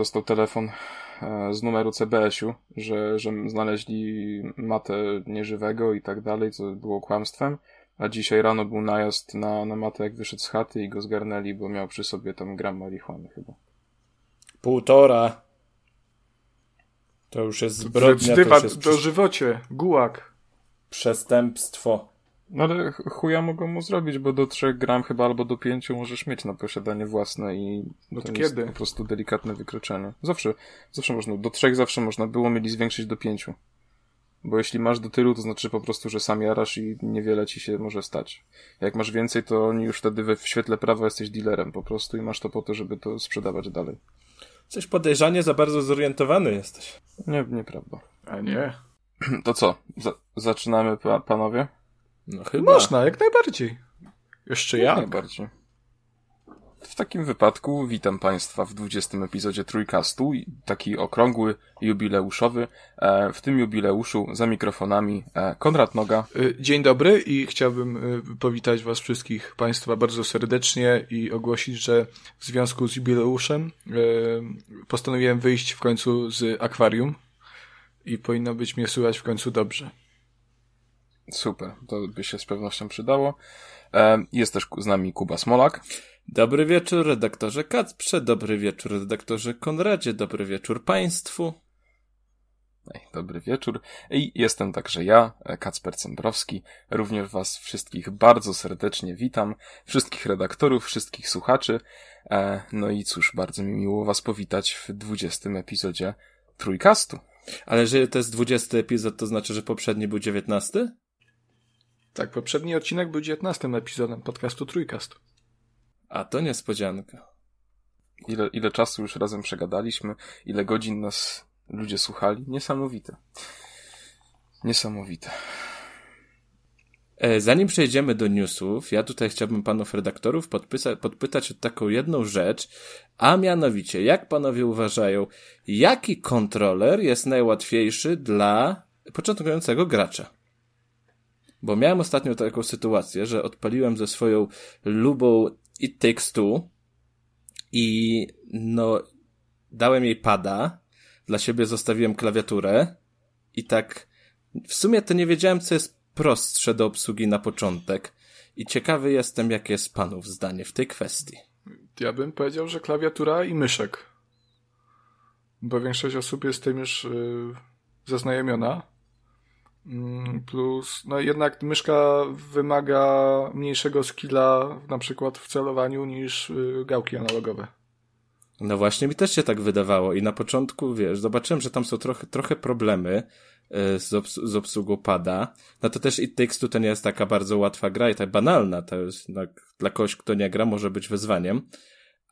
Dostał telefon e, z numeru CBS-u, że, że znaleźli matę nieżywego i tak dalej, co było kłamstwem. A dzisiaj rano był najazd na, na matę, jak wyszedł z chaty i go zgarnęli, bo miał przy sobie tam gram marihuany chyba. Półtora. To już jest zbrodnia. To jest do żywocie, gułak. Przestępstwo. No ale chuja mogą mu zrobić, bo do 3 gram chyba albo do 5 możesz mieć na posiadanie własne i no to to jest kiedy? po prostu delikatne wykroczenie. Zawsze, zawsze można, do 3 zawsze można było, mieli zwiększyć do 5. Bo jeśli masz do tylu, to znaczy po prostu, że sam jarasz i niewiele ci się może stać. Jak masz więcej, to oni już wtedy we, w świetle prawa jesteś dealerem po prostu i masz to po to, żeby to sprzedawać dalej. Coś podejrzanie za bardzo zorientowany jesteś. Nie, nieprawda. A nie. To co? Za zaczynamy, pa panowie? No chyba. Można, jak najbardziej. Jeszcze Jak jak? najbardziej. W takim wypadku witam Państwa w 20. epizodzie Trójkastu, taki okrągły, jubileuszowy. E, W tym jubileuszu za mikrofonami e, Konrad Noga. Y, Dzień dobry i chciałbym y, powitać Was wszystkich Państwa bardzo serdecznie i ogłosić, że w związku z jubileuszem y, postanowiłem wyjść w końcu z akwarium i powinno być mnie słychać w końcu dobrze. Super, to by się z pewnością przydało. Jest też z nami Kuba Smolak. Dobry wieczór, redaktorze Kacprze, dobry wieczór, redaktorze Konradzie, dobry wieczór Państwu. Ej, dobry wieczór. I jestem także ja, e, Kacper Cembrowski. Również Was wszystkich bardzo serdecznie witam. Wszystkich redaktorów, wszystkich słuchaczy. E, No i cóż, bardzo mi miło Was powitać w 20. epizodzie Trójkastu. Ale że to jest 20 epizod, to znaczy, że poprzedni był 19? Tak, poprzedni odcinek był 19 epizodem podcastu Trójkast. A to niespodzianka. Ile, ile czasu już razem przegadaliśmy, ile godzin nas ludzie słuchali. Niesamowite. Niesamowite. E, Zanim przejdziemy do newsów, ja tutaj chciałbym panów redaktorów podpysa- podpytać o taką jedną rzecz, a mianowicie, jak panowie uważają, jaki kontroler jest najłatwiejszy dla początkującego gracza? Bo miałem ostatnio taką sytuację, że odpaliłem ze swoją lubą It Takes Two i no dałem jej pada, dla siebie zostawiłem klawiaturę i tak w sumie to nie wiedziałem, co jest prostsze do obsługi na początek i ciekawy jestem, jakie jest panów zdanie w tej kwestii. Ja bym powiedział, że klawiatura i myszek. Bo większość osób jest tym już y, zaznajomiona. Mm, Plus, no jednak myszka wymaga mniejszego skilla na przykład w celowaniu niż y, gałki analogowe. No właśnie, mi też się tak wydawało i na początku, wiesz, zobaczyłem, że tam są trochę, trochę problemy y, z, obs z obsługą pada. No to też It Takes Two to nie jest taka bardzo łatwa gra i tak banalna, to jest no, dla kogoś, kto nie gra, może być wyzwaniem.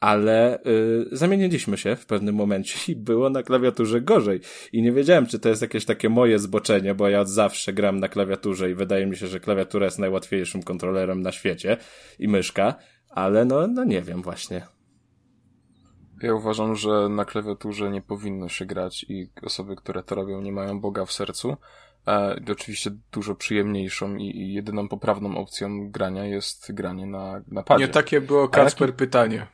Ale y, zamieniliśmy się w pewnym momencie i było na klawiaturze gorzej. I nie wiedziałem, czy to jest jakieś takie moje zboczenie, bo ja od zawsze gram na klawiaturze i wydaje mi się, że klawiatura jest najłatwiejszym kontrolerem na świecie i myszka, ale no, no nie wiem właśnie. Ja uważam, że na klawiaturze nie powinno się grać i osoby, które to robią, nie mają Boga w sercu. E, oczywiście dużo przyjemniejszą i, i jedyną poprawną opcją grania jest granie na, na padzie. Nie takie było Kacper pytanie.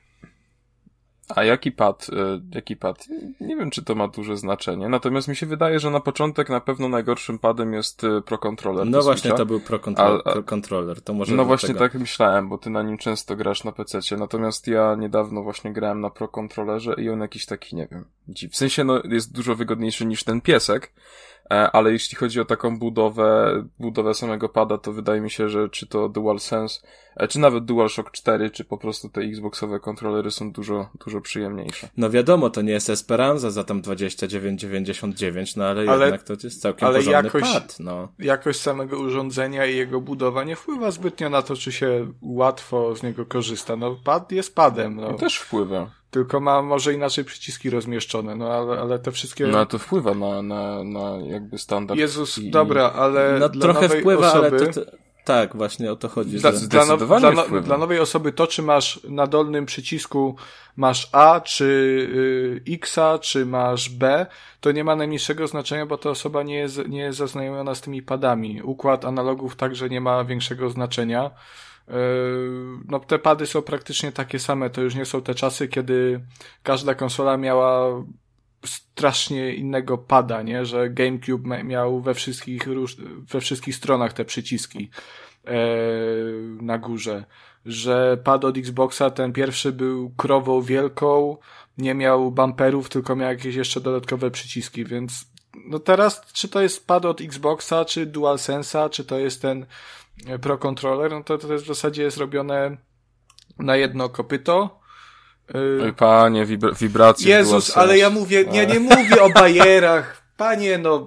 A jaki pad, e, jaki pad? Nie wiem, czy to ma duże znaczenie. Natomiast mi się wydaje, że na początek na pewno najgorszym padem jest e, Pro Controller. No właśnie, Switcha. to był Pro, Control, A- a- Pro Controller. To może No właśnie dlatego. tak myślałem, bo ty na nim często grasz na PC-cie. Natomiast ja niedawno właśnie grałem na Pro Controllerze i on jakiś taki, nie wiem, dziw. W sensie, no, jest dużo wygodniejszy niż ten piesek, ale jeśli chodzi o taką budowę, budowę samego pada, to wydaje mi się, że czy to DualSense, e, czy nawet DualShock 4, czy po prostu te Xboxowe kontrolery są dużo, dużo przyjemniejsze. No wiadomo, to nie jest Esperanza za tam 29,99, no ale, ale jednak to jest całkiem ale porządny jakość, pad, no. Jakość samego urządzenia i jego budowa nie wpływa zbytnio na to, czy się łatwo z niego korzysta. No pad jest padem, no. no też wpływa. Tylko ma może inaczej przyciski rozmieszczone, no ale, ale te wszystkie... No to wpływa na, na, na jakby standard. Jezus, i... dobra, ale no, trochę wpływa, osoby... ale to, to... Tak, właśnie o to chodzi. Dla, że... dla, now, dla, no, dla, nowej osoby to, czy masz na dolnym przycisku masz A, czy y, X, czy masz B, to nie ma najmniejszego znaczenia, bo ta osoba nie jest, nie jest zaznajomiona z tymi padami. Układ analogów także nie ma większego znaczenia. Yy, no te pady są praktycznie takie same, to już nie są te czasy, kiedy każda konsola miała strasznie innego pada, nie? Że GameCube miał we wszystkich, we wszystkich stronach te przyciski e, na górze. Że pad od Xboxa, ten pierwszy był krową wielką, nie miał bumperów, tylko miał jakieś jeszcze dodatkowe przyciski, więc no teraz, czy to jest pad od Xboxa, czy DualSense'a, czy to jest ten Pro Controller, no to to jest w zasadzie zrobione na jedno kopyto. Y, Oj, panie, wibra wibracje. Jezus, ale ja mówię, nie, nie mówię o bajerach. Panie, no.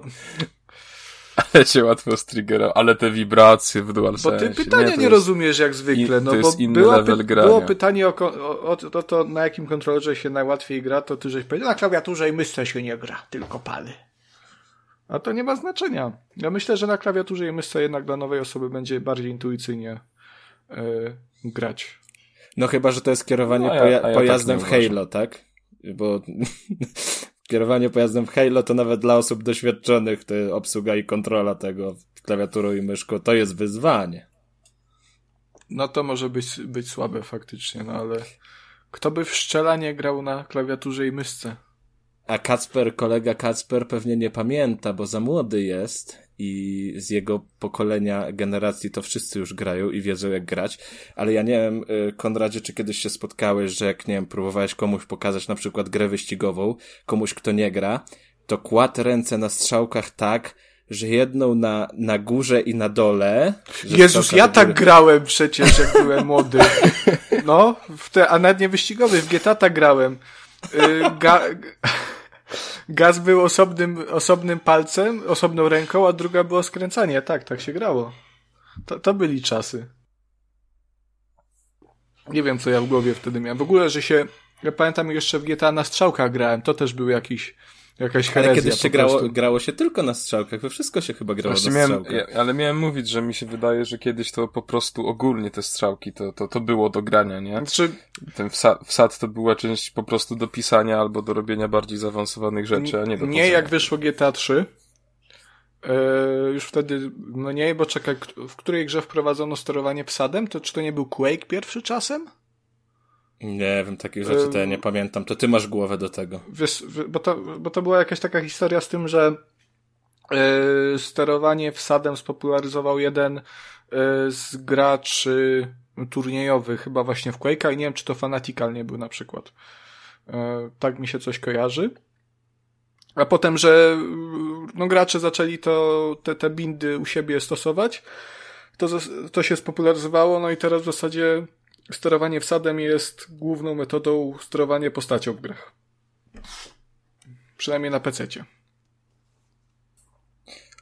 Ale cię łatwo striggerował, ale te wibracje w DualSense. Bo ty pytania nie, nie jest, rozumiesz jak zwykle, no bo było, py było pytanie o, o, o, o, to, na jakim kontrolerze się najłatwiej gra, to ty żeś powiedział, na klawiaturze i myszce się nie gra, tylko pady. A to nie ma znaczenia. Ja myślę, że na klawiaturze i myszce jednak dla nowej osoby będzie bardziej intuicyjnie yy, grać. No chyba, że to jest kierowanie no, poja ja tak pojazdem tak w Halo, tak? Bo kierowanie pojazdem w Halo to nawet dla osób doświadczonych to obsługa i kontrola tego klawiaturą i myszką to jest wyzwanie. No to może być, być słabe faktycznie, no ale kto by w szczelanie grał na klawiaturze i myszce? A Kacper, kolega Kacper pewnie nie pamięta, bo za młody jest i z jego pokolenia, generacji to wszyscy już grają i wiedzą jak grać, ale ja nie wiem, y, Konradzie, czy kiedyś się spotkałeś, że jak, nie wiem, próbowałeś komuś pokazać na przykład grę wyścigową, komuś kto nie gra, to kładł ręce na strzałkach tak, że jedną na, na górze i na dole. Jezus, ja tak grałem przecież, jak byłem młody. No, w te, a nawet nie wyścigowy, w GTA tak grałem. Y, ga, Gaz był osobnym, osobnym palcem, osobną ręką, a druga było skręcanie. Tak, tak się grało. To, to byli czasy. Nie wiem, co ja w głowie wtedy miałem. W ogóle, że się... Ja pamiętam jeszcze w GTA na strzałkach grałem. To też był jakiś Jakaś herezja. Ale kiedyś się grało, grało się tylko na strzałkach, we wszystko się chyba grało Właśnie na strzałkach. Miałem, ale miałem mówić, że mi się wydaje, że kiedyś to po prostu ogólnie te strzałki, to, to, to było do grania, nie? Znaczy... Ten wsad, wsad to była część po prostu do pisania albo do robienia bardziej zaawansowanych rzeczy, a nie do Nie jak wyszło GTA 3. Yy, e, już wtedy, no nie, bo czekaj, w której grze wprowadzono sterowanie wsadem? To czy to nie był Quake pierwszy czasem? Nie wiem, takich rzeczy to ja nie pamiętam. To ty masz głowę do tego. Wiesz, bo to, bo to była jakaś taka historia z tym, że yy, sterowanie wsadem spopularyzował jeden yy, z graczy turniejowych, chyba właśnie w Quake'a i nie wiem, czy to Fanatical nie był na przykład. Yy, tak mi się coś kojarzy. A potem, że no, gracze zaczęli to, te, te bindy u siebie stosować, to, to się spopularyzowało, no i teraz w zasadzie sterowanie wsadem jest główną metodą sterowania postacią w grach. Przynajmniej na PC.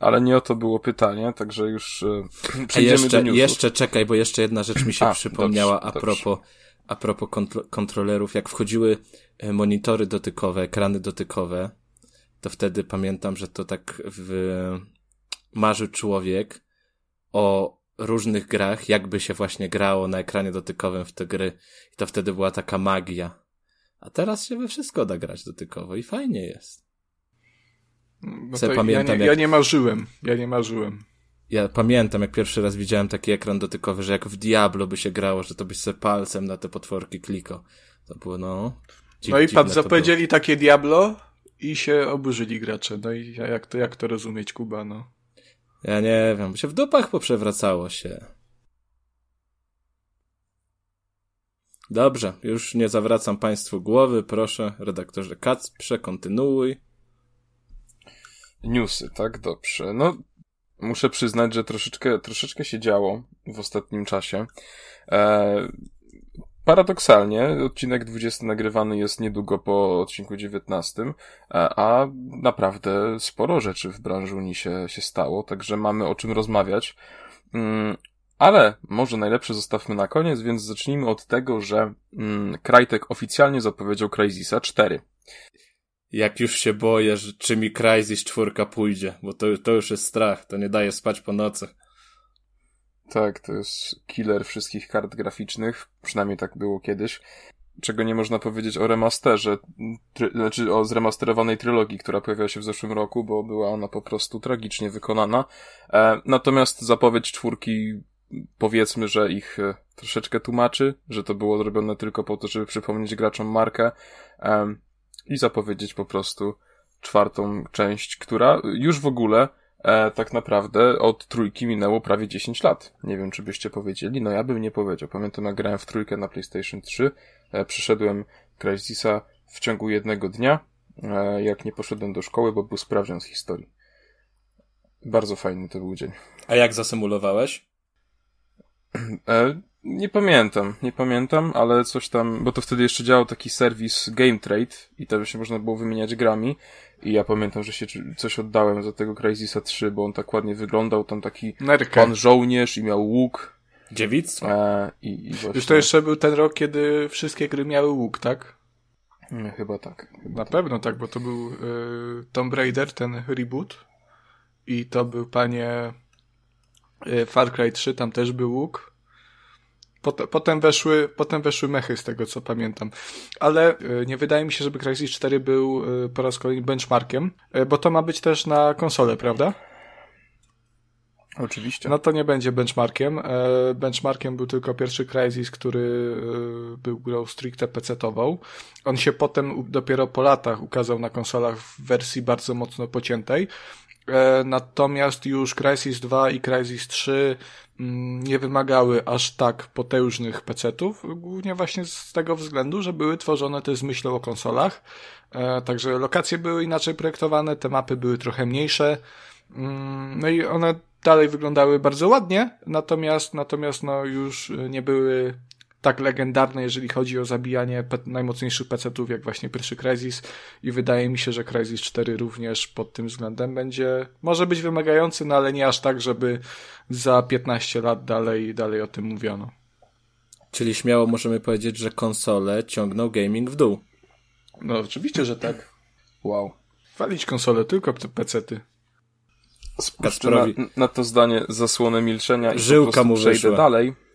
Ale nie o to było pytanie, także już e, przejdziemy jeszcze, do newsów. Jeszcze czekaj, bo jeszcze jedna rzecz mi się a, przypomniała dobrze, a propos, a propos kontro kontrolerów. Jak wchodziły e, monitory dotykowe, ekrany dotykowe, to wtedy pamiętam, że to tak w... marzył człowiek o różnych grach, jakby się właśnie grało na ekranie dotykowym w te gry. I to wtedy była taka magia. A teraz się we wszystko da grać dotykowo i fajnie jest. No pamiętam, ja, nie, jak... ja nie marzyłem. Ja nie marzyłem. Ja pamiętam, jak pierwszy raz widziałem taki ekran dotykowy, że jak w Diablo by się grało, że to byś sobie palcem na te potworki klikał. To było, no... Dziw, no i pan zapowiedzieli takie Diablo i się oburzyli gracze. No i jak to, jak to rozumieć, Kuba, no? Ja nie wiem, się w dupach poprzewracało się. Dobrze, już nie zawracam Państwu głowy, proszę, redaktorze Kac, przekontynuuj. newsy, tak? Dobrze. No, muszę przyznać, że troszeczkę, troszeczkę się działo w ostatnim czasie. E, paradoksalnie, odcinek 20 nagrywany jest niedługo po odcinku 19, a, e, a naprawdę sporo rzeczy w branży Unii się, się stało, także mamy o czym rozmawiać. Mm, ale może najlepsze zostawmy na koniec, więc zacznijmy od tego, że mm, Krajtek oficjalnie zapowiedział Crysisa 4. Jak już się boję, że czy mi Crysis 4 pójdzie, bo to, to już jest strach, to nie daje spać po nocach. Tak, to jest killer wszystkich kart graficznych, przynajmniej tak było kiedyś. Czego nie można powiedzieć o remasterze, try, znaczy o zremasterowanej trylogii, która pojawiła się w zeszłym roku, bo była ona po prostu tragicznie wykonana. E, natomiast zapowiedź czwórki powiedzmy, że ich e, troszeczkę tłumaczy, że to było zrobione tylko po to, żeby przypomnieć graczom markę um, i zapowiedzieć po prostu czwartą część, która już w ogóle e, tak naprawdę od trójki minęło prawie 10 lat. Nie wiem, czy byście powiedzieli, no ja bym nie powiedział. Pamiętam, jak grałem w trójkę na PlayStation 3, e, przyszedłem Crysisa w ciągu jednego dnia, e, jak nie poszedłem do szkoły, bo był sprawdzian z historii. Bardzo fajny to był dzień. A jak zasymulowałeś? Nie pamiętam, nie pamiętam, ale coś tam, bo to wtedy jeszcze działał taki serwis Game Trade i tam się można było wymieniać grami i ja pamiętam, że się coś oddałem za tego Crysisa 3, bo on tak ładnie wyglądał, tam taki Nerkę. pan żołnierz i miał łuk. Dziewictwo? E, i, i właśnie... Już to jeszcze był ten rok, kiedy wszystkie gry miały łuk, tak? Nie, chyba tak. Chyba Na tak. pewno tak, bo to był y, Tomb Raider, ten reboot i to był panie y, Far Cry 3, tam też był łuk Potem weszły, potem weszły mechy z tego, co pamiętam. Ale e, nie wydaje mi się, żeby Crysis 4 był e, po raz kolejny benchmarkiem, e, bo to ma być też na konsolę, prawda? Oczywiście. No to nie będzie benchmarkiem. Benchmarkiem był tylko pierwszy Crysis, który był grą stricte PC-tową. On się potem dopiero po latach ukazał na konsolach w wersji bardzo mocno pociętej. Natomiast już Crysis 2 i Crysis 3 Mm, nie wymagały aż tak potężnych PC-ów, głównie właśnie z tego względu, że były tworzone też z myślą o konsolach. E, także lokacje były inaczej projektowane, te mapy były trochę mniejsze. Mm, no i one dalej wyglądały bardzo ładnie, natomiast, natomiast no już nie były tak legendarne, jeżeli chodzi o zabijanie najmocniejszych PC-ów, jak właśnie pierwszy Crysis i wydaje mi się, że Crysis 4 również pod tym względem będzie, może być wymagający, no ale nie aż tak, żeby za 15 lat dalej, dalej o tym mówiono. Czyli śmiało możemy powiedzieć, że konsole ciągną gaming w dół. No oczywiście, że tak. Wow. Walić konsole, tylko PC-ty. Spuszczę na, na, to zdanie zasłonę milczenia i Żyłka mu przejdę dalej.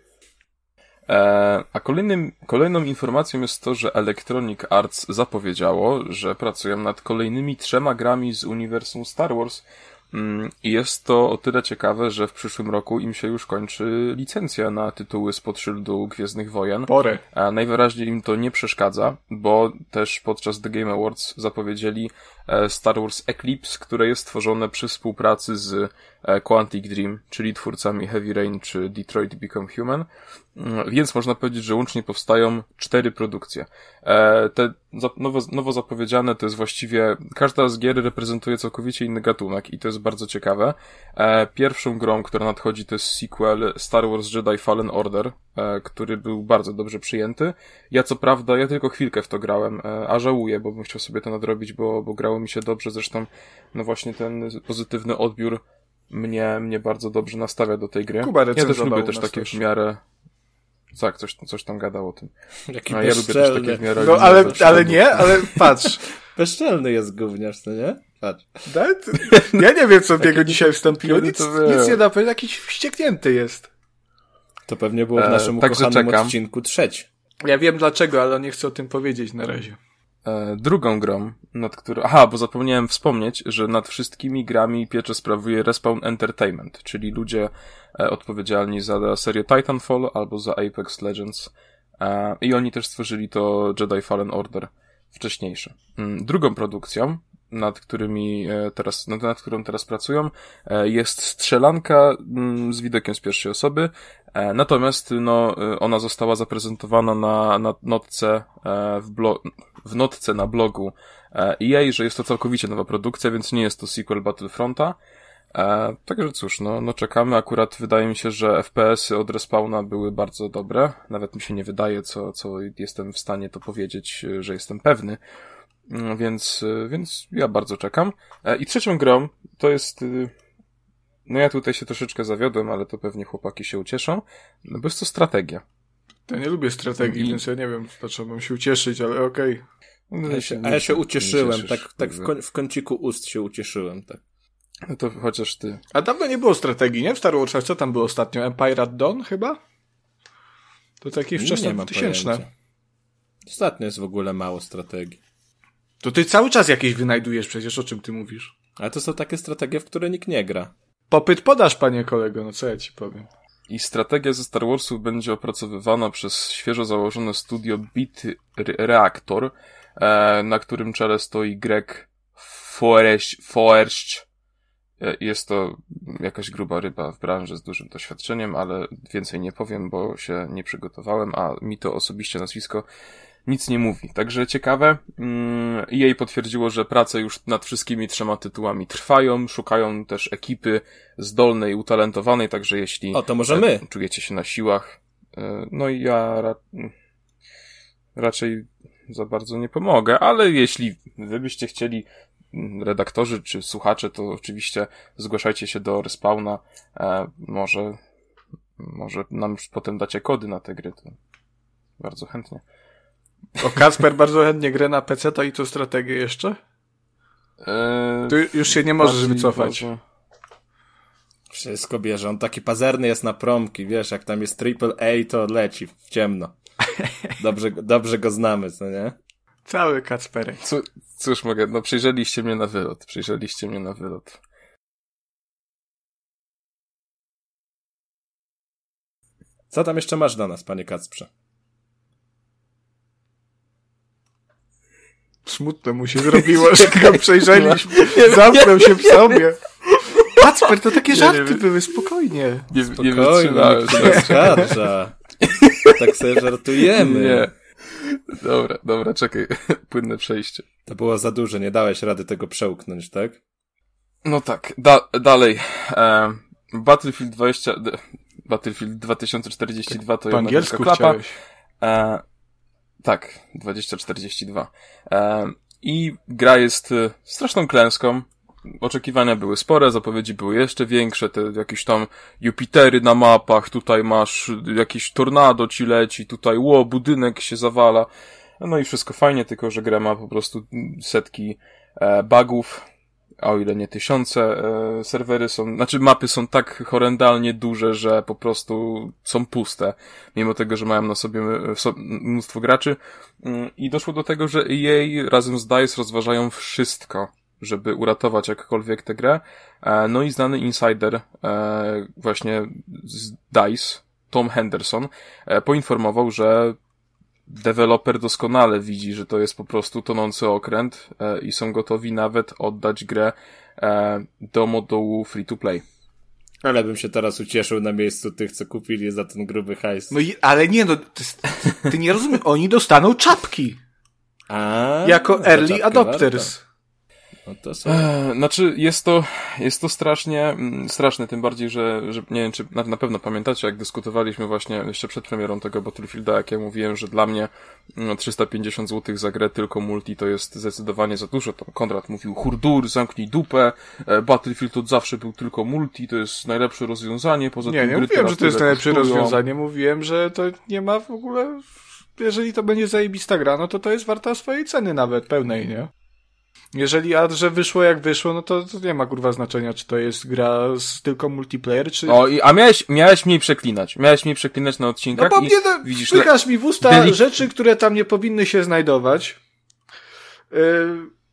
E, a kolejnym, kolejną informacją jest to, że Electronic Arts zapowiedziało, że pracują nad kolejnymi trzema grami z uniwersum Star Wars, Mm, I jest to o tyle ciekawe, że w przyszłym roku im się już kończy licencja na tytuły spod szyldu Gwiezdnych Wojen. Porę. A najwyraźniej im to nie przeszkadza, bo też podczas The Game Awards zapowiedzieli Star Wars Eclipse, które jest tworzone przy współpracy z e, Quantic Dream, czyli twórcami Heavy Rain czy Detroit Become Human. Mm, więc można powiedzieć, że łącznie powstają cztery produkcje. E, te nowo, nowo zapowiedziane to jest właściwie, każda z gier reprezentuje całkowicie inny gatunek i to jest bardzo ciekawe. E, pierwszą grą, która nadchodzi to jest sequel Star Wars Jedi Fallen Order, e, który był bardzo dobrze przyjęty. Ja co prawda, ja tylko chwilkę w to grałem, a żałuję, bo bym chciał sobie to nadrobić, bo, bo grało mi się dobrze, zresztą no właśnie ten pozytywny odbiór mnie, mnie bardzo dobrze nastawia do tej gry. Kuba ja też lubię też takie w miarę tak, coś, coś tam gadał o tym. Jaki A ja lubię też takie w miarę... No, ale, ale nie, ale patrz. Bezczelny jest gówniarz, to nie? Patrz. Ja nie wiem, co w niego dzisiaj wstąpiło. Nic, nic nie da powiedzieć, jakiś wścieknięty jest. To pewnie było w naszym e, ukochanym czekam. odcinku trzeci. Ja wiem dlaczego, ale nie chcę o tym powiedzieć na razie. E, drugą grą, nad którą... Aha, bo zapomniałem wspomnieć, że nad wszystkimi grami pieczę sprawuje Respawn Entertainment, czyli ludzie e, odpowiedzialni za serię Titanfall albo za Apex Legends. E, I oni też stworzyli to Jedi Fallen Order wcześniejsze. Mm, drugą produkcją, nad którymi teraz, nad którą teraz pracują, jest strzelanka mm, z widokiem z pierwszej osoby, natomiast no, ona została zaprezentowana na, na notce w, blo w notce na blogu EA, że jest to całkowicie nowa produkcja, więc nie jest to sequel Battlefronta. E, także cóż, no, no czekamy. Akurat wydaje mi się, że FPS-y od Respawna były bardzo dobre. Nawet mi się nie wydaje, co, co jestem w stanie to powiedzieć, że jestem pewny. Mm, więc, więc ja bardzo czekam. E, I trzecią grą to jest no ja tutaj się troszeczkę zawiodłem, ale to pewnie chłopaki się ucieszą, no bo jest to strategia. Ja nie lubię strategii, I... więc ja nie wiem, dlaczego mam się ucieszyć, ale okej. Okay. No, ja się, a ja się ucieszyłem, tak, tak w, w kąciku ust się ucieszyłem, tak. No to chociaż ty. A dawno nie było strategii, nie? W Star Warsach co tam było ostatnio? Empire at Dawn chyba? To takie wczesne tysięczne. Ostatnio jest w ogóle mało strategii. To ty cały czas jakieś wynajdujesz przecież, o czym ty mówisz? Ale to są takie strategie, w które nikt nie gra. Popyt podasz, panie kolego, no co ja ci powiem. I strategia ze Star Warsów będzie opracowywana przez świeżo założone studio Beat Reactor, e, na którym czele stoi Greg Forrest. E, jest to jakaś gruba ryba w branży z dużym doświadczeniem, ale więcej nie powiem, bo się nie przygotowałem, a mi to osobiście nazwisko nic nie mówi. Także ciekawe. Mm, jej potwierdziło, że prace już nad wszystkimi trzema tytułami trwają, szukają też ekipy zdolnej, utalentowanej, także jeśli o, to może my. czujecie się na siłach, e, no i ja ra raczej za bardzo nie pomogę, ale jeśli wy byście chcieli mm, redaktorzy czy słuchacze, to oczywiście zgłaszajcie się do Respawna. E, może, może nam potem dacie kody na te gry, to bardzo chętnie. O, Kasper bardzo chętnie grę na PC, to i to strategię jeszcze? Eee, tu już się nie możesz wycofać. Bardzo... Wszystko bierze. On taki pazerny jest na promki, wiesz, jak tam jest triple A, to leci w ciemno. Dobrze, dobrze go znamy, co nie? Cały Kacperek. cóż mogę, no przyjrzeliście mnie na wylot, przyjrzeliście mnie na wylot. Co tam jeszcze masz dla nas, panie Kacprze? Smutno mu się zrobiło, że go przejrzeliśmy. Zamknął się w sobie. Kacper, to takie żarty były, spokojnie. Nie, spokojnie, nie wytrzymałem. tak sobie żartujemy. Nie. Dobra, dobra, czekaj. Płynne przejście. To było za duże, nie dałeś rady tego przełknąć, tak? No tak, da dalej. E, Battlefield 20... Battlefield 2042 to po jedna klapa. E, tak, 2042. E, I gra jest e, straszną klęską. Oczekiwania były spore, zapowiedzi były jeszcze większe, te jakieś tam Jupitery na mapach, tutaj masz jakieś tornado ci leci, tutaj ło, budynek się zawala. No i wszystko fajnie, tylko że gra ma po prostu setki e, bugów, o ile nie tysiące, e, serwery są, znaczy mapy są tak horrendalnie duże, że po prostu są puste, mimo tego, że mają na sobie e, mnóstwo graczy. Mm, I doszło do tego, że EA razem z DICE rozważają wszystko, żeby uratować jakkolwiek tę grę. E, no i znany insider właśnie z DICE, Tom Henderson, poinformował, że deweloper doskonale widzi, że to jest po prostu tonący okręt e, i są gotowi nawet oddać grę e, do modułu free to play. Ale bym się teraz ucieszył na miejscu tych, co kupili za ten gruby hajs. No i, ale nie, no, ty, ty nie rozumiesz, oni dostaną czapki. A, jako early adopters. Warto. No to są... Eee, znaczy, jest to, jest to strasznie, mm, straszne, tym bardziej, że, że nie wiem, czy na, na pewno pamiętacie, jak dyskutowaliśmy właśnie jeszcze przed premierą tego Battlefielda, jak ja mówiłem, że dla mnie no, 350 zł za grę tylko multi to jest zdecydowanie za dużo. Tam Konrad mówił, hurdur, zamknij dupę, e, Battlefield od zawsze był tylko multi, to jest najlepsze rozwiązanie, poza nie, tym... Nie, nie mówiłem, że to jest najlepsze kosztują. rozwiązanie, mówiłem, że to nie ma w ogóle... Jeżeli to będzie zajebista gra, no to to jest warta swojej ceny nawet, pełnej, nie? Jeżeli a że wyszło jak wyszło, no to, to, nie ma kurwa znaczenia, czy to jest gra z tylko multiplayer, czy... O, i, a miałeś, miałeś mniej przeklinać. Miałeś mniej przeklinać na odcinkach No bo mnie no, widzisz, wpychasz mi w usta delik... rzeczy, które tam nie powinny się znajdować. Yy,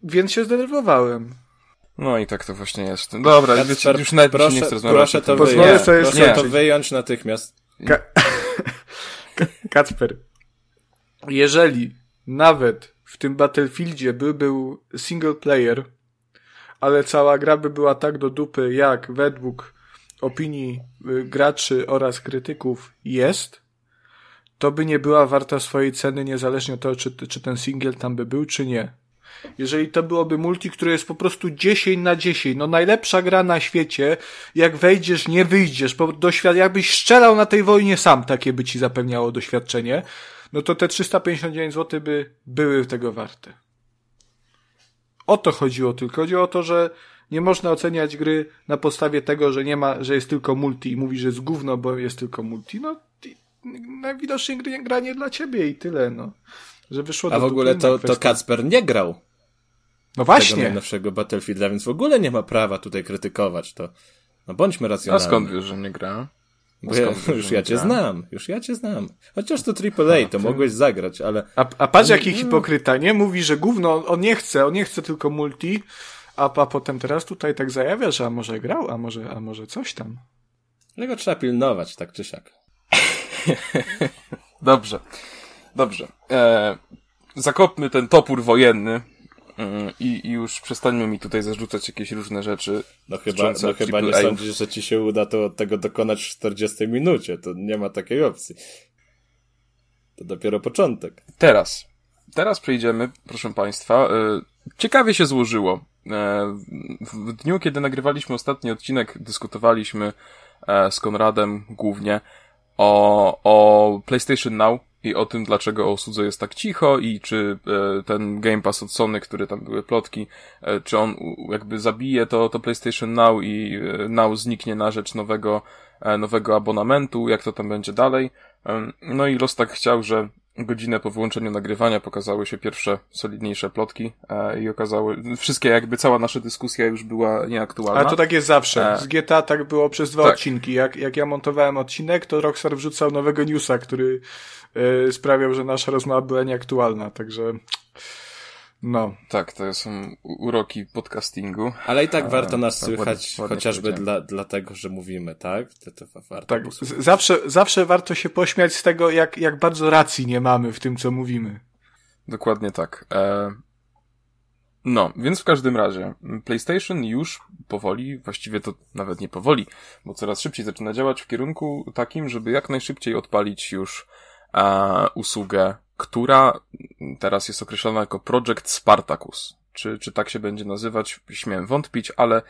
więc się zdenerwowałem. No i tak to właśnie jest. Dobra, Kacper, wiecie, już nawet proszę, nie chcę rozmawiać. Proszę to, wyjąć, proszę to wyjąć natychmiast. Ka Kacper, jeżeli nawet w tym Battlefieldzie by był single player, ale cała gra by była tak do dupy, jak według opinii y, graczy oraz krytyków jest, to by nie była warta swojej ceny, niezależnie od tego, czy, czy ten single tam by był, czy nie. Jeżeli to byłoby multi, które jest po prostu 10 na 10, no najlepsza gra na świecie, jak wejdziesz, nie wyjdziesz, bo doświad jakbyś strzelał na tej wojnie sam, takie by ci zapewniało doświadczenie, no to te 359 zł by były tego warte. O to chodziło tylko. Chodziło o to, że nie można oceniać gry na podstawie tego, że nie ma, że jest tylko multi i mówi, że jest gówno, bo jest tylko multi. No, najwidoczniej gry, gra nie dla ciebie i tyle, no. Że wyszło A w ogóle to, to Kacper nie grał. No właśnie. Tego najnowszego Battlefielda, więc w ogóle nie ma prawa tutaj krytykować to. No bądźmy racjonalni. A skąd wiesz, że nie gra? Bo ja, już ja cię gra? znam, już ja cię znam. Chociaż to AAA, to mogłeś zagrać, ale... A, a patrz jaki hipokryta, nie? Mówi, że gówno, on nie chce, on nie chce tylko multi, a, a potem teraz tutaj tak zajawia, że a może grał, a może, a może coś tam. Tego trzeba pilnować, tak czy siak. Dobrze. Dobrze. E, zakopmy ten topór wojenny i, i już przestańmy mi tutaj zarzucać jakieś różne rzeczy. No chyba, no chyba nie sądzisz, że ci się uda to, tego dokonać w 40 minucie. To nie ma takiej opcji. To dopiero początek. Teraz. Teraz przejdziemy, proszę Państwa. E, ciekawie się złożyło. E, w dniu, kiedy nagrywaliśmy ostatni odcinek, dyskutowaliśmy e, z Konradem głównie o, o PlayStation Now i o tym, dlaczego o usłudze jest tak cicho i czy e, ten Game Pass od Sony, który tam były plotki, e, czy on jakby zabije to, to PlayStation Now i e, Now zniknie na rzecz nowego, e, nowego abonamentu, jak to tam będzie dalej. E, no i los tak chciał, że godzinę po wyłączeniu nagrywania pokazały się pierwsze solidniejsze plotki e, i okazały, wszystkie jakby cała nasza dyskusja już była nieaktualna. Ale to tak jest zawsze. E, Z GTA tak było przez dwa tak. odcinki. Jak, jak ja montowałem odcinek, to Rockstar wrzucał nowego newsa, który e, sprawiał, że nasza rozmowa była nieaktualna, także no. Tak, to są uroki podcastingu. Ale i tak e, warto nas tak, słychać, ładnie, chociażby dla, dlatego, że mówimy, tak? To, to warto tak, zawsze, zawsze warto się pośmiać z tego, jak, jak bardzo racji nie mamy w tym, co mówimy. Dokładnie tak. E... No, więc w każdym razie PlayStation już powoli, właściwie to nawet nie powoli, bo coraz szybciej zaczyna działać w kierunku takim, żeby jak najszybciej odpalić już e, usługę która teraz jest określona jako Project Spartacus. Czy, czy tak się będzie nazywać? Śmiem wątpić, ale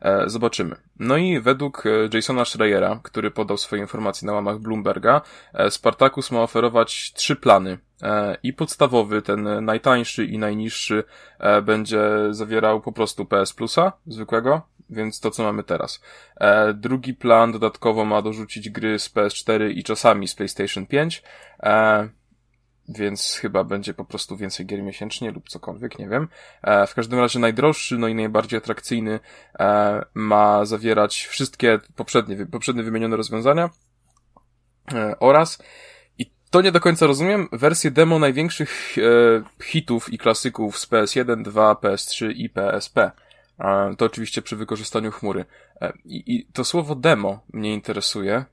e, zobaczymy. No i według e, Jasona Schreiera, który podał swoje informacje na łamach Bloomberga, e, Spartacus ma oferować trzy plany. E, I podstawowy, ten najtańszy i najniższy, e, będzie zawierał po prostu PS Plusa zwykłego, więc to co mamy teraz. Drugi plan dodatkowo ma dorzucić gry z PS4 i czasami z PlayStation 5 więc chyba będzie po prostu więcej gier miesięcznie lub cokolwiek, nie wiem. E, w każdym razie najdroższy, no i najbardziej atrakcyjny e, ma zawierać wszystkie poprzednie, poprzednie wymienione rozwiązania e, oraz i to nie do końca rozumiem, wersję demo największych hitów i klasyków z PS1, 2, PS3 i PSP. To oczywiście przy wykorzystaniu chmury. I, I to słowo demo mnie interesuje,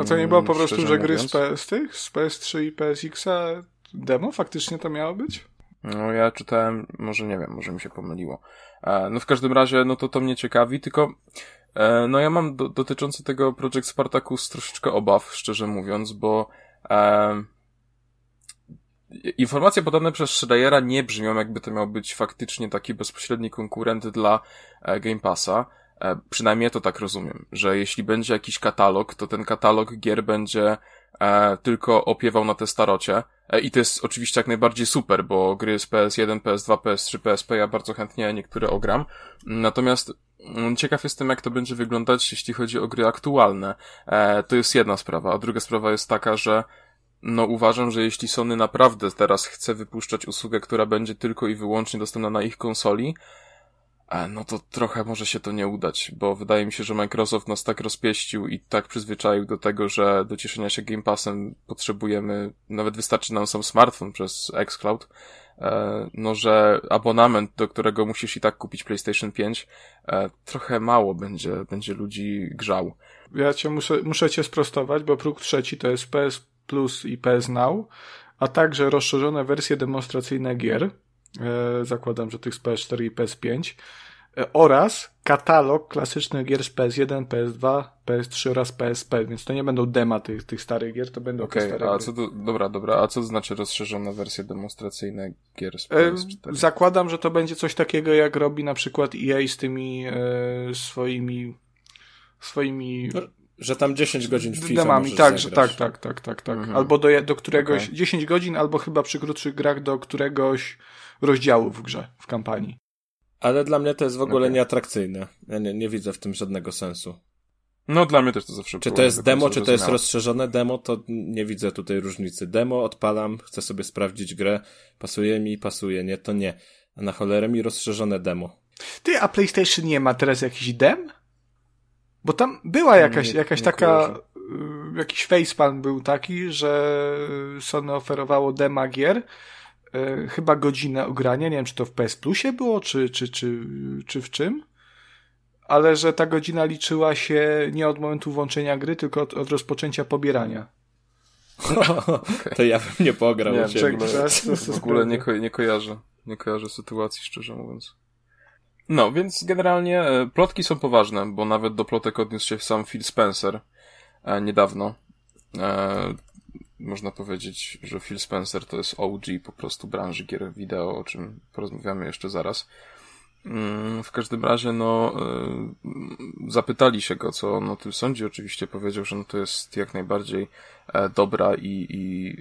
a to nie było po prostu, że gry z, PS, tych, z PS3 i PSX-a demo faktycznie to miało być? No ja czytałem, może nie wiem, może mi się pomyliło. E, no w każdym razie, no to to mnie ciekawi, tylko e, no ja mam do, dotyczący tego Project Spartacus troszeczkę obaw, szczerze mówiąc, bo e, informacje podane przez Schreiera nie brzmią, jakby to miał być faktycznie taki bezpośredni konkurent dla e, Game Passa. E, przynajmniej to tak rozumiem, że jeśli będzie jakiś katalog, to ten katalog gier będzie e, tylko opiewał na te starocie. E, I to jest oczywiście jak najbardziej super, bo gry z PS1, PS2, PS3, PSP ja bardzo chętnie niektóre ogram. Natomiast mm, ciekaw jestem, jak to będzie wyglądać, jeśli chodzi o gry aktualne. E, to jest jedna sprawa. A druga sprawa jest taka, że no uważam, że jeśli Sony naprawdę teraz chce wypuszczać usługę, która będzie tylko i wyłącznie dostępna na ich konsoli, no to trochę może się to nie udać, bo wydaje mi się, że Microsoft nas tak rozpieścił i tak przyzwyczaił do tego, że do cieszenia się Game Passem potrzebujemy, nawet wystarczy nam sam smartfon przez xCloud, e, no że abonament, do którego musisz i tak kupić PlayStation 5, e, trochę mało będzie, będzie ludzi grzał. Ja cię muszę, muszę cię sprostować, bo próg trzeci to jest PS Plus i PS Now, a także rozszerzone wersje demonstracyjne gier, zakładam, że tych z PS4 i PS5, e, oraz katalog klasycznych gier z PS1, PS2, PS3 oraz PSP, więc to nie będą dema tych, tych starych gier, to będą okay, te stare a co to, dobra, dobra, a co to znaczy rozszerzone wersje demonstracyjne gier z PS4? E, zakładam, że to będzie coś takiego, jak robi na przykład EA z tymi e, swoimi swoimi no, że tam 10 godzin w FIFA demami, tak, zagrać. tak, tak, tak, tak, tak. Mhm. Albo do, do któregoś, Okay. 10 godzin, albo chyba przy krótszych grach do któregoś rozdziału w grze, w kampanii. Ale dla mnie to jest w ogóle Okay. nieatrakcyjne. Ja nie, nie widzę w tym żadnego sensu. No dla mnie też to zawsze Czy to jest demo, czy to jest rozszerzone demo, to nie widzę tutaj różnicy. Demo odpalam, chcę sobie sprawdzić grę, pasuje mi, pasuje, nie, to nie. A na cholerę mi rozszerzone demo. Ty, a PlayStation nie ma teraz jakiś dem? Bo tam była jakaś, Nie- jakaś nie taka, kojarzę. y, jakiś facepalm był taki, że Sony oferowało dema gier, y, chyba godzinę ogrania, nie wiem czy to w PS Plusie było, czy, czy, czy, czy w czym, ale że ta godzina liczyła się nie od momentu włączenia gry, tylko od, od rozpoczęcia pobierania. to ja bym nie pograł Nie, ciebie. w ogóle, Zaraz to- to w ogóle nie, ko- nie kojarzę. Nie kojarzę sytuacji, szczerze mówiąc. No, więc generalnie e, plotki są poważne, bo nawet do plotek odniósł się sam Phil Spencer e, niedawno. E, można powiedzieć, że Phil Spencer to jest OG po prostu branży gier wideo, o czym porozmawiamy jeszcze zaraz. Mm, W każdym razie, no, zapytali się go, co on o tym sądzi. Oczywiście powiedział, że no to jest jak najbardziej dobra i, i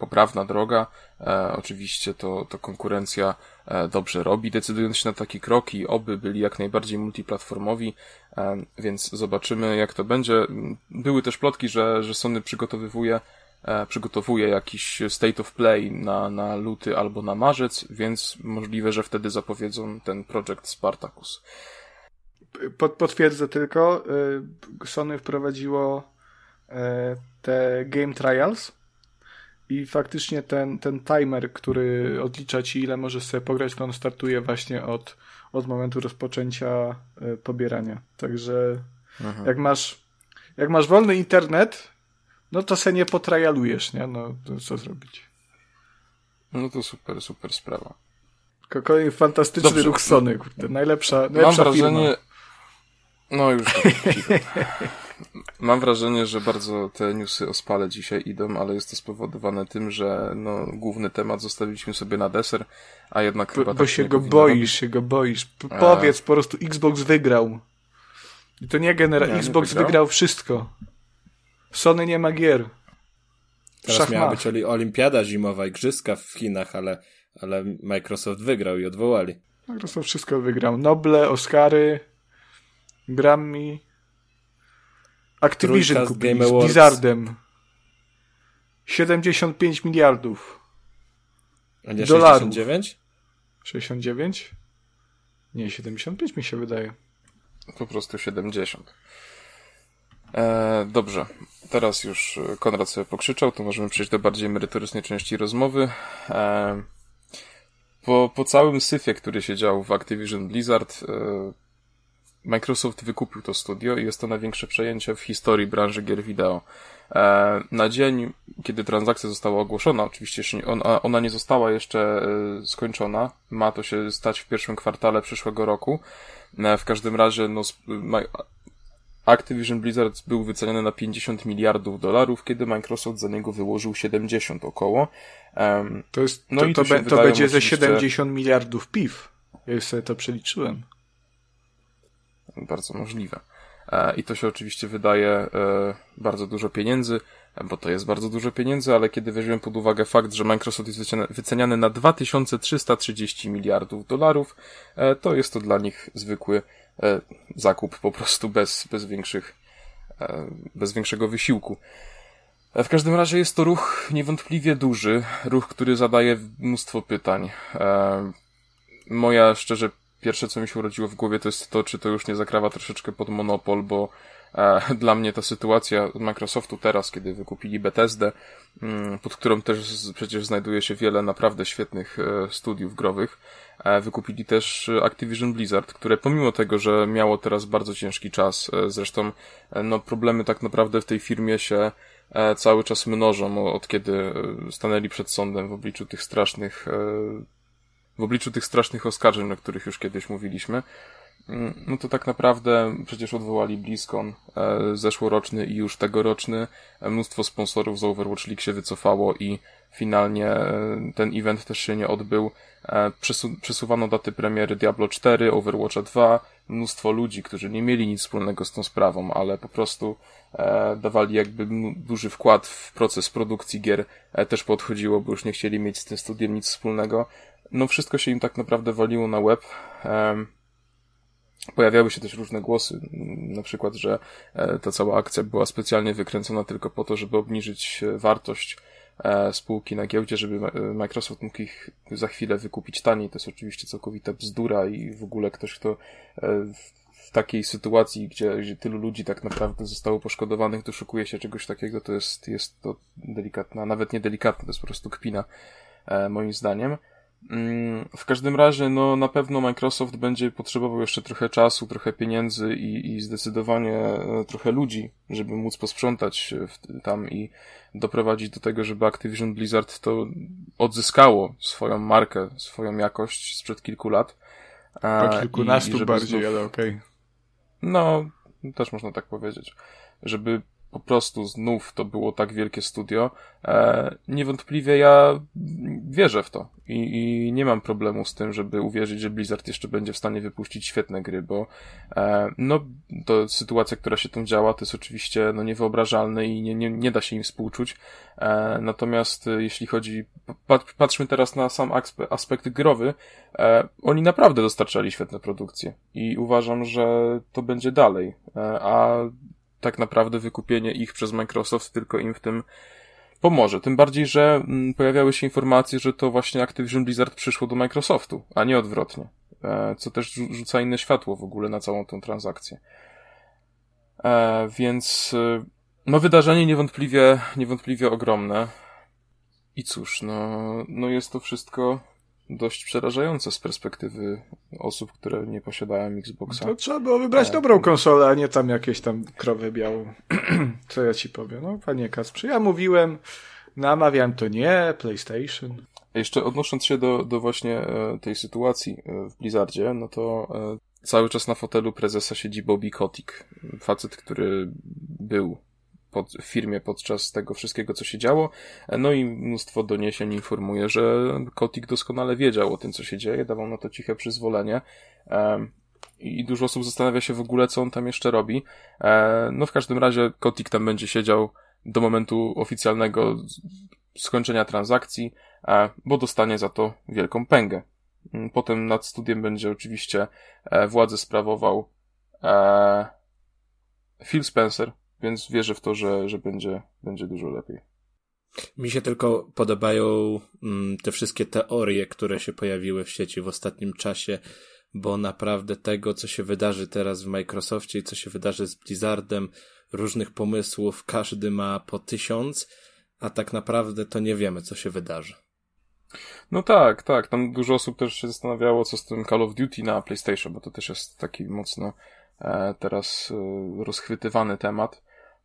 poprawna droga. E, oczywiście to, to konkurencja e, dobrze robi, decydując się na taki krok i oby byli jak najbardziej multiplatformowi, e, więc zobaczymy jak to będzie. Były też plotki, że, że Sony przygotowywuje e, przygotowuje jakiś state of play na, na luty albo na marzec, więc możliwe, że wtedy zapowiedzą ten projekt Spartacus. Pod, potwierdzę tylko, y, Sony wprowadziło y, te game trials i faktycznie ten, ten timer, który odlicza ci ile możesz sobie pograć, to on startuje właśnie od, od momentu rozpoczęcia y, pobierania. Także Mhm. jak masz jak masz wolny internet, no to se nie potrajalujesz, nie? No to co zrobić? No to super, super sprawa. Ko- Kolejny fantastyczny Dobrze. ruch Sony, kurde, najlepsza, Mam najlepsza wrażenie. firma. No już cicho. Mam wrażenie, że bardzo te newsy o spale dzisiaj idą, ale jest to spowodowane tym, że no, główny temat zostawiliśmy sobie na deser, a jednak Bo, chyba bo tak się go boisz, robić. się go boisz. P- A. Powiedz po prostu, Xbox wygrał. I to nie genera... Nie, nie Xbox wygrał? wygrał wszystko. Sony nie ma gier. Teraz Szach miała być oli- olimpiada zimowa, igrzyska w Chinach, ale, ale Microsoft wygrał i odwołali. Microsoft wszystko wygrał. Noble, Oscary, Grammy. Activision kupili Game z. Blizzardem. 75 miliardów. A nie Dolarów. 69? 69? Nie, 75 mi się wydaje. Po prostu 70. E, dobrze, teraz już e, Konrad sobie pokrzyczał, to możemy przejść do bardziej merytorycznej części rozmowy. E, po, po całym syfie, który się działo w Activision Blizzard, e, Microsoft wykupił to studio i jest to największe przejęcie w historii branży gier wideo. E, na dzień, kiedy transakcja została ogłoszona, oczywiście ona, nie została jeszcze e, skończona, ma to się stać w pierwszym kwartale przyszłego roku. E, w każdym razie, no, Activision Blizzard był wyceniony na 50 miliardów dolarów, kiedy Microsoft za niego wyłożył 70 około. To, jest, No to, i to, się be- to będzie ze oczywiście- 70 miliardów piw. Ja już sobie to przeliczyłem. Bardzo możliwe. E, I to się oczywiście wydaje e, bardzo dużo pieniędzy, bo to jest bardzo dużo pieniędzy, ale kiedy weźmiemy pod uwagę fakt, że Microsoft jest wyceniany- na 2330 miliardów dolarów, e, to jest to dla nich zwykły zakup po prostu bez, bez większych, bez większego wysiłku. W każdym razie jest to ruch niewątpliwie duży, ruch, który zadaje mnóstwo pytań. Moja szczerze pierwsze, co mi się urodziło w głowie, to jest to, czy to już nie zakrawa troszeczkę pod monopol, bo e, dla mnie ta sytuacja Microsoftu teraz, kiedy wykupili Bethesdę, mm, pod którą też przecież znajduje się wiele naprawdę świetnych e, studiów growych, e, wykupili też Activision Blizzard, które pomimo tego, że miało teraz bardzo ciężki czas, zresztą no, problemy tak naprawdę w tej firmie się cały czas mnożą, od kiedy stanęli przed sądem w obliczu tych strasznych w obliczu tych strasznych oskarżeń, o których już kiedyś mówiliśmy, mm, no to tak naprawdę przecież odwołali BlizzCon e, zeszłoroczny i już tegoroczny. E, mnóstwo sponsorów z Overwatch League się wycofało i finalnie e, ten event też się nie odbył. Przesu przesuwano daty premiery Diablo 4, Overwatcha 2. Mnóstwo ludzi, którzy nie mieli nic wspólnego z tą sprawą, ale po prostu dawali jakby duży wkład w proces produkcji gier, też podchodziło, bo już nie chcieli mieć z tym studiem nic wspólnego no wszystko się im tak naprawdę waliło na web. Pojawiały się też różne głosy, na przykład, że e, ta cała akcja była specjalnie wykręcona tylko po to, żeby obniżyć e, wartość e, spółki na giełdzie, żeby Microsoft mógł ich za chwilę wykupić taniej. To jest oczywiście całkowita bzdura i w ogóle ktoś, kto w takiej sytuacji, gdzie, gdzie tylu ludzi tak naprawdę zostało poszkodowanych, doszukuje się czegoś takiego, to jest, jest to delikatna, nawet nie delikatna, to jest po prostu kpina, moim zdaniem. Mm, w każdym razie, no na pewno Microsoft będzie potrzebował jeszcze trochę czasu, trochę pieniędzy i, i zdecydowanie e, trochę ludzi, żeby móc posprzątać w, tam i doprowadzić do tego, żeby Activision Blizzard to odzyskało swoją markę, swoją jakość sprzed kilku lat. Po kilkunastu i, i bardziej, znów... ale okej. Okay. No, też można tak powiedzieć. Żeby po prostu znów to było tak wielkie studio. E, niewątpliwie ja wierzę w to I, i nie mam problemu z tym, żeby uwierzyć, że Blizzard jeszcze będzie w stanie wypuścić świetne gry, bo e, no, to sytuacja, która się tam działa, to jest oczywiście no, niewyobrażalne i nie, nie, nie da się im współczuć. E, natomiast e, jeśli chodzi, pat, patrzmy teraz na sam aspekt growy, e, oni naprawdę dostarczali świetne produkcje i uważam, że to będzie dalej. E, a tak naprawdę wykupienie ich przez Microsoft tylko im w tym pomoże. Tym bardziej, że mm, pojawiały się informacje, że to właśnie Activision Blizzard przyszło do Microsoftu, a nie odwrotnie. E, co też rzuca inne światło w ogóle na całą tę transakcję. E, więc e, no wydarzenie niewątpliwie, niewątpliwie ogromne. I cóż, no, no jest to wszystko dość przerażające z perspektywy osób, które nie posiadają Xboxa. To trzeba było wybrać e... dobrą konsolę, a nie tam jakieś tam krowy białą. Co ja ci powiem? No, panie Kasprze, ja mówiłem, namawiałem to nie, PlayStation. Jeszcze odnosząc się do, do właśnie e, tej sytuacji e, w Blizzardzie, no to e, cały czas na fotelu prezesa siedzi Bobby Kotick. Facet, który był pod, w firmie podczas tego wszystkiego, co się działo. No i mnóstwo doniesień informuje, że Kotik doskonale wiedział o tym, co się dzieje, dawał na to ciche przyzwolenie. I dużo osób zastanawia się w ogóle, co on tam jeszcze robi. E, no w każdym razie Kotik tam będzie siedział do momentu oficjalnego skończenia transakcji, e, bo dostanie za to wielką pęgę. Mm, potem nad studiem będzie oczywiście e, władzę sprawował Phil Spencer, więc wierzę w to, że, że będzie, będzie dużo lepiej. Mi się tylko podobają mm, te wszystkie teorie, które się pojawiły w sieci w ostatnim czasie, bo naprawdę tego, co się wydarzy teraz w Microsoftie i co się wydarzy z Blizzardem, różnych pomysłów, każdy ma po tysiąc, a tak naprawdę to nie wiemy, co się wydarzy. No tak, tak. Tam dużo osób też się zastanawiało, co z tym Call of Duty na PlayStation, bo to też jest taki mocno e, teraz e, rozchwytywany temat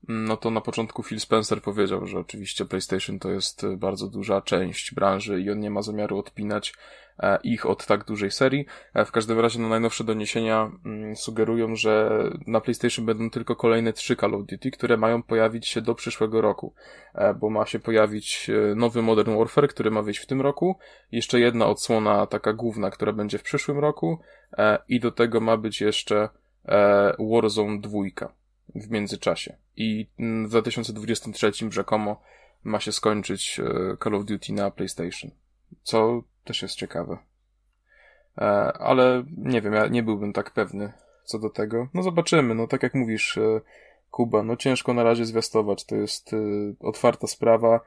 no to na początku Phil Spencer powiedział, że oczywiście PlayStation to jest bardzo duża część branży i on nie ma zamiaru odpinać e, ich od tak dużej serii. E, w każdym razie no, najnowsze doniesienia mm, sugerują, że na PlayStation będą tylko kolejne trzy Call of Duty, które mają pojawić się do przyszłego roku, e, bo ma się pojawić nowy Modern Warfare, który ma wyjść w tym roku, jeszcze jedna odsłona taka główna, która będzie w przyszłym roku. I do tego ma być jeszcze Warzone 2 w międzyczasie. I w 2023 rzekomo ma się skończyć e, Call of Duty na PlayStation. Co też jest ciekawe. E, ale nie wiem, ja nie byłbym tak pewny co do tego. No zobaczymy, no tak jak mówisz, e, Kuba, no ciężko na razie zwiastować, to jest otwarta sprawa.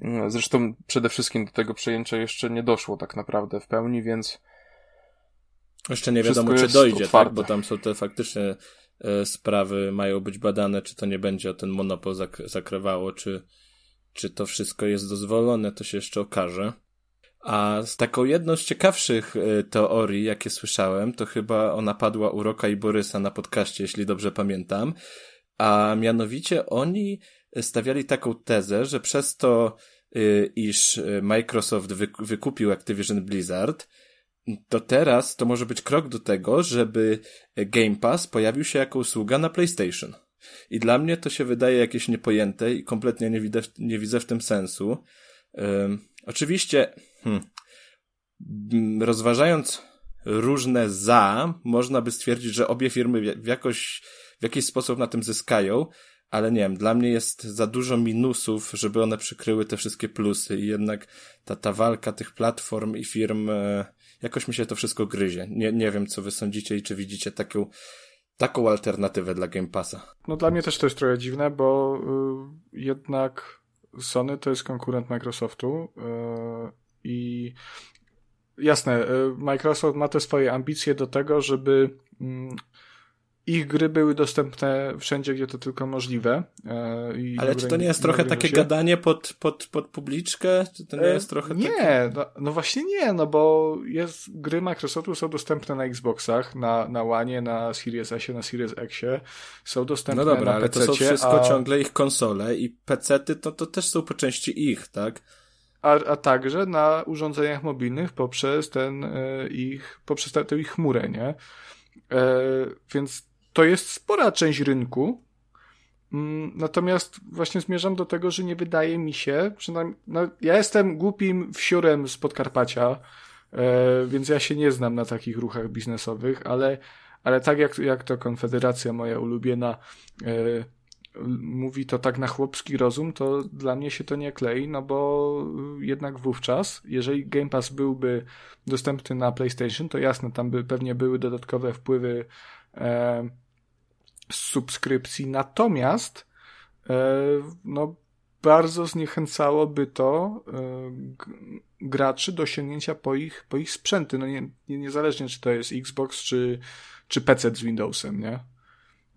Mm, zresztą przede wszystkim do tego przejęcia jeszcze nie doszło tak naprawdę w pełni, więc jeszcze nie wiadomo, czy dojdzie, tak? Bo tam są te faktycznie sprawy mają być badane, czy to nie będzie ten monopol zak zakrywało, czy, czy to wszystko jest dozwolone, to się jeszcze okaże. A z taką jedną z ciekawszych e, teorii, jakie słyszałem, to chyba ona padła u Roka i Borysa na podcaście, jeśli dobrze pamiętam. A mianowicie oni stawiali taką tezę, że przez to, e, iż Microsoft wykupił Activision Blizzard, to teraz to może być krok do tego, żeby Game Pass pojawił się jako usługa na PlayStation. I dla mnie to się wydaje jakieś niepojęte i kompletnie nie, widzę, nie widzę w tym sensu. Um, oczywiście, hmm, rozważając różne za, można by stwierdzić, że obie firmy w, jakoś, w jakiś sposób na tym zyskają, ale nie wiem, dla mnie jest za dużo minusów, żeby one przykryły te wszystkie plusy i jednak ta, ta walka tych platform i firm, e, jakoś mi się to wszystko gryzie. Nie, nie wiem, co wy sądzicie i czy widzicie taką, taką alternatywę dla Game Passa. No dla mnie też to jest trochę dziwne, bo y, jednak Sony to jest konkurent Microsoftu y, i jasne, y, Microsoft ma te swoje ambicje do tego, żeby mm, ich gry były dostępne wszędzie, gdzie to tylko możliwe. E, Ale czy to nie jest trochę takie gadanie pod, pod, pod publiczkę? Czy to nie e, jest trochę Nie, takie... no, no, właśnie nie, no bo jest, gry Microsoftu są dostępne na Xboxach, na, na One, na Series S, na Series X, są dostępne no dobra, na ale to są wszystko a... ciągle ich konsole i PC-ty to, to też są po części ich, tak? A, a także na urządzeniach mobilnych poprzez ten e, ich, poprzez tę ich chmurę, nie? E, więc to jest spora część rynku. Mm, natomiast właśnie zmierzam do tego, że nie wydaje mi się, przynajmniej, no, ja jestem głupim wsiurem z Podkarpacia, e, więc ja się nie znam na takich ruchach biznesowych, ale, ale tak jak, jak to Konfederacja moja ulubiona e, mówi to tak na chłopski rozum, to dla mnie się to nie klei, no bo jednak wówczas, jeżeli Game Pass byłby dostępny na PlayStation, to jasne, tam by pewnie były dodatkowe wpływy e, z subskrypcji, natomiast e, no, bardzo zniechęcałoby to e, graczy do sięgnięcia po ich, po ich sprzęty, no nie, nie, niezależnie czy to jest Xbox, czy, czy PC z Windowsem, nie?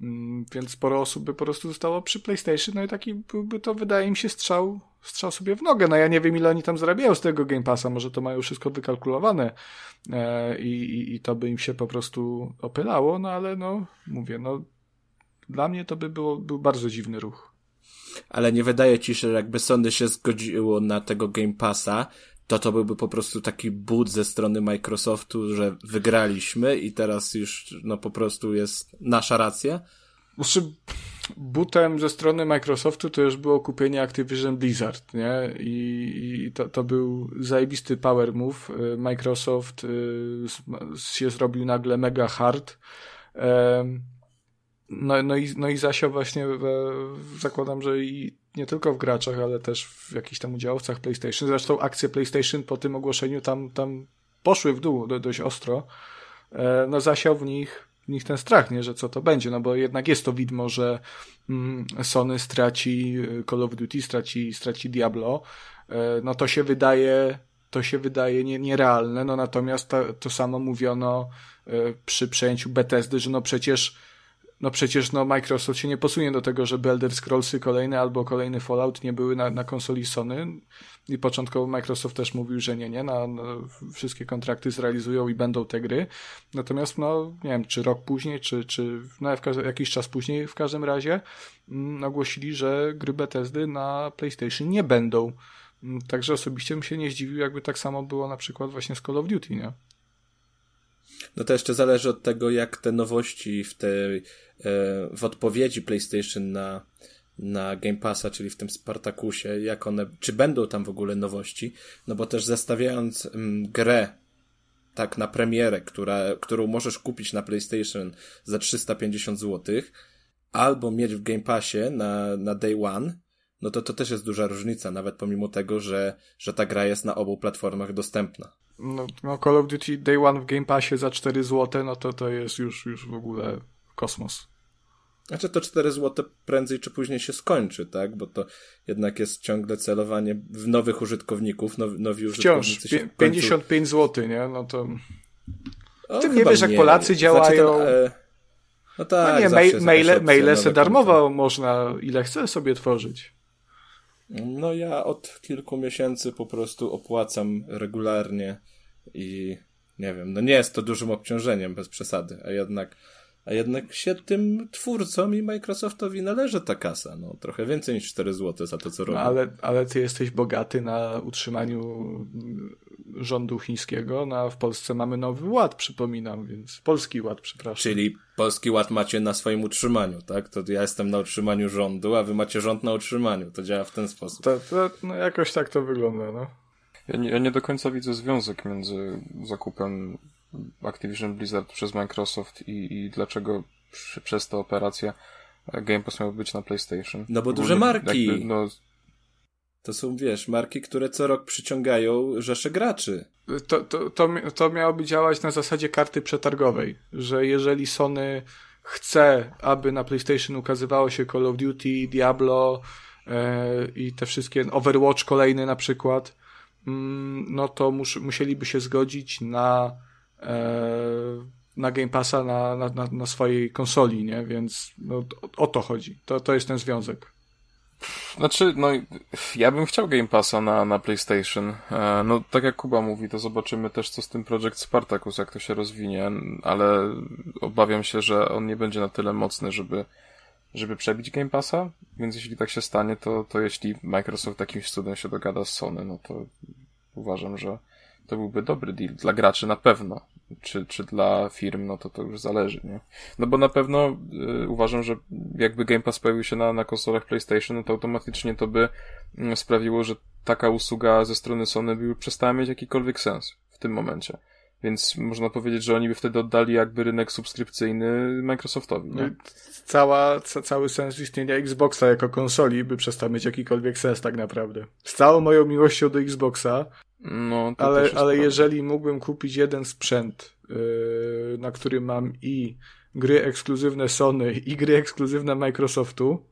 Mm, więc sporo osób by po prostu zostało przy PlayStation, no i taki byłby to, wydaje mi się, strzał, strzał sobie w nogę. No ja nie wiem, ile oni tam zarabiają z tego Game Passa, może to mają wszystko wykalkulowane e, i, i, i to by im się po prostu opylało, no ale no, mówię, no dla mnie to by było, był bardzo dziwny ruch. Ale nie wydaje ci się, że jakby Sony się zgodziło na tego Game Passa, to to byłby po prostu taki but ze strony Microsoftu, że wygraliśmy i teraz już no po prostu jest nasza racja? Znaczy, butem ze strony Microsoftu to już było kupienie Activision Blizzard, nie? I, i to, to był zajebisty power move. Y, Microsoft y, się zrobił nagle mega hard. No, no, i, no i Zasio właśnie we, zakładam, że i nie tylko w graczach, ale też w jakichś tam udziałowcach PlayStation. Zresztą akcje PlayStation po tym ogłoszeniu tam, tam poszły w dół do, dość ostro. E, no zasiał w nich, w nich ten strach, nie, że co to będzie, no bo jednak jest to widmo, że mm, Sony straci Call of Duty, straci, straci Diablo. E, no to się wydaje, to się wydaje nie, nierealne, no natomiast to, to samo mówiono e, przy przejęciu Bethesdy, że no przecież no przecież no Microsoft się nie posunie do tego, żeby Elder Scrollsy kolejne albo kolejny Fallout nie były na, na konsoli Sony i początkowo Microsoft też mówił, że nie, nie, na, wszystkie kontrakty zrealizują i będą te gry. Natomiast no nie wiem, czy rok później, czy, czy no, jakiś czas później w każdym razie mm, ogłosili, że gry Bethesdy na PlayStation nie będą. Mm, także osobiście bym się nie zdziwił, jakby tak samo było na przykład właśnie z Call of Duty, nie? No to jeszcze zależy od tego, jak te nowości w tej, e, w odpowiedzi PlayStation na, na Game Passa, czyli w tym Spartakusie, jak one, czy będą tam w ogóle nowości, no bo też zestawiając mm, grę tak na premierę, która, którą możesz kupić na PlayStation za 350 zł, albo mieć w Game Passie na, na Day One, no to to też jest duża różnica, nawet pomimo tego, że, że ta gra jest na obu platformach dostępna. No, no Call of Duty Day One w Game Passie za 4 zł, no to to jest już, już w ogóle kosmos. Znaczy to 4 zł prędzej czy później się skończy, tak? Bo to jednak jest ciągle celowanie w nowych użytkowników, now, nowi użytkownicy Wciąż, 55 zł, nie? No to... O, Ty nie wiesz, jak Polacy działają... Znaczy ten, e... No tak, no nie, maile, maile se darmowo można ile chce sobie tworzyć. No ja od kilku miesięcy po prostu opłacam regularnie i nie wiem, no nie jest to dużym obciążeniem bez przesady, a jednak a jednak się tym twórcom i Microsoftowi należy ta kasa. No, trochę więcej niż 4 zł za to, co robią. No, ale, ale ty jesteś bogaty na utrzymaniu rządu chińskiego, no a w Polsce mamy nowy ład, przypominam, więc polski ład, przepraszam. Czyli polski ład macie na swoim utrzymaniu, tak? To ja jestem na utrzymaniu rządu, a wy macie rząd na utrzymaniu. To działa w ten sposób. To, to, no jakoś tak to wygląda, no. Ja nie, ja nie do końca widzę związek między zakupem Activision Blizzard przez Microsoft i, i dlaczego przy, przez tę operację Game Pass miał być na PlayStation. No bo duże marki. Jakby, no... To są, wiesz, marki, które co rok przyciągają rzesze graczy. To, to, to, to miałoby działać na zasadzie karty przetargowej, że jeżeli Sony chce, aby na PlayStation ukazywało się Call of Duty, Diablo e, i te wszystkie, Overwatch kolejny na przykład, mm, no to mus, musieliby się zgodzić na e, na Game Passa na, na, na swojej konsoli, nie? Więc no, o, o to chodzi. To, to jest ten związek. Znaczy, no, ja bym chciał Game Passa na, na PlayStation. E, no, tak jak Kuba mówi, to zobaczymy też, co z tym Project Spartacus, jak to się rozwinie, ale obawiam się, że on nie będzie na tyle mocny, żeby, żeby przebić Game Passa, więc jeśli tak się stanie, to, to jeśli Microsoft jakimś cudem się dogada z Sony, no to uważam, że to byłby dobry deal. Dla graczy na pewno czy, czy dla firm, no to to już zależy, nie? No bo na pewno y, uważam, że jakby Game Pass pojawił się na, na konsolach PlayStation, no to automatycznie to by y, sprawiło, że taka usługa ze strony Sony by przestała mieć jakikolwiek sens w tym momencie. Więc można powiedzieć, że oni by wtedy oddali jakby rynek subskrypcyjny Microsoftowi. Nie? Cała, ca, cały sens istnienia Xboxa jako konsoli by przestał mieć jakikolwiek sens tak naprawdę. Z całą moją miłością do Xboxa, no, ale, ale jeżeli mógłbym kupić jeden sprzęt, yy, na którym mam i gry ekskluzywne Sony i gry ekskluzywne Microsoftu,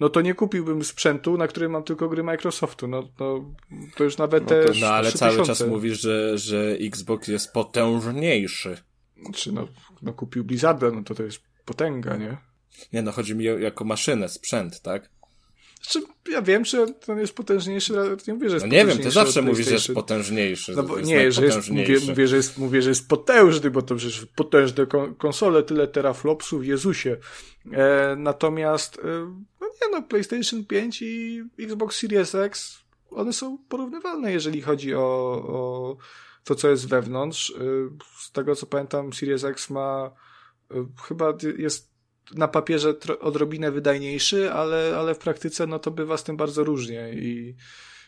no to nie kupiłbym sprzętu, na którym mam tylko gry Microsoftu. No, no to już nawet no te. No ale cały czas mówisz, że, że Xbox jest potężniejszy. Czy no, no kupił Blizzarda, no to to jest potęga, nie? Nie, no chodzi mi o, jako maszynę, sprzęt, tak? Znaczy, ja wiem, że on jest potężniejszy, ale nie mówię, że jest No nie wiem, ty zawsze mówisz, że jest potężniejszy. No bo nie, że jest, mówię, mówię, że jest, mówię, że jest potężny, bo to przecież potężne konsole, tyle teraflopsów, Jezusie. E, natomiast, e, no nie no, PlayStation 5 i Xbox Series X, one są porównywalne, jeżeli chodzi o, o to, co jest wewnątrz. E, z tego, co pamiętam, Series X ma, e, chyba jest na papierze odrobinę wydajniejszy, ale, ale w praktyce no to bywa z tym bardzo różnie i,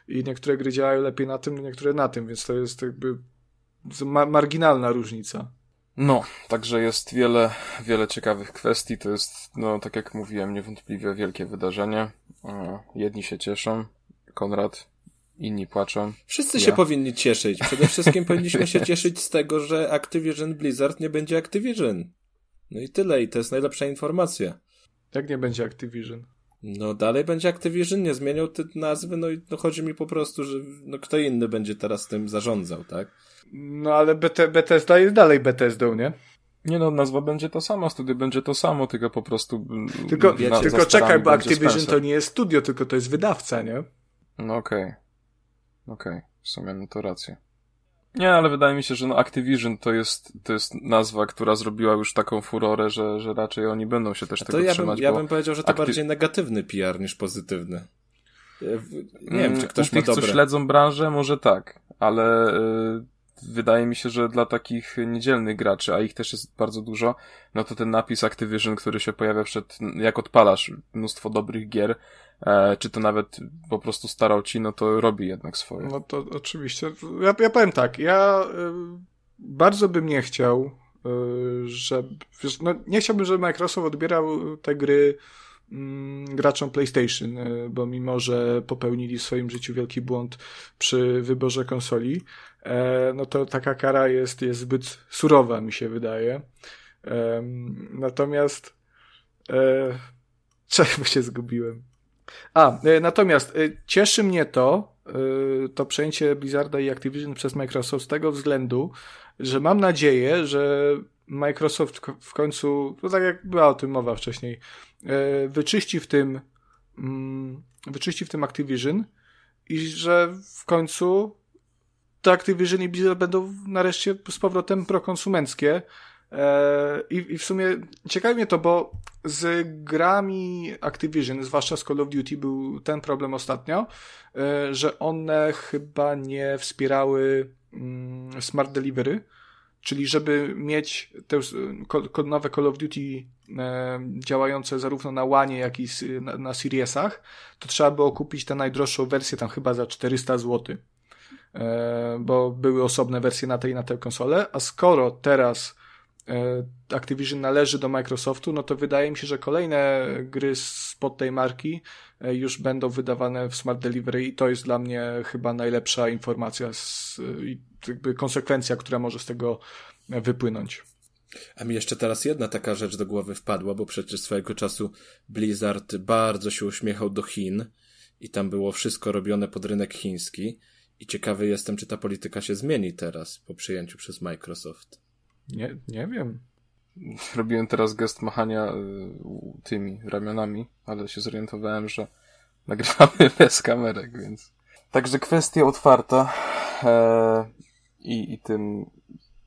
i niektóre gry działają lepiej na tym, niektóre na tym, więc to jest jakby ma marginalna różnica. No, także jest wiele, wiele ciekawych kwestii. To jest, no, tak jak mówiłem, niewątpliwie wielkie wydarzenie. Jedni się cieszą, Konrad, inni płaczą. Wszyscy ja. się powinni cieszyć. Przede wszystkim powinniśmy się cieszyć z tego, że Activision Blizzard nie będzie Activision. No i tyle, i to jest najlepsza informacja. Jak nie będzie Activision? No dalej będzie Activision, nie zmienią te nazwy, no i no chodzi mi po prostu, że no kto inny będzie teraz tym zarządzał, tak? No ale BT, Bethesda jest dalej Bethesdą, nie? Nie no, nazwa będzie to sama, studio będzie to samo, tylko po prostu... Tylko, na, tylko czekaj, bo Activision Spencer. to nie jest studio, tylko to jest wydawca, nie? No okej. Okay. Okej, okay. w sumie no to rację. Nie, ale wydaje mi się, że no Activision to jest, to jest nazwa, która zrobiła już taką furorę, że, że raczej oni będą się też A tego ja trzymać. Bym, ja bym powiedział, że to bardziej negatywny PR niż pozytywny. Nie wiem, czy ktoś U ma tych, dobre. co śledzą branżę, może tak, ale y, wydaje mi się, że dla takich niedzielnych graczy, a ich też jest bardzo dużo, no to ten napis Activision, który się pojawia przed, jak odpalasz mnóstwo dobrych gier, e, czy to nawet po prostu starał ci, no to robi jednak swoje. No to oczywiście. Ja, ja powiem tak, ja y, bardzo bym nie chciał, y, że, no nie chciałbym, żeby Microsoft odbierał te gry mm, graczom PlayStation, y, bo mimo, że popełnili w swoim życiu wielki błąd przy wyborze konsoli, e, no to taka kara jest, jest zbyt surowa, mi się wydaje. E, natomiast e, czemu się zgubiłem? A, e, natomiast e, cieszy mnie to, e, to przejęcie Blizzarda i Activision przez Microsoft z tego względu, że mam nadzieję, że Microsoft w końcu, to tak jak była o tym mowa wcześniej, wyczyści w tym, mm, wyczyści w tym Activision i że w końcu to Activision i Blizzard będą nareszcie z powrotem prokonsumenckie, i, I w sumie ciekawi mnie to, bo z grami Activision, zwłaszcza z Call of Duty, był ten problem ostatnio, e, że one chyba nie wspierały Smart Delivery, czyli żeby mieć te nowe Call of Duty e, działające zarówno na Łanie, jak i na, Seriesach, to trzeba było kupić tę najdroższą wersję, tam chyba za 400 zł. E, bo były osobne wersje na tej i na tę konsolę, a skoro teraz e, Activision należy do Microsoftu, no to wydaje mi się, że kolejne gry spod tej marki e, już będą wydawane w Smart Delivery i to jest dla mnie chyba najlepsza informacja z, jakby konsekwencja, która może z tego wypłynąć. A mi jeszcze teraz jedna taka rzecz do głowy wpadła, bo przecież swojego czasu Blizzard bardzo się uśmiechał do Chin i tam było wszystko robione pod rynek chiński. I ciekawy jestem, czy ta polityka się zmieni teraz po przyjęciu przez Microsoft. Nie, nie wiem. Robiłem teraz gest machania y, tymi ramionami, ale się zorientowałem, że nagrywamy bez kamerek, więc. Także kwestia otwarta e, i, i tym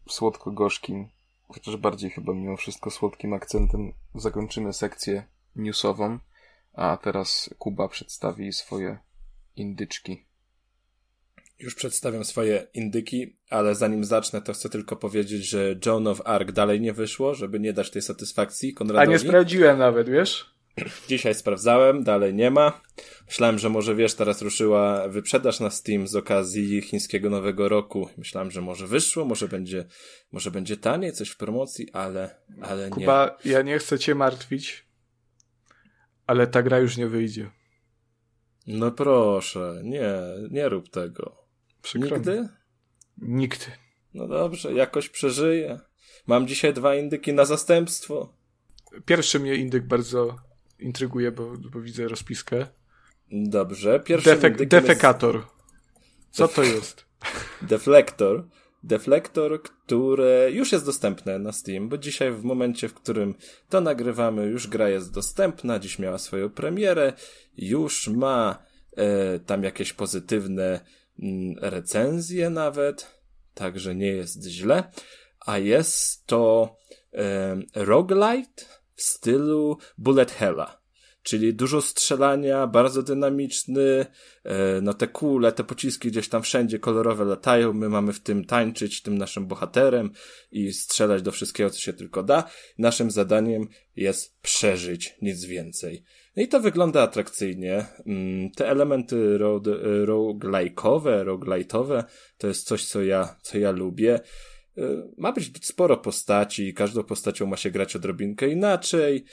słodko-gorzkim, chociaż bardziej chyba mimo wszystko słodkim akcentem zakończymy sekcję newsową, a teraz Kuba przedstawi swoje indyczki. Już przedstawiam swoje indyki, ale zanim zacznę, to chcę tylko powiedzieć, że Joan of Arc dalej nie wyszło, żeby nie dać tej satysfakcji Konradowi. A nie sprawdziłem nawet, wiesz? Dzisiaj sprawdzałem, dalej nie ma. Myślałem, że może wiesz, teraz ruszyła wyprzedaż na Steam z okazji chińskiego Nowego Roku. Myślałem, że może wyszło, może będzie, może będzie taniej, coś w promocji, ale, ale Kuba, nie. Kuba, ja nie chcę cię martwić, ale ta gra już nie wyjdzie. No proszę, nie, nie rób tego. Przykro Nigdy? Mi. Nigdy. No dobrze, jakoś przeżyję. Mam dzisiaj dwa indyki na zastępstwo. Pierwszy mnie indyk bardzo intryguje, bo, bo widzę rozpiskę. Dobrze, pierwszy Defek Defekator. Jest... Co to jest? Deflektor. Deflektor, który już jest dostępny na Steam, bo dzisiaj w momencie, w którym to nagrywamy, już gra jest dostępna, dziś miała swoją premierę, już ma e, tam jakieś pozytywne Mm, recenzje nawet, także nie jest źle. A jest to e, roguelite w stylu Bullet Hella. Czyli dużo strzelania, bardzo dynamiczny, e, no te kule, te pociski gdzieś tam wszędzie kolorowe latają, my mamy w tym tańczyć tym naszym bohaterem i strzelać do wszystkiego, co się tylko da. Naszym zadaniem jest przeżyć, nic więcej. No i to wygląda atrakcyjnie. Mm, te elementy roguelike'owe, roguelite'owe to jest coś, co ja, co ja lubię. Y, ma być sporo postaci, każdą postacią ma się grać odrobinkę inaczej.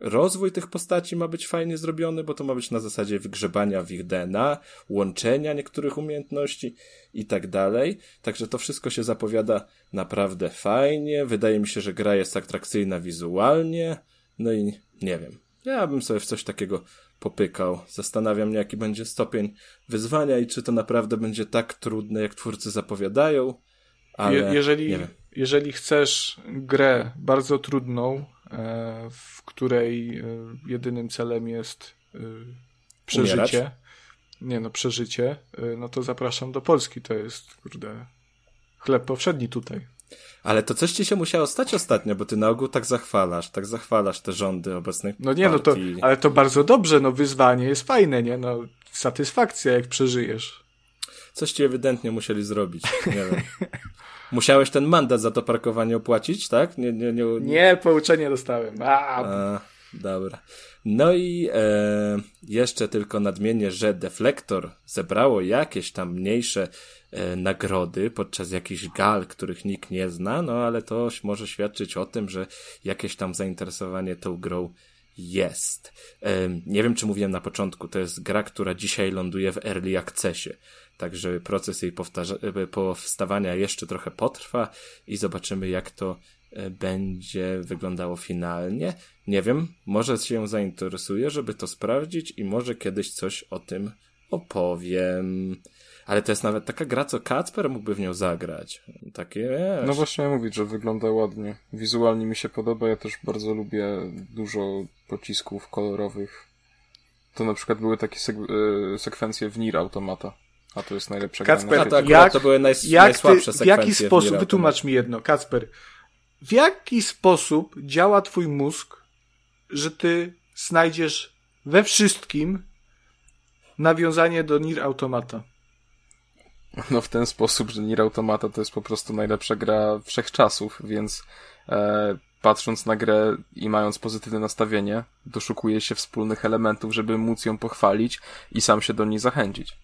Rozwój tych postaci ma być fajnie zrobiony, bo to ma być na zasadzie wygrzebania w ich DNA, łączenia niektórych umiejętności i tak dalej. Także to wszystko się zapowiada naprawdę fajnie. Wydaje mi się, że gra jest atrakcyjna wizualnie. No i nie wiem. Ja bym sobie w coś takiego popykał. Zastanawiam mnie, jaki będzie stopień wyzwania i czy to naprawdę będzie tak trudne, jak twórcy zapowiadają. Ale Je jeżeli, jeżeli chcesz grę bardzo trudną, e, w której e, jedynym celem jest e, przeżycie, Umierać? nie no, przeżycie, no to zapraszam do Polski. To jest, kurde, chleb powszedni tutaj. Ale to coś ci się musiało stać ostatnio, bo ty na ogół tak zachwalasz, tak zachwalasz te rządy obecnych No nie, partii. no to, ale to bardzo dobrze, no wyzwanie jest fajne, nie? No satysfakcja, jak przeżyjesz. Coś ci ewidentnie musieli zrobić, nie wiem. Musiałeś ten mandat za to parkowanie opłacić, tak? Nie, nie, nie... nie pouczenie dostałem. A, A dobra. No i e, jeszcze tylko nadmienię, że Deflektor zebrało jakieś tam mniejsze nagrody podczas jakichś gal, których nikt nie zna, no ale to może świadczyć o tym, że jakieś tam zainteresowanie tą grą jest. E, nie wiem, czy mówiłem na początku, to jest gra, która dzisiaj ląduje w Early Accessie. Także proces jej e, powstawania jeszcze trochę potrwa i zobaczymy, jak to E, będzie wyglądało finalnie. Nie wiem, może się zainteresuję, żeby to sprawdzić i może kiedyś coś o tym opowiem. Ale to jest nawet taka gra, co Kacper mógłby w nią zagrać. Takie, wiesz. No właśnie mówić, że wygląda ładnie. Wizualnie mi się podoba, ja też bardzo lubię dużo pocisków kolorowych. To na przykład były takie sek e, sekwencje w Nier Automata. A to jest najlepsza Kacper, gra tak, jak, to były naj, jak najsłabsze ty, W jaki sposób, w wytłumacz mi jedno, Kacper, w jaki sposób działa twój mózg, że ty znajdziesz we wszystkim nawiązanie do Nir Automata? No w ten sposób, że Nier Automata to jest po prostu najlepsza gra wszechczasów, więc e, patrząc na grę i mając pozytywne nastawienie, doszukuję się wspólnych elementów, żeby móc ją pochwalić i sam się do niej zachęcić.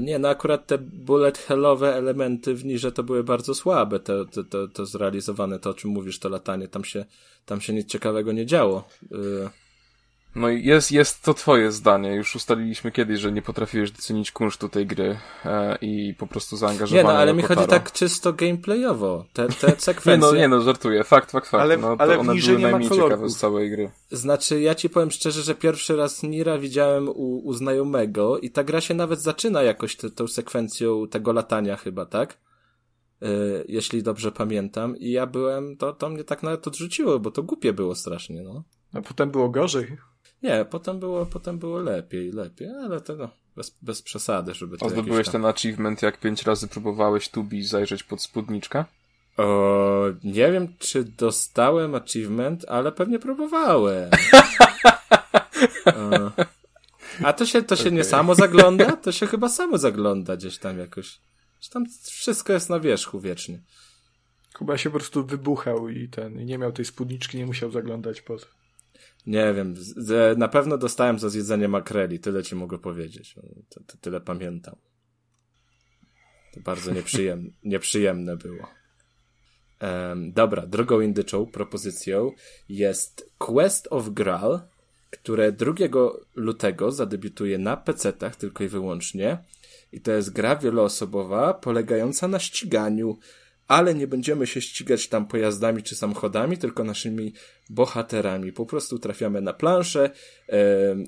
Nie, no akurat te bullet hellowe elementy w Nirze to były bardzo słabe, to, to, to, to zrealizowane, to o czym mówisz, to latanie, tam się, tam się nic ciekawego nie działo. Y no i jest, jest to twoje zdanie. Już ustaliliśmy kiedyś, że nie potrafiłeś docenić kunsztu tej gry e, i po prostu zaangażowania. Nie, no ale mi chodzi tak czysto gameplayowo. Te, te sekwencje... nie, no, nie no, żartuję. Fakt, fakt, fakt. Ale, no, ale one były nie najmniej ciekawe z całej gry. Znaczy, ja ci powiem szczerze, że pierwszy raz Nira widziałem u, u znajomego i ta gra się nawet zaczyna jakoś te, tą sekwencją tego latania chyba, tak? Yy, jeśli dobrze pamiętam. I ja byłem, to, to mnie tak nawet odrzuciło, bo to głupie było strasznie, no. A potem było gorzej. Nie, potem było, potem było lepiej, lepiej, ale to no, bez, bez przesady, żeby to A zdobyłeś tam... ten achievement, jak pięć razy próbowałeś Tubi zajrzeć pod spódniczkę? O, nie wiem, czy dostałem achievement, ale pewnie próbowałem. o. A to się, to się okay. nie samo zagląda? To się chyba samo zagląda gdzieś tam jakoś. Że tam wszystko jest na wierzchu wiecznie. Kuba się po prostu wybuchał i ten, i nie miał tej spódniczki, nie musiał zaglądać pod. Nie wiem, na pewno dostałem za zjedzenie makreli, tyle ci mogę powiedzieć. To tyle pamiętam. To bardzo nieprzyjemne, nieprzyjemne było. Um, dobra, drugą indyczą propozycją jest Quest of Graal, które 2 lutego zadebiutuje na PC-tach tylko i wyłącznie. I to jest gra wieloosobowa polegająca na ściganiu ale nie będziemy się ścigać tam pojazdami czy samochodami, tylko naszymi bohaterami. Po prostu trafiamy na planszę,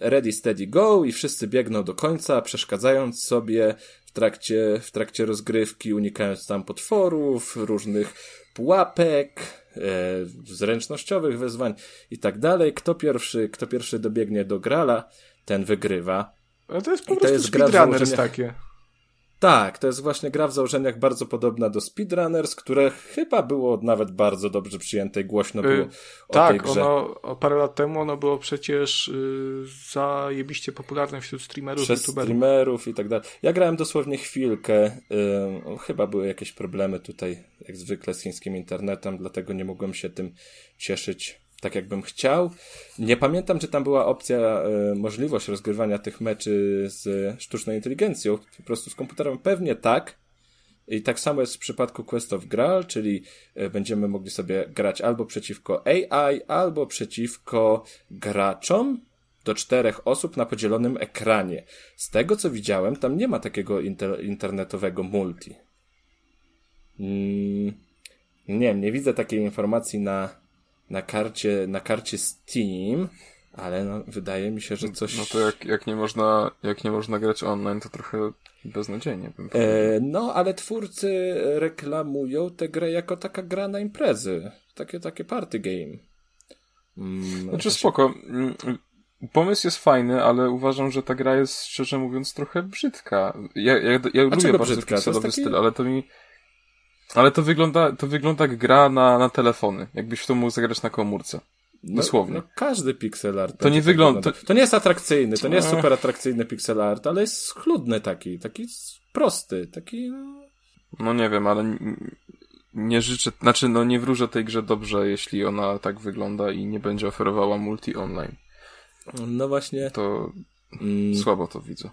ready, steady, go i wszyscy biegną do końca, przeszkadzając sobie w trakcie, w trakcie rozgrywki, unikając tam potworów, różnych pułapek, e, zręcznościowych wyzwań i tak dalej. Kto pierwszy, kto pierwszy dobiegnie do grala, ten wygrywa. Ale to jest po I prostu speedrunners takie. Tak, to jest właśnie gra w założeniach bardzo podobna do Speedrunners, które chyba było nawet bardzo dobrze przyjęte i głośno było yy, o tak, tej grze. ono parę lat temu ono było przecież yy, zajebiście popularne wśród streamerów, Przez YouTuberów. streamerów i tak dalej. Ja grałem dosłownie chwilkę, yy, chyba były jakieś problemy tutaj, jak zwykle z chińskim internetem, dlatego nie mogłem się tym cieszyć tak jakbym chciał. Nie pamiętam, czy tam była opcja, y, możliwość rozgrywania tych meczy z sztuczną inteligencją, po prostu z komputerem. Pewnie tak. I tak samo jest w przypadku Quest of Graal, czyli y, będziemy mogli sobie grać albo przeciwko AI, albo przeciwko graczom do czterech osób na podzielonym ekranie. Z tego co widziałem, tam nie ma takiego inter internetowego multi. Mm, nie nie widzę takiej informacji na, na karcie, na karcie Steam, ale no, wydaje mi się, że coś... No to jak, jak, nie można, jak nie można grać online, to trochę beznadziejnie bym e, No, ale twórcy reklamują tę grę jako taka gra na imprezy. Takie, takie party game. Mm, znaczy spoko. Mm, pomysł jest fajny, ale uważam, że ta gra jest, szczerze mówiąc, trochę brzydka. Ja, ja, ja lubię bardzo brzydka? pikselowy taki... styl, ale to mi ale to wygląda, to wygląda jak gra na, na telefony. Jakbyś w to mógł zagrać na komórce. No, Dosłownie. No, każdy pixel art. To nie wygląda. To... to... nie jest atrakcyjny, to nie jest super atrakcyjny pixel art, ale jest schludny taki, taki prosty, taki. No, no nie wiem, ale nie życzę, znaczy no nie wróżę tej grze dobrze, jeśli ona tak wygląda i nie będzie oferowała multi online. No właśnie. To mm. słabo to widzę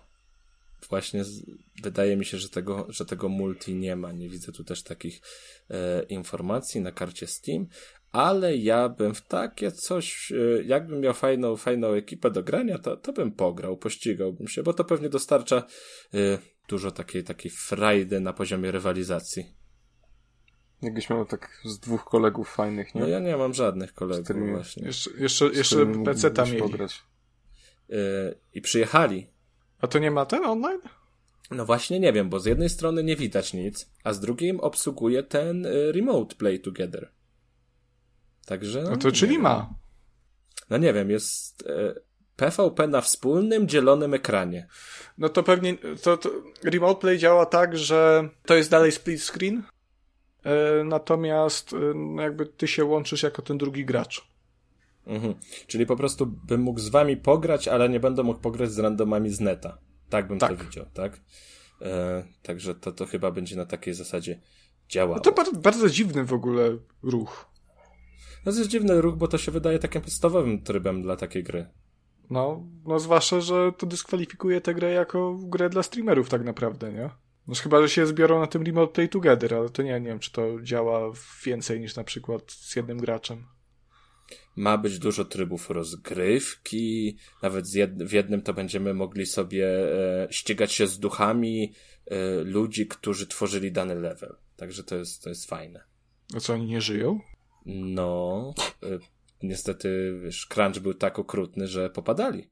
właśnie z, wydaje mi się, że tego, że tego multi nie ma. Nie widzę tu też takich e, informacji na karcie Steam, ale ja bym w takie coś, e, jakbym miał fajną, fajną ekipę do grania, to, to bym pograł, pościgałbym się, bo to pewnie dostarcza e, dużo takiej, takiej frajdy na poziomie rywalizacji. Jakbyś miał tak z dwóch kolegów fajnych, nie? No ja nie mam żadnych kolegów którymi, właśnie. Jeszcze, jeszcze, jeszcze PC tam mieli. Pograć. Yy, I przyjechali a to nie ma ten online? No właśnie nie wiem, bo z jednej strony nie widać nic, a z drugiej obsługuje ten y, remote play together. Także. No, no to czyli wiem. ma. No nie wiem, jest y, PvP na wspólnym, dzielonym ekranie. No to pewnie to, to remote play działa tak, że to jest dalej split screen, y, natomiast y, no jakby ty się łączysz jako ten drugi gracz. Mhm. Czyli po prostu bym mógł z wami pograć, ale nie będę mógł pograć z randomami z neta. Tak bym tak. to widział, tak? E, także to, to chyba będzie na takiej zasadzie działało. No to bardzo, bardzo dziwny w ogóle ruch. No to jest dziwny ruch, bo to się wydaje takim podstawowym trybem dla takiej gry. No, no zwłaszcza, że to dyskwalifikuje tę grę jako grę dla streamerów tak naprawdę, nie? No chyba, że się zbiorą na tym Remote Play Together, ale to nie, nie wiem, czy to działa więcej niż na przykład z jednym graczem. Ma być dużo trybów rozgrywki, nawet jed w jednym to będziemy mogli sobie e, ścigać się z duchami e, ludzi, którzy tworzyli dany level. Także to jest, to jest fajne. A co, oni nie żyją? No, e, niestety, wiesz, crunch był tak okrutny, że popadali.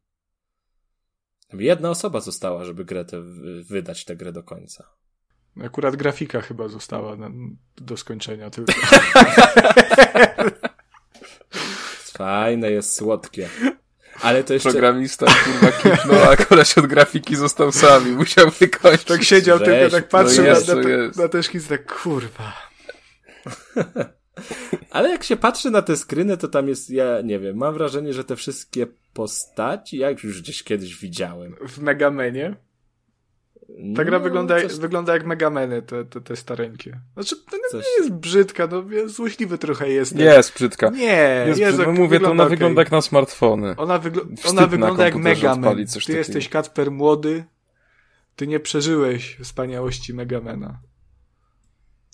Jedna osoba została, żeby grę tę, wydać tę grę do końca. Akurat grafika chyba została na, do skończenia tylko. Fajne jest, słodkie. Ale to jeszcze... Programista, kurwa, kipnął, a koleś od grafiki został sami. Musiał wykończyć. Tak siedział Weź, tylko, tak patrzył no jest, na, na, te, na te szkice, tak kurwa. Ale jak się patrzy na te skryny, to tam jest, ja nie wiem, mam wrażenie, że te wszystkie postaci, jak już gdzieś kiedyś widziałem. W Megamenie. Ta gra No, wygląda, coś- wygląda jak Megameny, te, te, te stareńkie. Znaczy, to nie, Coś- nie jest brzydka, no wie- złośliwy trochę jest. Jest brzydka. Nie, Jest jest, brzydka. ok- Mówię, to ona okej. wygląda jak na smartfony. Ona, wygl- Wstyd ona na wygląda jak odpalić Ty takiego. jesteś Kacper młody, ty nie przeżyłeś wspaniałości Megamena.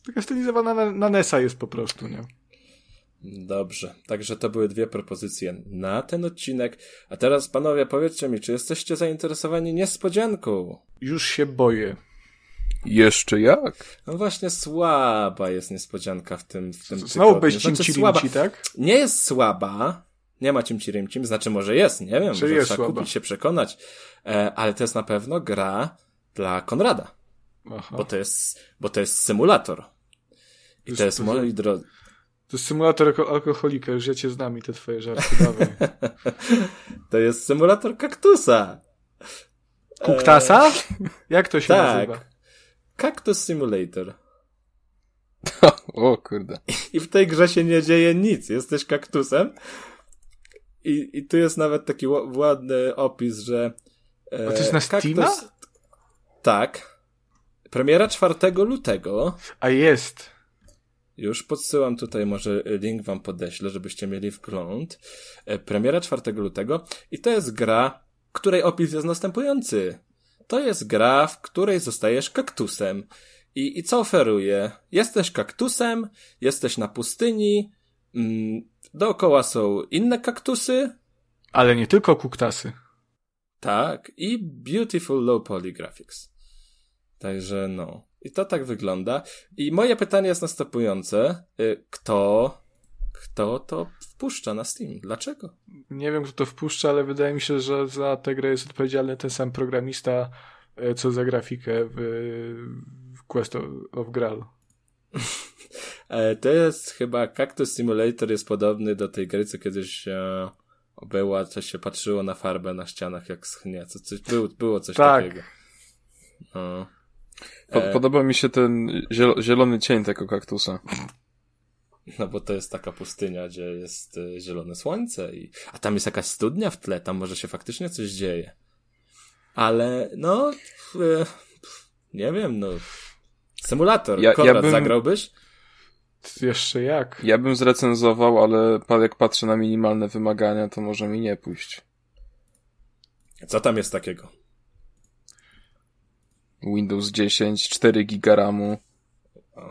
Taka stylizowana na, na NESa jest po prostu, nie? Dobrze, także to były dwie propozycje na ten odcinek. A teraz, panowie, powiedzcie mi, czy jesteście zainteresowani niespodzianką? Już się boję. Jeszcze jak? No właśnie, słaba jest niespodzianka w tym, w tym Znowu tygodniu. bez Znaczy, słaba. tak? Nie jest słaba, nie ma cimci rymcim, znaczy może jest, nie wiem, Czy może jest trzeba słaba? kupić się przekonać, e, ale to jest na pewno gra dla Konrada, Aha. bo to jest, bo to jest symulator. I to jest, moi drodzy, To jest symulator alko- alkoholika, już wiecie z nami te twoje żarty, dawaj. to jest symulator kaktusa. Kuktasa? Jak to się Tak. nazywa? Cactus Simulator. O kurde. I w tej grze się nie dzieje nic. Jesteś kaktusem. I, i tu jest nawet taki ła- ładny opis, że. E, A to jest na Steama? Tak. Premiera 4 lutego. A jest. Już podsyłam tutaj, może link wam podeślę, żebyście mieli wgląd. E, Premiera 4 lutego. I to jest gra, której opis jest następujący. To jest gra, w której zostajesz kaktusem. I, i co oferuje? Jesteś kaktusem, jesteś na pustyni, mm, dookoła są inne kaktusy, Ale nie tylko kuktasy. tak, i beautiful low poly graphics. Także no. I to tak wygląda. I moje pytanie jest następujące. Y, Kto, kto to wpuszcza na Steam? Dlaczego? Nie wiem, kto to wpuszcza, ale wydaje mi się, że za tę grę jest odpowiedzialny ten sam programista, e, co za grafikę w, w Quest of, of Graal. E, To jest chyba Cactus Simulator jest podobny do tej gry, co kiedyś e, była, co się patrzyło na farbę na ścianach jak schnie. Co, coś, było, było coś Tak. takiego. No. E, Podoba mi się ten ziel- zielony cień tego kaktusa. No bo to jest taka pustynia, gdzie jest e, zielone słońce i... A tam jest jakaś studnia w tle, tam może się faktycznie coś dzieje. Ale, no... E, nie wiem, no... Symulator. Ja- ja Konrad, bym- zagrałbyś? Jeszcze jak? Ja bym zrecenzował, ale jak patrzę na minimalne wymagania, to może mi nie pójść. Co tam jest takiego? Windows 10, 4 giga RAMu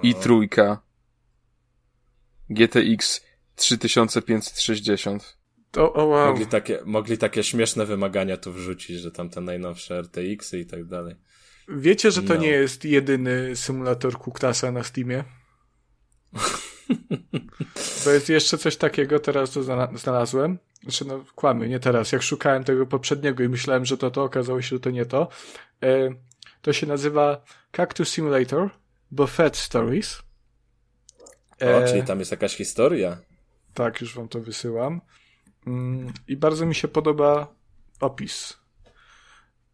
i trójka. GTX 3560. To, o wow. Mogli takie, mogli takie śmieszne wymagania tu wrzucić, że tam te najnowsze RTX-y i tak dalej. Wiecie, że to No. nie jest jedyny symulator kuktasa na Steamie? To jest jeszcze coś takiego, teraz to zna- znalazłem. Znaczy, no, kłamy, nie teraz. Jak szukałem tego poprzedniego i myślałem, że to to, okazało się, że to nie to. To się nazywa Cactus Simulator Buffet Stories. O, E, czyli tam jest jakaś historia. Tak, już wam to wysyłam. Mm, I bardzo mi się podoba opis.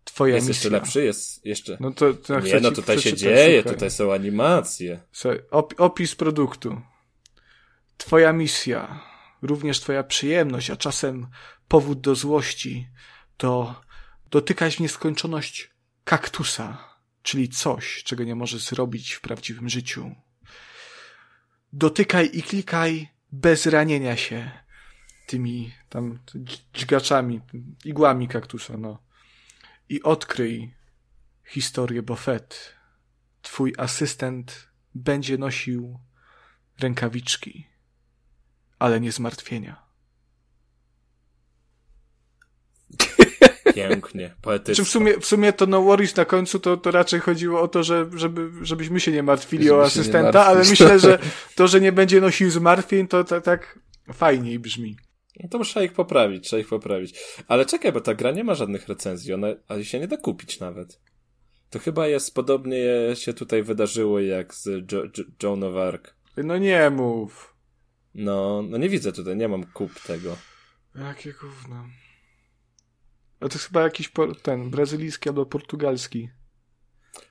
Twoja Jest misja. jeszcze lepszy? Jest jeszcze... No to, to nie, no tutaj się dzieje, słuchaj. tutaj są animacje. Opis produktu. Twoja misja, również twoja przyjemność, a czasem powód do złości, to dotykać w nieskończoność kaktusa, czyli coś, czego nie możesz zrobić w prawdziwym życiu. Dotykaj i klikaj bez ranienia się tymi tam dźgaczami, igłami kaktusa, no. I odkryj historię Buffett. Twój asystent będzie nosił rękawiczki, ale nie zmartwienia. Pięknie, poetycznie. Czy w sumie, w sumie to no worries na końcu to, to raczej chodziło o to, że, żeby, żebyśmy się nie martwili żeby o asystenta, ale myślę, że to, że nie będzie nosił zmartwień, to, to tak fajniej brzmi. No to trzeba ich poprawić, trzeba ich poprawić. Ale czekaj, bo ta gra nie ma żadnych recenzji, ona, ale się nie da kupić nawet. To chyba jest podobnie się tutaj wydarzyło jak z jo, jo, Joan of Arc. No nie mów. No, no nie widzę tutaj, nie mam kup tego. Jakie gówno. A to jest chyba jakiś ten brazylijski albo portugalski.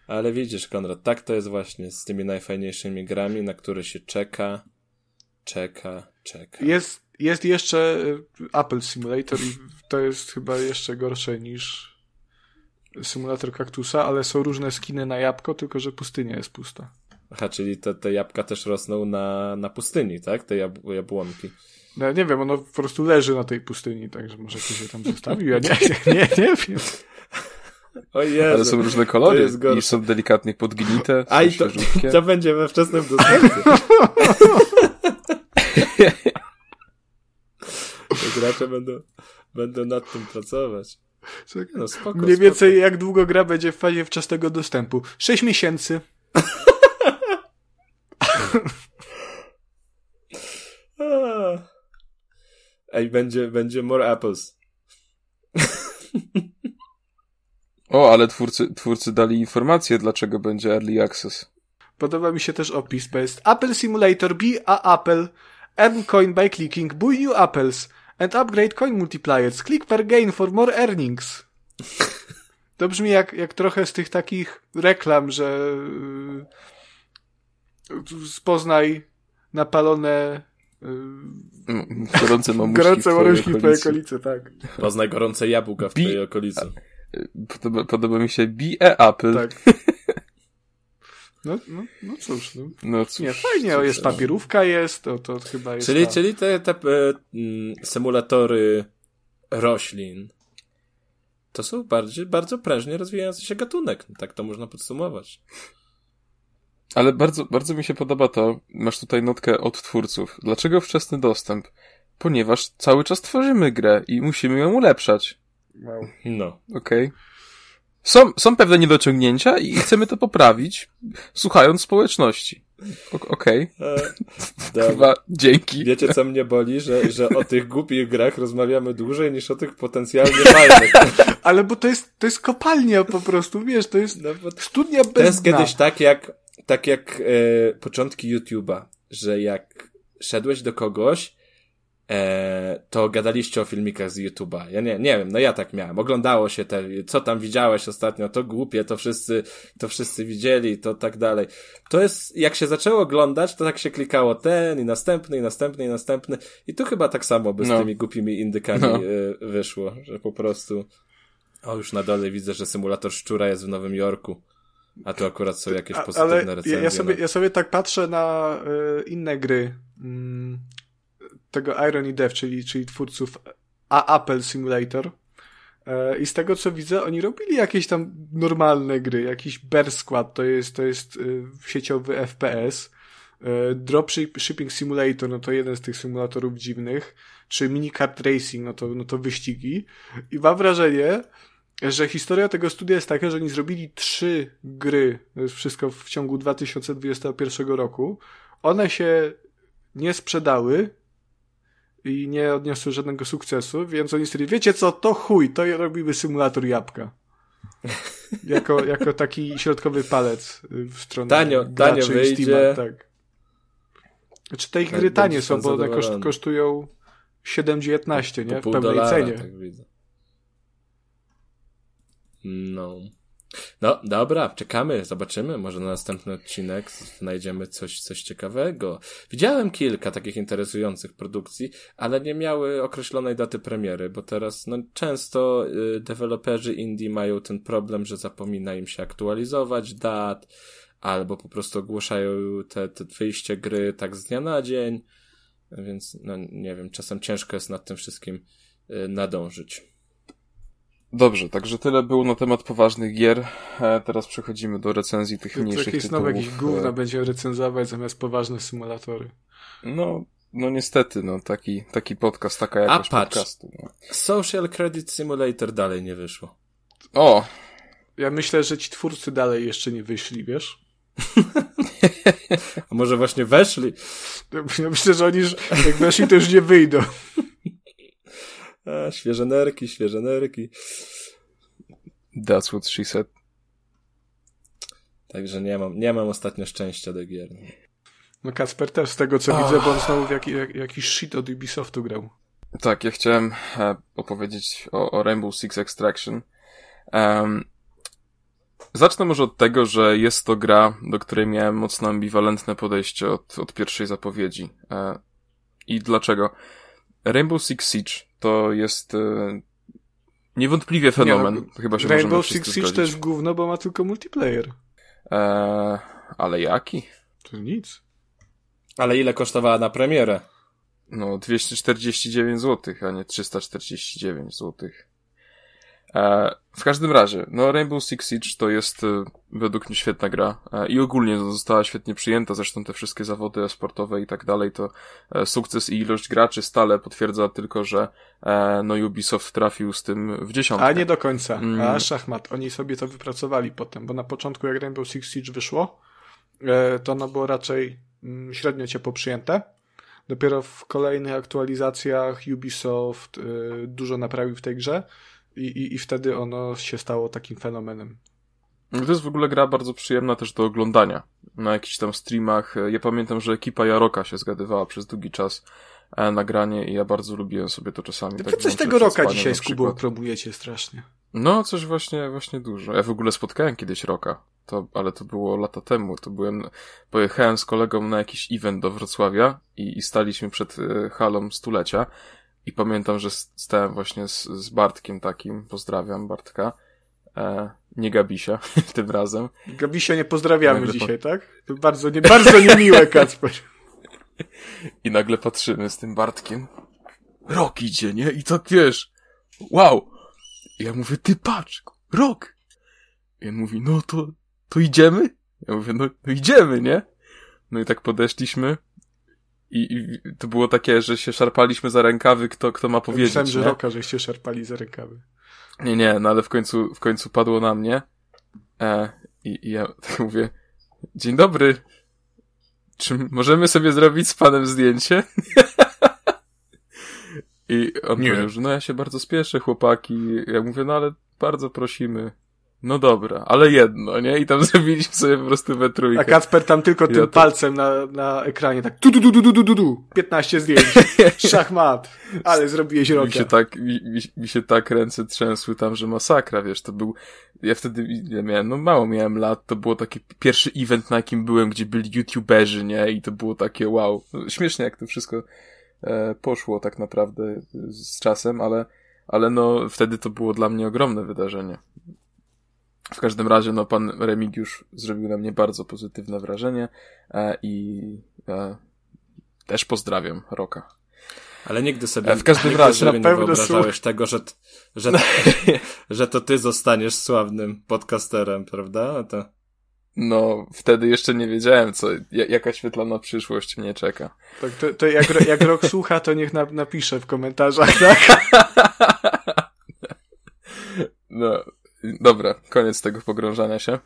Ale widzisz, Konrad, tak to jest właśnie z tymi najfajniejszymi grami, na które się czeka, czeka, czeka. Jest, jest jeszcze y, Apple Simulator i to jest chyba jeszcze gorsze niż symulator kaktusa, ale są różne skiny na jabłko, tylko że pustynia jest pusta. Aha, czyli te, te jabłka też rosną na, na pustyni, tak? Te jab jabłonki. No, nie wiem, ono po prostu leży na tej pustyni, także może ktoś je tam zostawił, ja nie, nie, nie, nie wiem. O Jezu, Ale są różne kolory i są delikatnie podgnite. A i to, to będzie we wczesnym dostępie. to gracze będą, będą nad tym pracować. No, spoko, Mniej więcej spoko. jak długo gra będzie w fazie wczesnego dostępu? Sześć miesięcy. Ej, będzie, będzie more apples. O, ale twórcy, twórcy dali informację, dlaczego będzie Early Access. Podoba mi się też opis, bo jest Apple Simulator Be a Apple, earn coin by clicking, buy new apples, and upgrade coin multipliers. Click per gain for more earnings. To brzmi jak, jak trochę z tych takich reklam, że yy, spoznaj napalone yy, gorące mamuszki, gorące w, w twojej okolicy. tak. Poznaj gorące jabłka w Be twojej okolicy. Podoba, podoba mi się Be a Apple. Tak. No, no, no cóż. No, no cóż. Nie, fajnie, cóż, jest papierówka jest, to, to chyba jest Czyli, ta... czyli te, te e, mm, symulatory roślin to są bardziej, bardzo prężnie rozwijający się gatunek. Tak to można podsumować. Ale bardzo, bardzo mi się podoba to, masz tutaj notkę od twórców. Dlaczego wczesny dostęp? Ponieważ cały czas tworzymy grę i musimy ją ulepszać. Wow. No. Okej. Okay. Są, są pewne niedociągnięcia i chcemy to poprawić, słuchając społeczności. Okej. Okay. Chyba dzięki. Wiecie, co mnie boli? Że, że o tych głupich grach rozmawiamy dłużej niż o tych potencjalnie fajnych. Ale bo to jest, to jest kopalnia po prostu, wiesz, to jest no, studnia bez To jest dna. kiedyś tak jak, tak jak e, początki YouTube'a, że jak szedłeś do kogoś e, to gadaliście o filmikach z YouTube'a. Ja nie, nie wiem, no ja tak miałem. Oglądało się te, co tam widziałeś ostatnio, to głupie, to wszyscy, to wszyscy widzieli, to tak dalej. To jest, jak się zaczęło oglądać, to tak się klikało ten i następny, i następny, i następny. I tu chyba tak samo by z no. tymi głupimi indykami no. e, wyszło, że po prostu, o już na dole widzę, że symulator szczura jest w Nowym Jorku. A tu akurat są jakieś pozytywne Ale recenzje. Ja sobie, no. ja sobie tak patrzę na y, inne gry. Mm, tego Irony Dev, czyli, czyli twórców A Apple Simulator. E, I z tego co widzę, oni robili jakieś tam normalne gry, jakiś Bear Squad, to jest, to jest y, sieciowy FPS. E, Dropshipping Simulator, no to jeden z tych symulatorów dziwnych, czy Minicard Racing, no to, no to wyścigi. I mam wrażenie, że historia tego studia jest taka, że oni zrobili trzy gry, wszystko w ciągu 2021 roku. One się nie sprzedały, i nie odniosły żadnego sukcesu, więc oni stwierdzili, wiecie co, to chuj, to robimy symulator jabłka. jako, jako taki środkowy palec w stronę tanio, tanio wyjdzie. Steama, tak. Znaczy te tak, gry tanie są, bo one koszt, kosztują 7,19, nie? W pełnej dolara, cenie. Tak widzę. No. No, dobra, czekamy, zobaczymy. Może na następny odcinek znajdziemy coś, coś ciekawego. Widziałem kilka takich interesujących produkcji, ale nie miały określonej daty premiery, bo teraz, no, często y, deweloperzy indie mają ten problem, że zapomina im się aktualizować dat, albo po prostu ogłaszają te, te wyjście gry tak z dnia na dzień, więc, no, nie wiem, czasem ciężko jest nad tym wszystkim y, nadążyć. Dobrze, także tyle było na temat poważnych gier. E, teraz przechodzimy do recenzji tych mniejszych Jakieś tytułów. znowu jakieś gówna E, będziemy recenzować zamiast poważne symulatory. No, no niestety, no taki, taki podcast, taka jakość patrz. podcastu. No. Social Credit Simulator dalej nie wyszło. O, Ja myślę, że ci twórcy dalej jeszcze nie wyszli, wiesz? A może właśnie weszli? Ja myślę, że oni już, jak weszli, to już nie wyjdą. A, świeże nerki, świeże nerki. that's what she said. Także nie mam, nie mam ostatnio szczęścia do gier. No Kasper też z tego co Oh. widzę, bo on znowu w jaki, jak, jakiś shit od Ubisoftu grał. Tak, ja chciałem e, opowiedzieć o, o Rainbow Six Extraction. Em, zacznę może od tego, że jest to gra, do której miałem mocno ambiwalentne podejście od, od pierwszej zapowiedzi. E, I dlaczego? Rainbow Six Siege to jest e, niewątpliwie fenomen. Nie, no, Chyba się możemy Rainbow Six Siege to zgodzić. jest gówno, bo ma tylko multiplayer. E, ale jaki? To nic. Ale ile kosztowała na premierę? No, 249 zł, a nie 349 zł. E, w każdym razie, no Rainbow Six Siege to jest e, według mnie świetna gra e, i ogólnie została świetnie przyjęta, zresztą te wszystkie zawody sportowe i tak dalej, to sukces i ilość graczy stale potwierdza tylko, że no Ubisoft trafił z tym w dziesiątkę. A nie do końca. Mm. A szachmat. Oni sobie to wypracowali potem, bo na początku jak Rainbow Six Siege wyszło, to ono było raczej mm, średnio ciepło przyjęte. Dopiero w kolejnych aktualizacjach Ubisoft dużo naprawił w tej grze i, i, i wtedy ono się stało takim fenomenem. To jest w ogóle gra bardzo przyjemna też do oglądania. Na jakichś tam streamach. Ja pamiętam, że ekipa Jaroka się zgadywała przez długi czas e, nagranie i ja bardzo lubiłem sobie to czasami. Wy tak coś tego roka dzisiaj z Kubą promujecie strasznie. No, coś właśnie, właśnie dużo. Ja w ogóle spotkałem kiedyś Roka, to, ale to było lata temu. To byłem, pojechałem z kolegą na jakiś event do Wrocławia i, i staliśmy przed e, halą stulecia i pamiętam, że stałem właśnie z, z Bartkiem takim, pozdrawiam Bartka, e, nie Gabisia tym razem. Gabisia nie pozdrawiamy po- dzisiaj, tak? To bardzo, nie, bardzo niemiłe, Kacper. I nagle patrzymy z tym Bartkiem. Rok idzie, nie? I tak wiesz, wow. I ja mówię, ty patrz, rok. I on mówi, no to, to idziemy? Ja mówię, no, no idziemy, nie? No i tak podeszliśmy. I, I to było takie, że się szarpaliśmy za rękawy, kto, kto ma powiedzieć. Myślałem, że nie? roka, żeście szarpali za rękawy. Nie, nie, no ale w końcu, w końcu padło na mnie. E, i, I ja tak mówię, dzień dobry. Czy możemy sobie zrobić z panem zdjęcie? I on Nie. powiedział, że no ja się bardzo spieszę, chłopaki. Ja mówię, no ale bardzo prosimy. No dobra, ale jedno, nie? I tam zrobiliśmy sobie po prostu we trójkę. A Kacper tam tylko tym Ja to- palcem na, na ekranie tak tu, tu, tu, tu, tu, tu, tu, tu. 15 zdjęć. Szachmat. Ale zrobiłeś mi rokę. się tak, mi, mi, mi się tak ręce trzęsły tam, że masakra, wiesz, to był, ja wtedy ja miałem, no mało miałem lat, to było taki pierwszy event, na jakim byłem, gdzie byli youtuberzy, nie, i to było takie wow, No, śmiesznie jak to wszystko e, poszło tak naprawdę z czasem, ale, ale no wtedy to było dla mnie ogromne wydarzenie. W każdym razie, no pan Remigiusz zrobił na mnie bardzo pozytywne wrażenie e, i e, też pozdrawiam Roka. Ale nigdy sobie, E, w każdym nigdy razie, sobie na nie pewno wyobrażałeś tego, że, że, że to ty zostaniesz sławnym podcasterem, prawda? No To... No, wtedy jeszcze nie wiedziałem, co, ja- jaka świetlana przyszłość mnie czeka. Tak, to, to jak, jak rok słucha, to niech na, napisze w komentarzach, tak? No, dobra, koniec tego pogrążania się.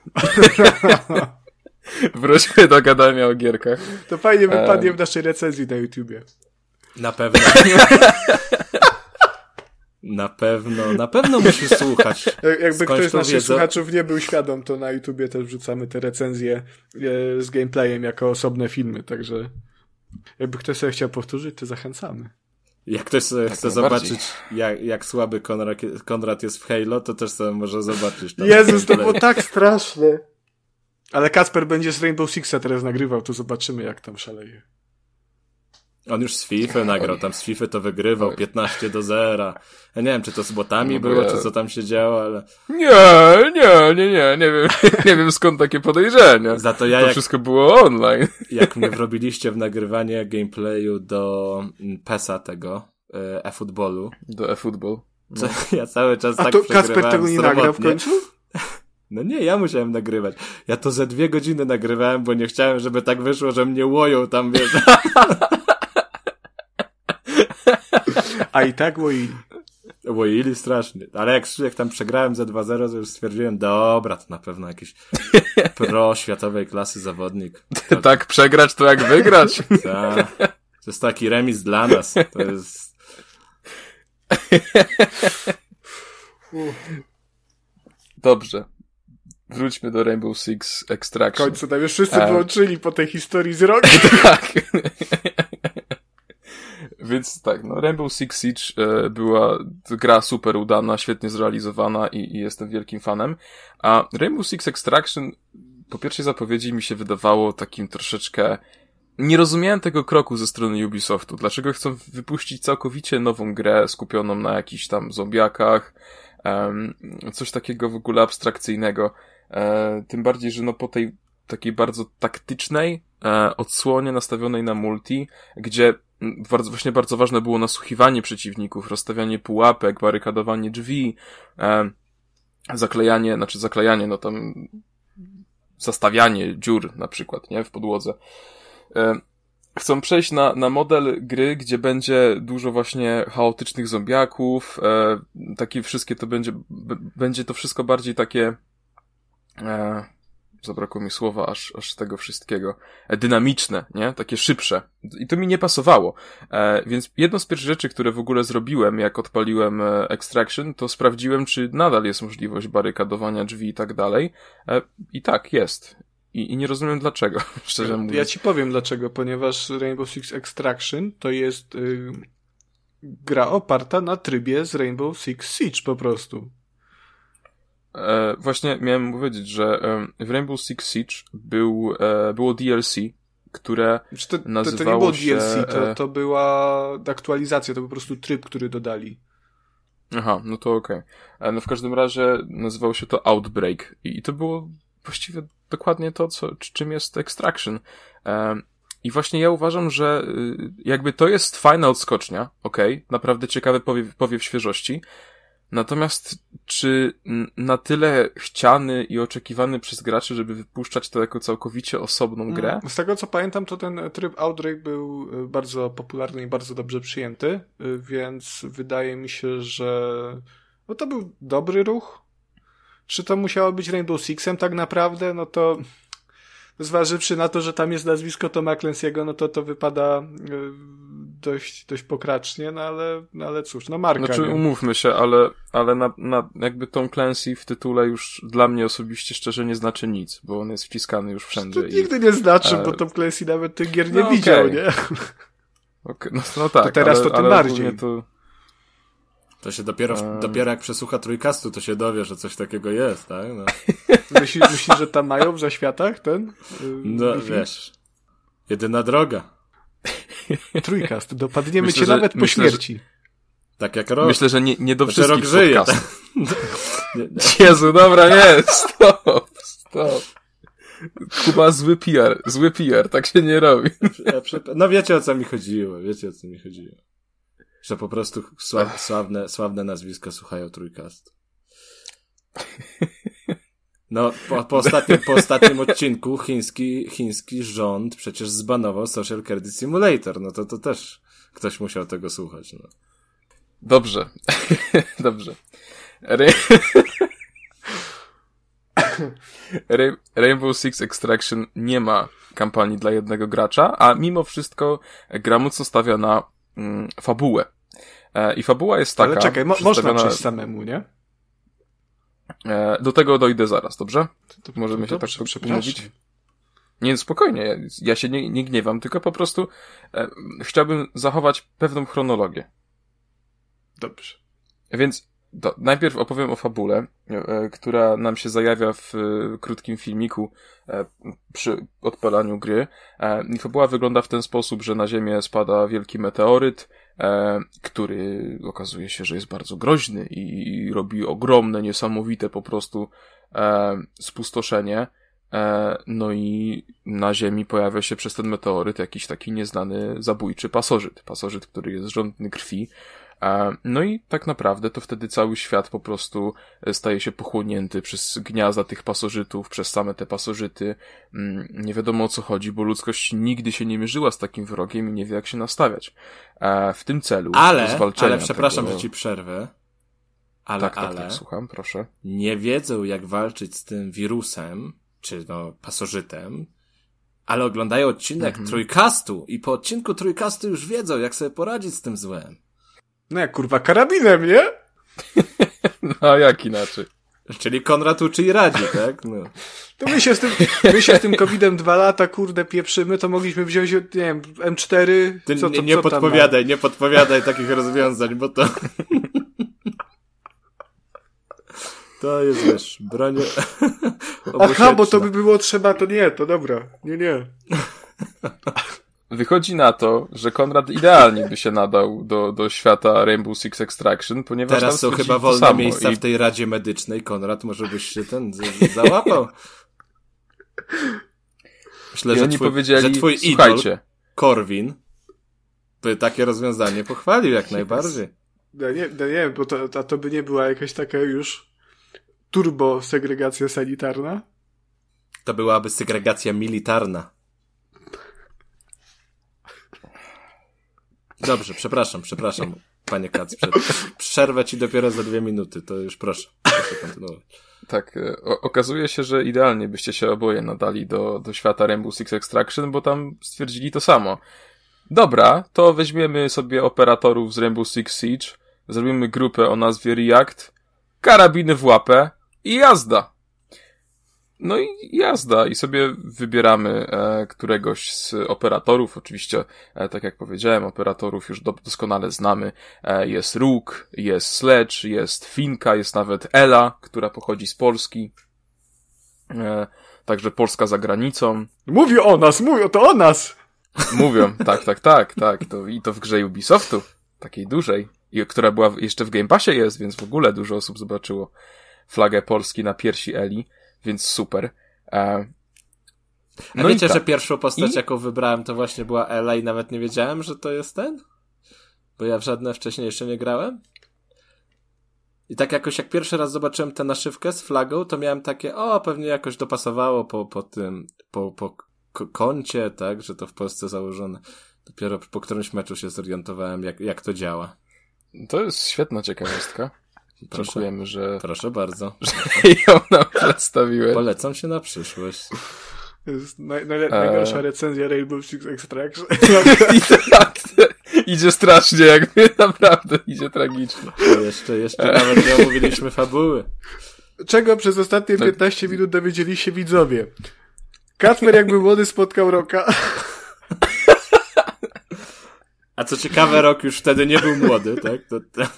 Wróćmy do gadania o gierkach. To fajnie wypadnie Em. w naszej recenzji na YouTubie. Na pewno. Na pewno, na pewno musisz słuchać. Jak- Jakby Skądś ktoś z naszych wiedzę? słuchaczów nie był świadom, to na YouTubie też wrzucamy te recenzje e, z gameplayem jako osobne filmy, także jakby ktoś sobie chciał powtórzyć, to zachęcamy. Jak ktoś sobie Tak chce zobaczyć, jak, jak słaby Konrad, Konrad jest w Halo, to też sobie może zobaczyć. tam Jezus, to było tak straszne. Ale Kacper będzie z Rainbow Sixa teraz nagrywał, to zobaczymy jak tam szaleje. On już z FIFA nagrał, tam z FIFA to wygrywał Oj. 15 do 0. Ja nie wiem, czy to z botami No było, ja- czy co tam się działo, ale Nie, nie, nie, nie, nie wiem, nie wiem skąd takie podejrzenia. za to ja To jak, wszystko było online. jak mnie wrobiliście w nagrywanie gameplayu do mm, PESa tego, e, e-footballu, Do eFootball. co ja cały czas A tak to przegrywałem tego nie nagrał w końcu? No nie, ja musiałem nagrywać. Ja to ze dwie godziny nagrywałem, bo nie chciałem, żeby tak wyszło, że mnie łoją tam, wiesz. A i tak łoili. Łoili strasznie. Ale jak, jak tam przegrałem za 2-0, to już stwierdziłem, dobra, to na pewno jakiś pro światowej klasy zawodnik. tak przegrać to jak wygrać. Ta, to jest taki remis dla nas. To jest... Dobrze. Wróćmy do Rainbow Six W Extraction. końcu tam już wszyscy E. wyłączyli po tej historii z roku. tak. Więc tak, no Rainbow Six Siege e, była gra super udana, świetnie zrealizowana i, i jestem wielkim fanem. A Rainbow Six Extraction po pierwszej zapowiedzi mi się wydawało takim troszeczkę... Nie rozumiałem tego kroku ze strony Ubisoftu. Dlaczego chcą wypuścić całkowicie nową grę skupioną na jakichś tam zombiakach, em, coś takiego w ogóle abstrakcyjnego. E, tym bardziej, że no po tej takiej bardzo taktycznej e, odsłonie nastawionej na multi, gdzie bardzo, właśnie bardzo ważne było nasłuchiwanie przeciwników, rozstawianie pułapek, barykadowanie drzwi, e, zaklejanie, znaczy zaklejanie, no tam zastawianie dziur na przykład, nie, w podłodze. E, chcą przejść na, na model gry, gdzie będzie dużo właśnie chaotycznych zombiaków, e, takie wszystkie to będzie, będzie to wszystko bardziej takie, e, zabrakło mi słowa aż, aż tego wszystkiego, e, dynamiczne, nie? Takie szybsze. I to mi nie pasowało. E, więc jedną z pierwszych rzeczy, które w ogóle zrobiłem, jak odpaliłem e, Extraction, to sprawdziłem, czy nadal jest możliwość barykadowania drzwi i tak dalej. E, I tak, jest. I, I nie rozumiem dlaczego, szczerze mówiąc. Ja ci powiem dlaczego, ponieważ Rainbow Six Extraction to jest y, gra oparta na trybie z Rainbow Six Siege po prostu. E, właśnie miałem powiedzieć, że e, w Rainbow Six Siege był, e, było DLC, które Znaczy to, to, to nie Nazywało było się, DLC, to, to była aktualizacja, to był po prostu tryb, który dodali. Aha, no to okej. E, No w każdym razie nazywało się to Outbreak i, i to było właściwie dokładnie to, co, czy- czym jest Extraction. E, I właśnie ja uważam, że y, jakby to jest fajna odskocznia, okej, naprawdę ciekawy powiew, powiew świeżości, natomiast czy na tyle chciany i oczekiwany przez graczy, żeby wypuszczać to jako całkowicie osobną grę? Z tego co pamiętam, to ten tryb Outbreak był y, bardzo popularny i bardzo dobrze przyjęty, y, więc wydaje mi się, że no to był dobry ruch. Czy to musiało być Rainbow Sixem tak naprawdę? No to zważywszy na to, że tam jest nazwisko Toma Clancy'ego, no to to wypada y, dość, dość pokracznie, no ale, no ale cóż, no marka. Znaczy, nie? umówmy się, ale, ale na, na, jakby Tom Clancy w tytule już dla mnie osobiście szczerze nie znaczy nic, bo on jest wciskany już to wszędzie. i- nigdy nie znaczy, e, bo Tom Clancy nawet tych gier nie no widział, okej. nie? Okej, no, no tak, To teraz ale, to tym ale bardziej. To, To się dopiero, Eee. dopiero jak przesłucha trójkastu, to się dowie, że coś takiego jest, tak? No, Myślisz, myślisz, że tam mają w zaświatach ten? y, no wiesz. Jedyna droga. Trójkast, dopadniemy Myślę, cię że- nawet po myślę, że- śmierci. Tak jak rok. myślę, że nie, nie do Znaczy, rok wszystkich żyje. podcastów. Nie, nie. Jezu, dobra, nie, stop, stop. Kuba, zły PR, zły PR, tak się nie robi. No wiecie o co mi chodziło, wiecie o co mi chodziło. Że po prostu sła- sławne, sławne nazwiska słuchają trójkastu. No, po, po, ostatnim, po ostatnim odcinku chiński, chiński rząd przecież zbanował Social Credit Simulator. No to, to też ktoś musiał tego słuchać. No. Dobrze, dobrze. Ra- Ra- Rainbow Six Extraction nie ma kampanii dla jednego gracza, a mimo wszystko gra mocno stawia na mm, fabułę. E, I fabuła jest taka... Ale czekaj, mo- można przedstawiona- przejść samemu, nie? E, do tego dojdę zaraz, dobrze? To, Możemy się dobrze, tak umówić? Nie, spokojnie, ja się nie, nie gniewam, tylko po prostu e, chciałbym zachować pewną chronologię. Dobrze. Więc to, najpierw opowiem o fabule, e, która nam się zajawia w e, krótkim filmiku e, przy odpalaniu gry. E, fabuła wygląda w ten sposób, że na Ziemię spada wielki meteoryt, który okazuje się, że jest bardzo groźny i robi ogromne, niesamowite po prostu e, spustoszenie. E, no i na Ziemi pojawia się przez ten meteoryt jakiś taki nieznany zabójczy pasożyt. Pasożyt, który jest żądny krwi. No i tak naprawdę to wtedy cały świat po prostu e, staje się pochłonięty przez gniazda tych pasożytów, przez same te pasożyty. Mm, nie wiadomo o co chodzi, bo ludzkość nigdy się nie mierzyła z takim wrogiem i nie wie jak się nastawiać. W tym celu ale, ale przepraszam, tego... że ci przerwę. Ale, tak, tak, ale tak, słucham, proszę. Nie wiedzą jak walczyć z tym wirusem, czy no pasożytem, ale oglądają odcinek mhm. Trójkastu i po odcinku Trójkastu już wiedzą, jak sobie poradzić z tym złem. No jak kurwa karabinem, nie? no a jak inaczej? Czyli Konrad uczy i radzi, tak? No. To my się z tym, my się z tym COVID-em dwa lata, kurde, pieprzymy, to mogliśmy wziąć, nie wiem, M4. Ty co, nie, nie co podpowiadaj, nie podpowiadaj takich rozwiązań, bo to... To jest, wiesz, broń... Aha, bo to by było trzeba, to nie, to dobra. Nie, nie. Wychodzi na to, że Konrad idealnie by się nadał do, do świata Rainbow Six Extraction, ponieważ Teraz są chyba wolne miejsca i... w tej Radzie Medycznej. Konrad, może byś się ten załapał. Myślę, że twój, powiedzieli, że twój słuchajcie. idol, Korwin, by takie rozwiązanie pochwalił jak najbardziej. No nie, no nie, bo to, to, to by nie była jakaś taka już turbo segregacja sanitarna? To byłaby segregacja militarna. Dobrze, przepraszam, przepraszam, panie Kac. Przerwę ci dopiero za dwie minuty, to już proszę. Proszę kontynuować. Tak, e, o, okazuje się, że idealnie byście się oboje nadali do, do świata Rainbow Six Extraction, bo tam stwierdzili to samo. Dobra, to weźmiemy sobie operatorów z Rainbow Six Siege, zrobimy grupę o nazwie React, karabiny w łapę i jazda. No i jazda i sobie wybieramy e, któregoś z operatorów. Oczywiście, e, tak jak powiedziałem, operatorów już do, doskonale znamy. E, jest Rook, jest Sledge, jest Finka, jest nawet Ela, która pochodzi z Polski. Także Polska za granicą. Mówią o nas, mówią to o nas! Mówią, tak, tak, tak, tak. To, I to w grze Ubisoftu, takiej dużej, i, która była jeszcze w Game Passie jest, więc w ogóle dużo osób zobaczyło flagę Polski na piersi Eli więc super. E, no A wiecie, tak. że pierwszą postać, I... jaką wybrałem, to właśnie była Ela i nawet nie wiedziałem, że to jest ten? Bo ja w żadne wcześniej jeszcze nie grałem. I tak jakoś jak pierwszy raz zobaczyłem tę naszywkę z flagą, to miałem takie, o, pewnie jakoś dopasowało po, po tym, po, po koncie, tak, że to w Polsce założone. Dopiero po którymś meczu się zorientowałem, jak, jak to działa. To jest świetna ciekawostka. Proszę, Dziękujemy, że. Proszę bardzo. Że ją nam przedstawiłeś. Polecam się na przyszłość. To jest naj, naj, najgorsza recenzja Rainbow Six Extraction. tak, idzie strasznie, jakby naprawdę idzie tragicznie. jeszcze, jeszcze nawet nie omówiliśmy fabuły. Czego przez ostatnie tak. 15 minut dowiedzieli się widzowie? Kacper jakby młody spotkał Roka. A co ciekawe, Rok już wtedy nie był młody, tak? To, to...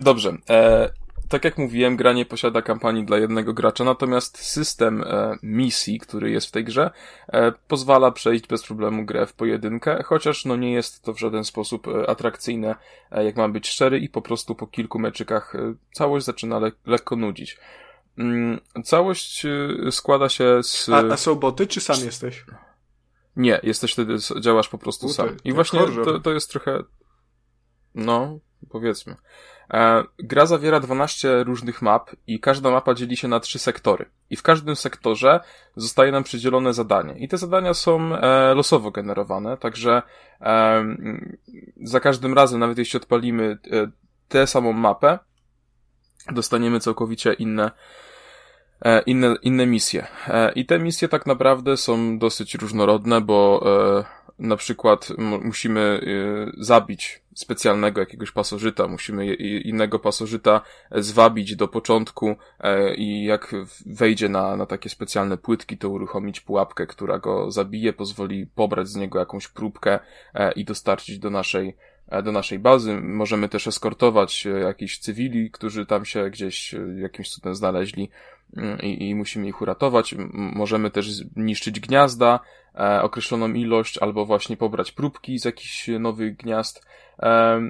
Dobrze. E, tak jak mówiłem, gra nie posiada kampanii dla jednego gracza, natomiast system e, misji, który jest w tej grze, e, pozwala przejść bez problemu grę w pojedynkę, chociaż no nie jest to w żaden sposób e, atrakcyjne, e, jak mam być szczery, i po prostu po kilku meczykach e, całość zaczyna le lekko nudzić. Mm, całość składa się z... A, a są boty, czy sam jesteś? Nie, jesteś wtedy, działasz po prostu sam. I właśnie to, to jest trochę no, powiedzmy. E, gra zawiera 12 różnych map i każda mapa dzieli się na trzy sektory. I w każdym sektorze zostaje nam przydzielone zadanie. I te zadania są e, losowo generowane, także e, za każdym razem, nawet jeśli odpalimy e, tę samą mapę, dostaniemy całkowicie inne e, inne, inne misje. E, I te misje tak naprawdę są dosyć różnorodne, bo na przykład musimy y, zabić specjalnego jakiegoś pasożyta, musimy innego pasożyta zwabić do początku e, i jak wejdzie na, na takie specjalne płytki, to uruchomić pułapkę, która go zabije, pozwoli pobrać z niego jakąś próbkę e, i dostarczyć do naszej E, do naszej bazy. Możemy też eskortować jakichś cywili, którzy tam się gdzieś jakimś cudem znaleźli i, i musimy ich uratować. Możemy też zniszczyć gniazda, e, określoną ilość, albo właśnie pobrać próbki z jakichś nowych gniazd. E,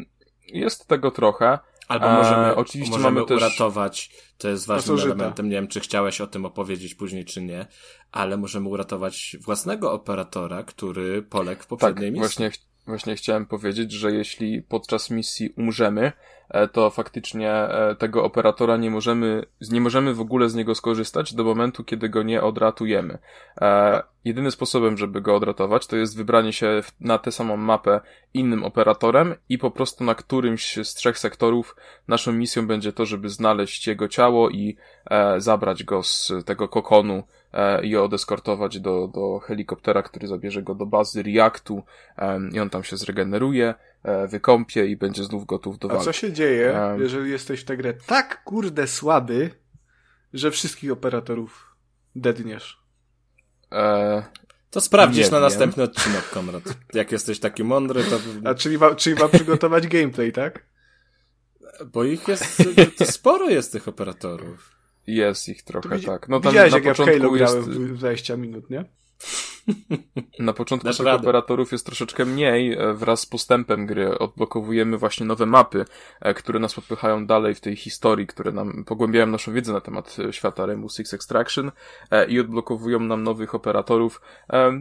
jest tego trochę. Albo możemy, e, oczywiście możemy mamy też... uratować, to jest ważnym elementem, nie wiem, czy chciałeś o tym opowiedzieć później, czy nie, ale możemy uratować własnego operatora, który poległ w poprzedniej tak, misji. Właśnie Właśnie chciałem powiedzieć, że jeśli podczas misji umrzemy, e, to faktycznie e, tego operatora nie możemy, nie możemy w ogóle z niego skorzystać do momentu, kiedy go nie odratujemy. E, jedynym sposobem, żeby go odratować, to jest wybranie się na tę samą mapę innym operatorem i po prostu na którymś z trzech sektorów naszą misją będzie to, żeby znaleźć jego ciało i zabrać go z tego kokonu i odeskortować do, do helikoptera, który zabierze go do bazy Reactu i on tam się zregeneruje, e, wykąpie i będzie znów gotów do walki. A co się dzieje, jeżeli jesteś w tę grę tak kurde słaby, że wszystkich operatorów dedniesz? E... To sprawdzisz na następny odcinek, Konrad. Jak jesteś taki mądry, to... A czyli ma, czyli ma przygotować gameplay, tak? Bo ich jest, sporo jest tych operatorów. Jest ich trochę, tak. No tam widziałeś, na jak początku ja w Halo jest... grałem w 20 minut, nie? Na początku tych operatorów jest troszeczkę mniej. E, wraz z postępem gry odblokowujemy właśnie nowe mapy, e, które nas podpychają dalej w tej historii, które nam pogłębiają naszą wiedzę na temat e, świata Rainbow Six Extraction i odblokowują nam nowych operatorów.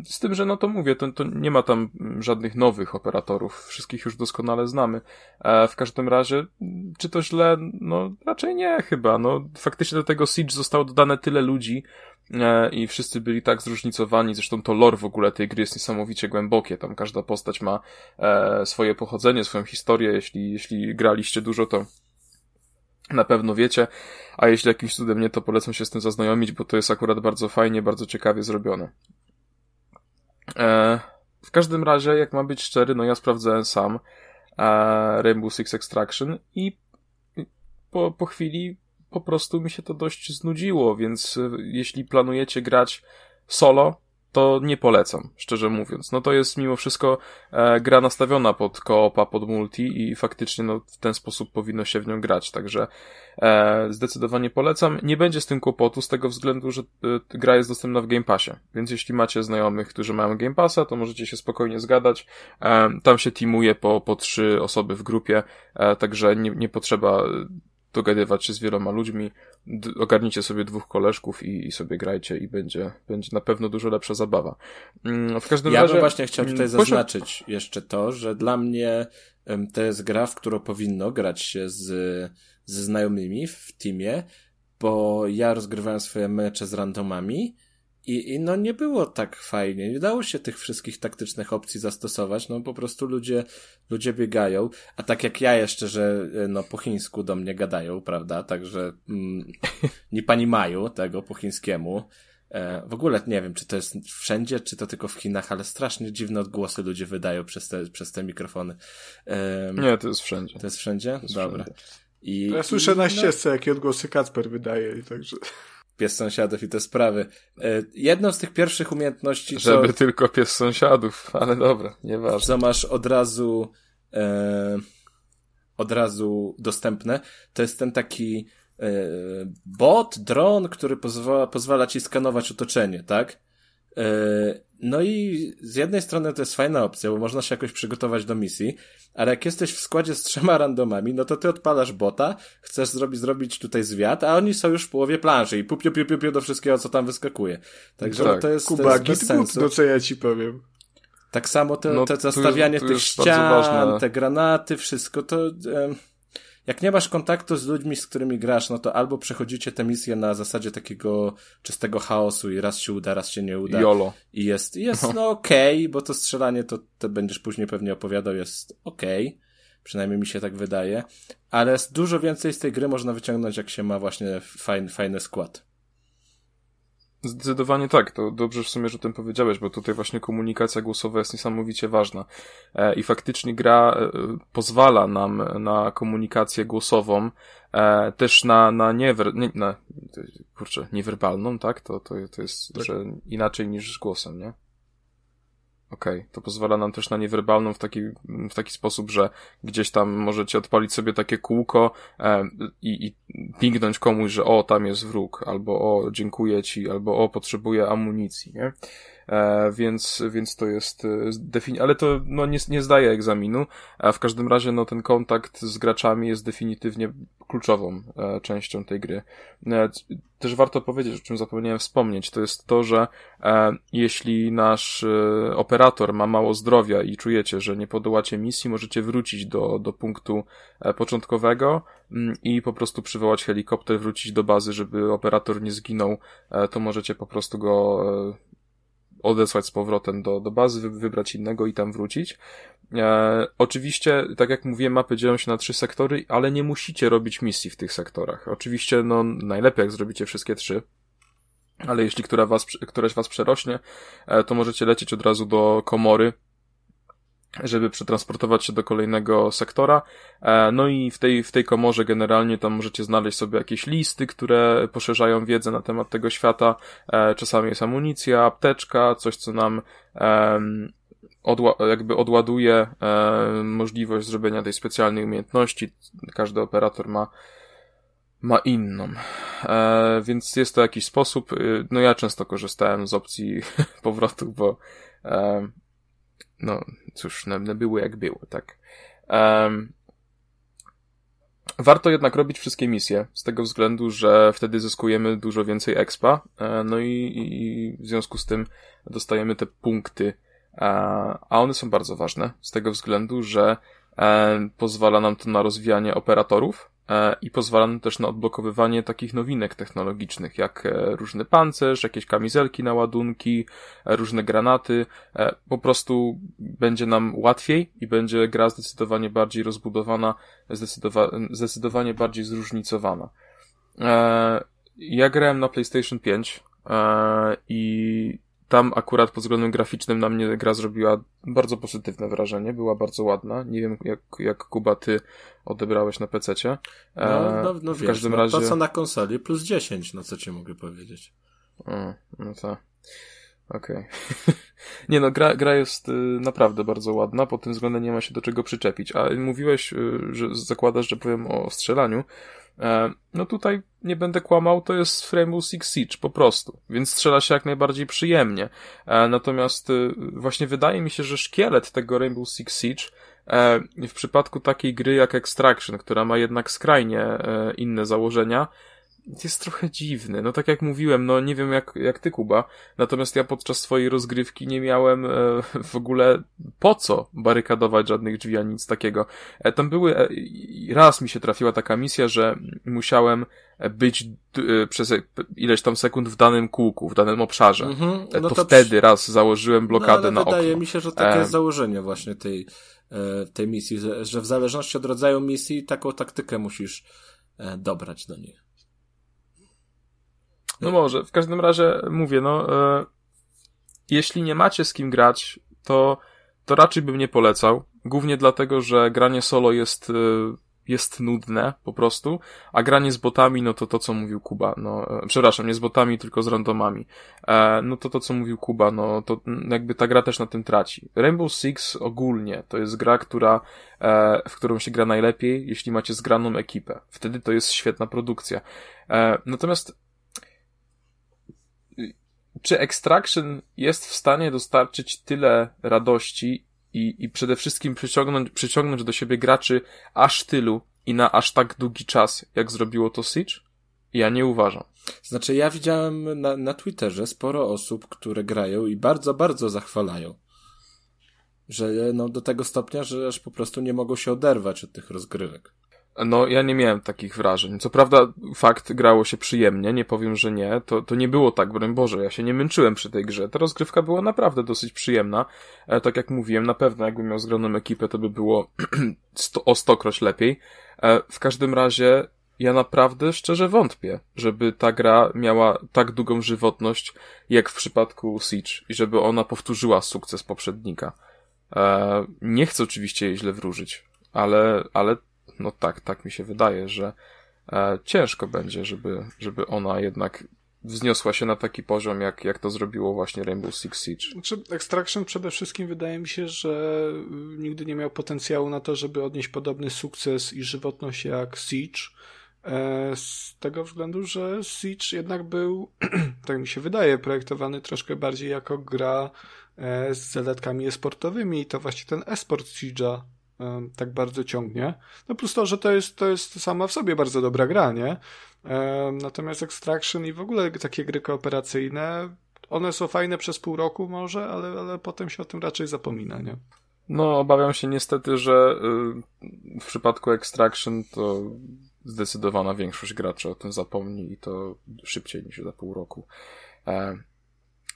Z tym, że no to mówię, to, to nie ma tam żadnych nowych operatorów. Wszystkich już doskonale znamy. W każdym razie, czy to źle? No raczej nie chyba. No faktycznie do tego Siege zostało dodane tyle ludzi, i wszyscy byli tak zróżnicowani, zresztą to lore w ogóle tej gry jest niesamowicie głębokie, tam każda postać ma e, swoje pochodzenie, swoją historię, jeśli, jeśli graliście dużo, to na pewno wiecie, a jeśli jakimś cudem nie, to polecam się z tym zaznajomić, bo to jest akurat bardzo fajnie, bardzo ciekawie zrobione. E, w każdym razie, jak ma być szczery, no ja sprawdzałem sam Rainbow Six Extraction i po, po chwili po prostu mi się to dość znudziło, więc e, jeśli planujecie grać solo, to nie polecam, szczerze mówiąc. No to jest mimo wszystko e, gra nastawiona pod koopa, pod multi i faktycznie no, w ten sposób powinno się w nią grać, także e, zdecydowanie polecam. Nie będzie z tym kłopotu z tego względu, że e, gra jest dostępna w Game Passie, więc jeśli macie znajomych, którzy mają Game Passa, to możecie się spokojnie zgadać. E, tam się teamuje po, po trzy osoby w grupie, e, także nie, nie potrzeba dogadywać się z wieloma ludźmi, ogarnijcie sobie dwóch koleżków i, i, sobie grajcie i będzie, będzie na pewno dużo lepsza zabawa. Mm, w każdym ja razie... Bym właśnie chciał tutaj mm, zaznaczyć jeszcze to, że dla mnie to jest gra, w którą powinno grać się z, ze znajomymi w teamie, bo ja rozgrywałem swoje mecze z randomami i, I no nie było tak fajnie, nie dało się tych wszystkich taktycznych opcji zastosować, no po prostu ludzie, ludzie biegają, a tak jak ja jeszcze, że e, no po chińsku do mnie gadają, prawda, także mm, nie pani mają tego po chińskiemu. E, w ogóle nie wiem, czy to jest wszędzie, czy to tylko w Chinach, ale strasznie dziwne odgłosy ludzie wydają przez te, przez te mikrofony. E, nie, to jest wszędzie. To jest wszędzie? To jest Dobra. Wszędzie. I, ja słyszę i, na no- ścieżce, no... jakie odgłosy Kacper wydaje, i także pies sąsiadów i te sprawy. E, jedną z tych pierwszych umiejętności, Żeby co, tylko pies sąsiadów, ale dobra, nieważne. Co masz od razu e, od razu dostępne, to jest ten taki e, bot, dron, który pozwala, pozwala ci skanować otoczenie, tak? E, no i z jednej strony to jest fajna opcja, bo można się jakoś przygotować do misji, ale jak jesteś w składzie z trzema randomami, no to ty odpalasz bota, chcesz zrobić, zrobić tutaj zwiat, a oni są już w połowie planszy i pupiu, piu, piu, piu do wszystkiego, co tam wyskakuje. Także tak. to jest, Kuba, to jest bez sensu. no co ja ci powiem. Tak samo te, no, te zastawianie tych ścian, te granaty, wszystko to... jak nie masz kontaktu z ludźmi, z którymi grasz, no to albo przechodzicie tę misję na zasadzie takiego czystego chaosu i raz się uda, raz się nie uda. Jolo. I jest, jest no, no okej, okay, bo to strzelanie to, to będziesz później pewnie opowiadał, jest okej. Okay. Przynajmniej mi się tak wydaje. Ale dużo więcej z tej gry można wyciągnąć, jak się ma właśnie fajny, fajny skład. Zdecydowanie tak, to dobrze w sumie, że o tym powiedziałeś, bo tutaj właśnie komunikacja głosowa jest niesamowicie ważna. E, I faktycznie gra e, pozwala nam na komunikację głosową, e, też na, na, niewer, nie, na kurczę, niewerbalną, tak? To, to, to jest, tak. że inaczej niż głosem, nie? Okej, okay. to pozwala nam też na niewerbalną w taki, w taki sposób, że gdzieś tam możecie odpalić sobie takie kółko e, i, i pingnąć komuś, że o, tam jest wróg, albo o, dziękuję ci, albo o, potrzebuję amunicji, nie? E, więc, więc to jest e, defini- ale to no, nie, nie zdaje egzaminu, a w każdym razie no, ten kontakt z graczami jest definitywnie kluczową e, częścią tej gry. E, też warto powiedzieć, o czym zapomniałem wspomnieć, to jest to, że e, jeśli nasz e, operator ma mało zdrowia i czujecie, że nie podołacie misji, możecie wrócić do, do punktu początkowego mm, i po prostu przywołać helikopter, wrócić do bazy, żeby operator nie zginął, to możecie po prostu go odesłać z powrotem do, do bazy, wybrać innego i tam wrócić. E, oczywiście, tak jak mówiłem, mapy dzielą się na trzy sektory, ale nie musicie robić misji w tych sektorach. Oczywiście, no, najlepiej jak zrobicie wszystkie trzy. Ale jeśli która was, któraś was przerośnie, e, to możecie lecieć od razu do komory, żeby przetransportować się do kolejnego sektora. E, no i w tej, w tej komorze generalnie tam możecie znaleźć sobie jakieś listy, które poszerzają wiedzę na temat tego świata. E, czasami jest amunicja, apteczka, coś co nam odła jakby odładuje e, możliwość zrobienia tej specjalnej umiejętności. Każdy operator ma ma inną. E, więc jest to jakiś sposób. No ja często korzystałem z opcji powrotu, bo e, no cóż, no, no były jak było, tak. Um, warto jednak robić wszystkie misje, z tego względu, że wtedy zyskujemy dużo więcej expa, e, no i, i w związku z tym dostajemy te punkty, e, a one są bardzo ważne, z tego względu, że e, pozwala nam to na rozwijanie operatorów, i pozwala nam też na odblokowywanie takich nowinek technologicznych, jak e, różny pancerz, jakieś kamizelki na ładunki, e, różne granaty. Po prostu będzie nam łatwiej i będzie gra zdecydowanie bardziej rozbudowana, zdecydowa zdecydowanie bardziej zróżnicowana. Ja grałem na PlayStation 5 i tam akurat pod względem graficznym na mnie gra zrobiła bardzo pozytywne wrażenie, była bardzo ładna. Nie wiem, jak, jak Kuba, ty odebrałeś na PC-cie. No, e, no, no w wiesz, każdym no, razie... to co na konsoli plus 10, no co ci mogę powiedzieć. O, no to... Okej. Okay. nie no, gra, gra jest y, naprawdę bardzo ładna, pod tym względem nie ma się do czego przyczepić. A mówiłeś, y, że zakładasz, że powiem o strzelaniu. E, no tutaj nie będę kłamał, to jest Rainbow Six Siege po prostu, więc strzela się jak najbardziej przyjemnie. E, natomiast y, właśnie wydaje mi się, że szkielet tego Rainbow Six Siege e, w przypadku takiej gry jak Extraction, która ma jednak skrajnie inne założenia, jest trochę dziwny. No tak jak mówiłem, no nie wiem jak, jak ty, Kuba, natomiast ja podczas swojej rozgrywki nie miałem e, w ogóle po co barykadować żadnych drzwi, ani nic takiego. E, tam były, e, raz mi się trafiła taka misja, że musiałem być e, przez ileś tam sekund w danym kółku, w danym obszarze. Mm -hmm. no to, to, wtedy przy... raz założyłem blokadę no, na wydaje okno. mi się, że takie jest założenie właśnie tej, tej misji, że w zależności od rodzaju misji taką taktykę musisz dobrać do nich. No może, w każdym razie mówię, no, e, jeśli nie macie z kim grać, to, to raczej bym nie polecał. Głównie dlatego, że granie solo jest, e, jest nudne po prostu, a granie z botami, no to to, co mówił Kuba, no, e, przepraszam, nie z botami, tylko z randomami. E, no to to, co mówił Kuba, no to jakby ta gra też na tym traci. Rainbow Six ogólnie to jest gra, która, e, w którą się gra najlepiej, jeśli macie zgraną ekipę. Wtedy to jest świetna produkcja. E, natomiast czy Extraction jest w stanie dostarczyć tyle radości i, i przede wszystkim przyciągnąć, przyciągnąć do siebie graczy aż tylu i na aż tak długi czas, jak zrobiło to Siege? Ja nie uważam. Znaczy, ja widziałem na, na Twitterze sporo osób, które grają i bardzo, bardzo zachwalają. Że no, do tego stopnia, że aż po prostu nie mogą się oderwać od tych rozgrywek. No, ja nie miałem takich wrażeń. Co prawda, fakt, grało się przyjemnie, nie powiem, że nie. To, to nie było tak, broń Boże, ja się nie męczyłem przy tej grze. Ta rozgrywka była naprawdę dosyć przyjemna. E, tak jak mówiłem, na pewno jakbym miał zgraną ekipę, to by było sto, o stokroć lepiej. E, w każdym razie, ja naprawdę szczerze wątpię, żeby ta gra miała tak długą żywotność, jak w przypadku Siege i żeby ona powtórzyła sukces poprzednika. E, nie chcę oczywiście jej źle wróżyć, ale, ale no tak, tak mi się wydaje, że e, ciężko będzie, żeby, żeby ona jednak wzniosła się na taki poziom, jak, jak to zrobiło właśnie Rainbow Six Siege. Znaczy, Extraction przede wszystkim wydaje mi się, że y, nigdy nie miał potencjału na to, żeby odnieść podobny sukces i żywotność jak Siege. E, z tego względu, że Siege jednak był, tak mi się wydaje, projektowany troszkę bardziej jako gra e, z zaletkami esportowymi i to właśnie ten esport Siege'a tak bardzo ciągnie. No plus to, że to jest, to jest sama w sobie bardzo dobra gra, nie? Natomiast Extraction i w ogóle takie gry kooperacyjne, one są fajne przez pół roku może, ale, ale potem się o tym raczej zapomina, nie? No, obawiam się niestety, że y, w przypadku Extraction to zdecydowana większość graczy o tym zapomni i to szybciej niż za pół roku. E,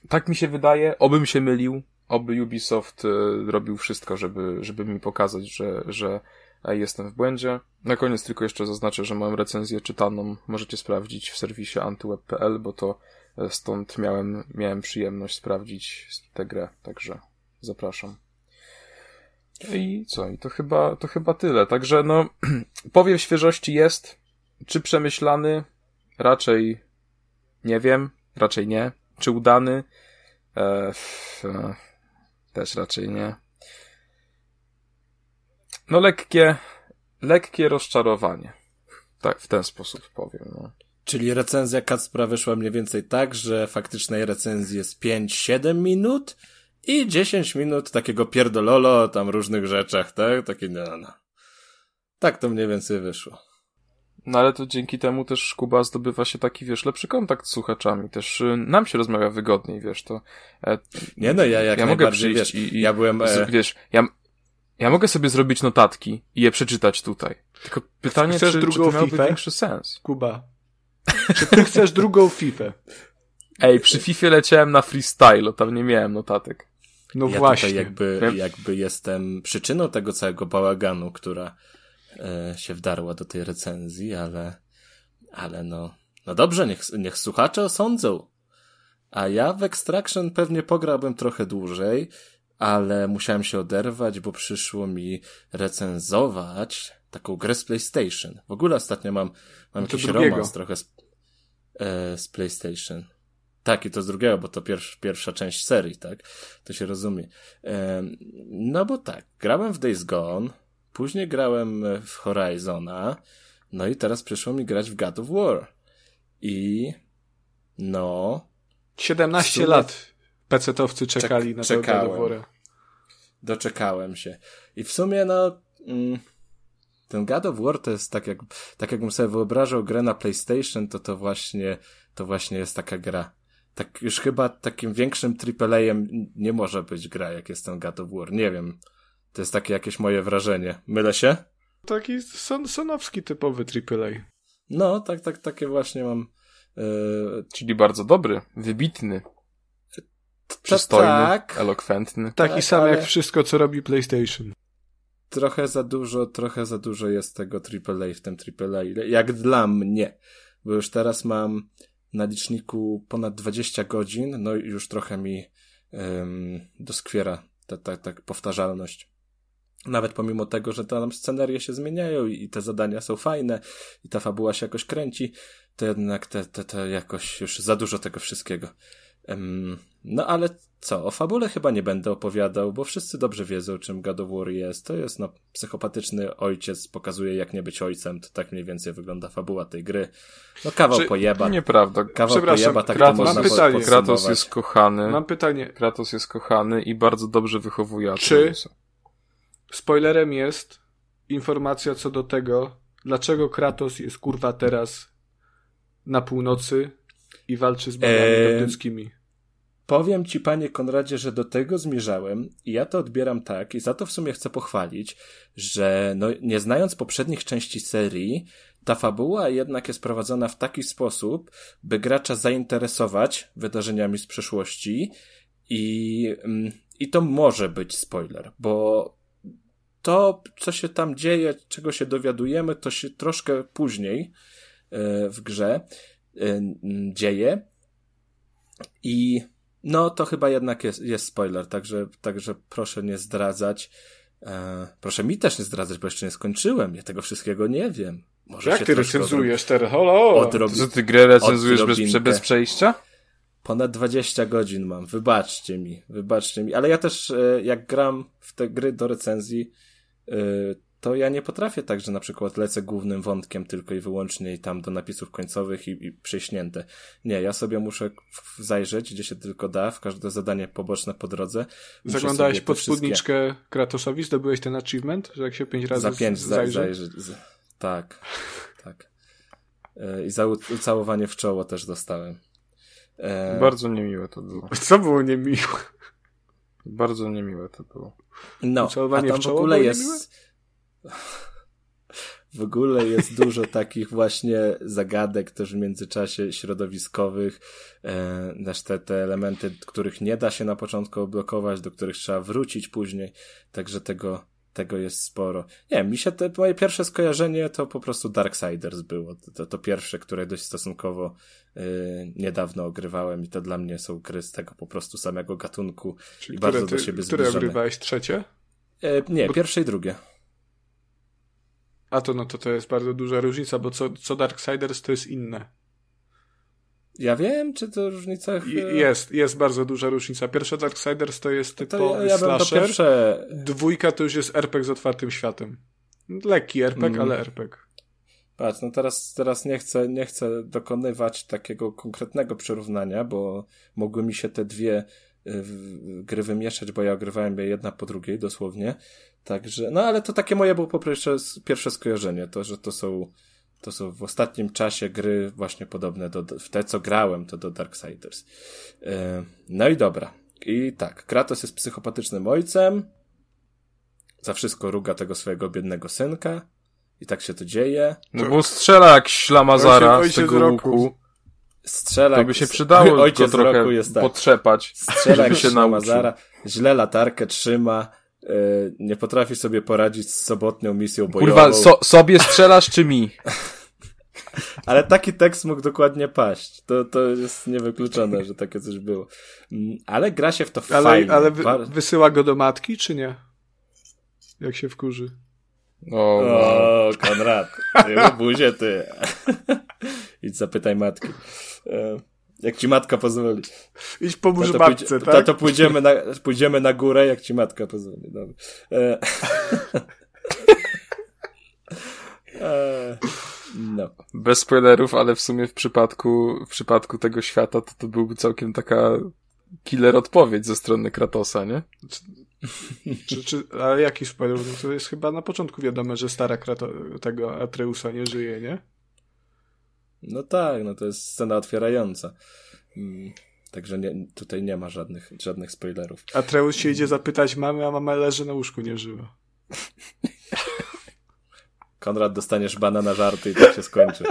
tak mi się wydaje, obym się mylił, oby Ubisoft y, robił wszystko, żeby, żeby mi pokazać, że, że jestem w błędzie. Na koniec tylko jeszcze zaznaczę, że mam recenzję czytaną, możecie sprawdzić w serwisie antyweb.pl, bo to e, stąd miałem, miałem przyjemność sprawdzić tę grę, także zapraszam. I co? I to chyba, to chyba tyle. Także no, powiew świeżości jest. Czy przemyślany? Raczej nie wiem. Raczej nie. Czy udany? E, e, też raczej nie. No lekkie, lekkie rozczarowanie. Tak, w ten sposób powiem. No. Czyli recenzja Kacpra wyszła mniej więcej tak, że faktycznej recenzji jest 5-7 minut i 10 minut takiego pierdololo tam różnych rzeczach, tak? Takie no, no. Tak to mniej więcej wyszło. No ale to dzięki temu też Kuba zdobywa się taki, wiesz, lepszy kontakt z słuchaczami. Też y, nam się rozmawia wygodniej, wiesz, to... E, nie no, ja jak ja mogę przyjść wiesz, i, i, ja byłem... E... Wiesz, ja, ja mogę sobie zrobić notatki i je przeczytać tutaj. Tylko pytanie, chcesz czy, drugą czy to FIFA? większy sens. Kuba, czy ty chcesz drugą FIFA? Ej, przy FIFA leciałem na freestyle, tam nie miałem notatek. No ja właśnie. jakby, jakby jestem przyczyną tego całego bałaganu, która się wdarła do tej recenzji, ale, ale no, no dobrze, niech, niech słuchacze osądzą. A ja w Extraction pewnie pograłbym trochę dłużej, ale musiałem się oderwać, bo przyszło mi recenzować taką grę z PlayStation. W ogóle ostatnio mam, mam jakiś drugiego. romans trochę z, e, z PlayStation. Tak, i to z drugiego, bo to pierwsza, pierwsza część serii, tak? To się rozumie. E, no bo tak, grałem w Days Gone, później grałem w Horizona, no i teraz przyszło mi grać w God of War. I no... 17 sumie... lat pecetowcy czekali Czek na tego God of War. Doczekałem się. I w sumie no... Mm, ten God of War to jest tak jak, tak jakbym sobie wyobrażał grę na PlayStation, to to właśnie, to właśnie jest taka gra tak już chyba takim większym AAA-em nie może być gra, jak jest ten God of War. Nie wiem. To jest takie jakieś moje wrażenie. Mylę się? Taki son, sonowski typowy AAA. No, tak, tak, takie właśnie mam. Yy... Czyli bardzo dobry, wybitny, przystojny, tak, elokwentny. Taki tak, sam ale... jak wszystko, co robi PlayStation. Trochę za dużo, trochę za dużo jest tego AAA w tym AAA. Jak dla mnie. Bo już teraz mam na liczniku ponad 20 godzin, no i już trochę mi um, doskwiera ta, ta, ta powtarzalność. Nawet pomimo tego, że tam scenerie się zmieniają i, te zadania są fajne i ta fabuła się jakoś kręci, to jednak te, te, te jakoś już za dużo tego wszystkiego. Um, no ale co, o fabule chyba nie będę opowiadał, bo wszyscy dobrze wiedzą, czym God of War jest. To jest, no, psychopatyczny ojciec pokazuje, jak nie być ojcem. To tak mniej więcej wygląda fabuła tej gry. No kawał Czy... pojeba. Nieprawda. Kawał pojeba, tak Kratos, to można mam pytanie. Kratos jest kochany. Mam pytanie. Kratos jest kochany i bardzo dobrze wychowuje Czy spoilerem jest informacja co do tego, dlaczego Kratos jest kurwa teraz na północy i walczy z bogami eee... Powiem ci, panie Konradzie, że do tego zmierzałem i ja to odbieram tak i za to w sumie chcę pochwalić, że no, nie znając poprzednich części serii, ta fabuła jednak jest prowadzona w taki sposób, by gracza zainteresować wydarzeniami z przeszłości i, mm, i to może być spoiler, bo to, co się tam dzieje, czego się dowiadujemy, to się troszkę później e, w grze e, dzieje. I no, to chyba jednak jest, jest spoiler, także, także proszę nie zdradzać. E, proszę mi też nie zdradzać, bo jeszcze nie skończyłem. Ja tego wszystkiego nie wiem. Może Jak ty recenzujesz teraz? Holo! Odrobi... Co ty grę recenzujesz bez, bez przejścia? Ponad 20 godzin mam. Wybaczcie mi, wybaczcie mi. Ale ja też, jak gram w te gry do recenzji, to ja nie potrafię tak, że na przykład lecę głównym wątkiem tylko i wyłącznie i tam do napisów końcowych i, i przyśnięte. Nie, ja sobie muszę zajrzeć, gdzie się tylko da, w każde zadanie poboczne po drodze. Zaglądałeś pod spódniczkę wszystkie... Kratosowi, zdobyłeś ten achievement, że jak się pięć razy Za pięć zajrzeć? zajrzeć. Tak, tak. E, I za ucałowanie w czoło też dostałem. E... Bardzo niemiłe to było. Co było niemiłe? Bardzo niemiłe to było. No, Ucałowanie a tam w, w ogóle jest... Niemiłe? W ogóle jest dużo takich właśnie zagadek też w międzyczasie środowiskowych, e, te, te elementy, których nie da się na początku oblokować, do których trzeba wrócić później, także tego, tego jest sporo. Nie mi się te, moje pierwsze skojarzenie to po prostu Darksiders było. To, to pierwsze, które dość stosunkowo y, niedawno ogrywałem i to dla mnie są gry z tego po prostu samego gatunku Czyli i bardzo ty, do siebie które zbliżone. Które ogrywałeś? Trzecie? E, nie, Bo... pierwsze i drugie. A to no to to jest bardzo duża różnica, bo co, co Darksiders to jest inne. Ja wiem, czy to różnica... Jest, jest bardzo duża różnica. Pierwsza Darksiders to jest typowy to ja, ja slasher. Pierwsze... Dwójka to już jest RPG z otwartym światem. Lekki RPG, mm. ale RPG. Patrz, no teraz, teraz nie, chcę, nie chcę dokonywać takiego konkretnego przyrównania, bo mogły mi się te dwie y, gry wymieszać, bo ja ogrywałem je jedna po drugiej dosłownie. Także, no ale to takie moje było po pierwsze pierwsze skojarzenie, to, że to są, to są w ostatnim czasie gry właśnie podobne do, w te, co grałem, to do Darksiders. Yy, no i dobra. I tak, Kratos jest psychopatycznym ojcem, za wszystko ruga tego swojego biednego synka i tak się to dzieje. No bo strzela jak ślamazara z tego łuku. Strzela. To by się przydało ojciec go trochę roku jest tak. potrzepać, strzela żeby się nauczył. Źle latarkę trzyma, E, nie potrafi sobie poradzić z sobotnią misją bojową. Kurwa, so, sobie strzelasz czy mi? Ale taki tekst mógł dokładnie paść. To, to jest niewykluczone, że takie coś było. Mm, ale gra się w to ale, fajnie. Ale wy, wysyła go do matki, czy nie? Jak się wkurzy. O, o Konrad. Ty buzie, ty. Idź zapytaj matki. Jak ci matka pozwoli. Idź pomóż to matce, pójdzie, tak? Pójdziemy, na, pójdziemy na górę, jak ci matka pozwoli. Dobra. E... e... No. Bez spoilerów, ale w sumie w przypadku, w przypadku tego świata to to byłby całkiem taka killer odpowiedź ze strony Kratosa, nie? Czy, czy, ale jaki spoiler? To jest chyba na początku wiadomo, że stara Krato tego Atreusa nie żyje, nie? No tak, no to jest scena otwierająca. Mm, także nie, tutaj nie ma żadnych, żadnych spoilerów. A Treus się idzie zapytać mamy, a mama leży na łóżku, nie żywa. Konrad, dostaniesz bana na żarty i tak się skończy.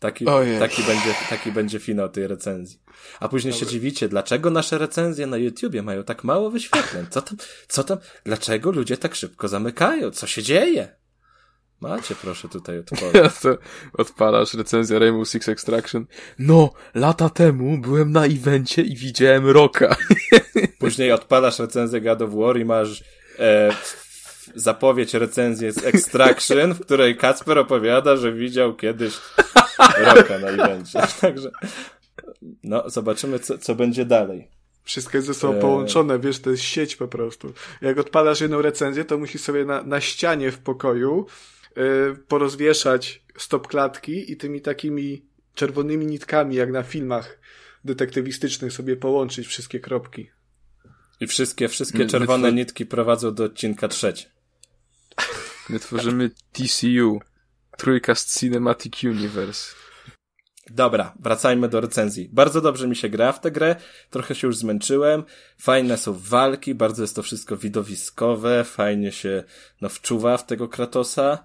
Taki, taki, będzie, taki będzie finał tej recenzji. A później Dobry. się dziwicie, dlaczego nasze recenzje na YouTubie mają tak mało wyświetleń? Co tam, co tam, dlaczego ludzie tak szybko zamykają? Co się dzieje? Macie proszę tutaj odpalać. odpalasz recenzję Rainbow Six Extraction. No, lata temu byłem na evencie i widziałem Roka. Później odpalasz recenzję God of War i masz e, zapowiedź recenzji z Extraction, w której Kacper opowiada, że widział kiedyś Roka na evencie. Także no, zobaczymy co, co będzie dalej. Wszystko jest ze sobą połączone, wiesz, to jest sieć po prostu. Jak odpalasz jedną recenzję, to musisz sobie na, na ścianie w pokoju porozwieszać stop klatki i tymi takimi czerwonymi nitkami, jak na filmach detektywistycznych, sobie połączyć wszystkie kropki. I wszystkie, wszystkie czerwone my nitki prowadzą do odcinka trzeci. My tworzymy TCU, Trójkast Cinematic Universe. Dobra, wracajmy do recenzji. Bardzo dobrze mi się gra w tę grę, trochę się już zmęczyłem, fajne są walki, bardzo jest to wszystko widowiskowe, fajnie się no, wczuwa w tego Kratosa.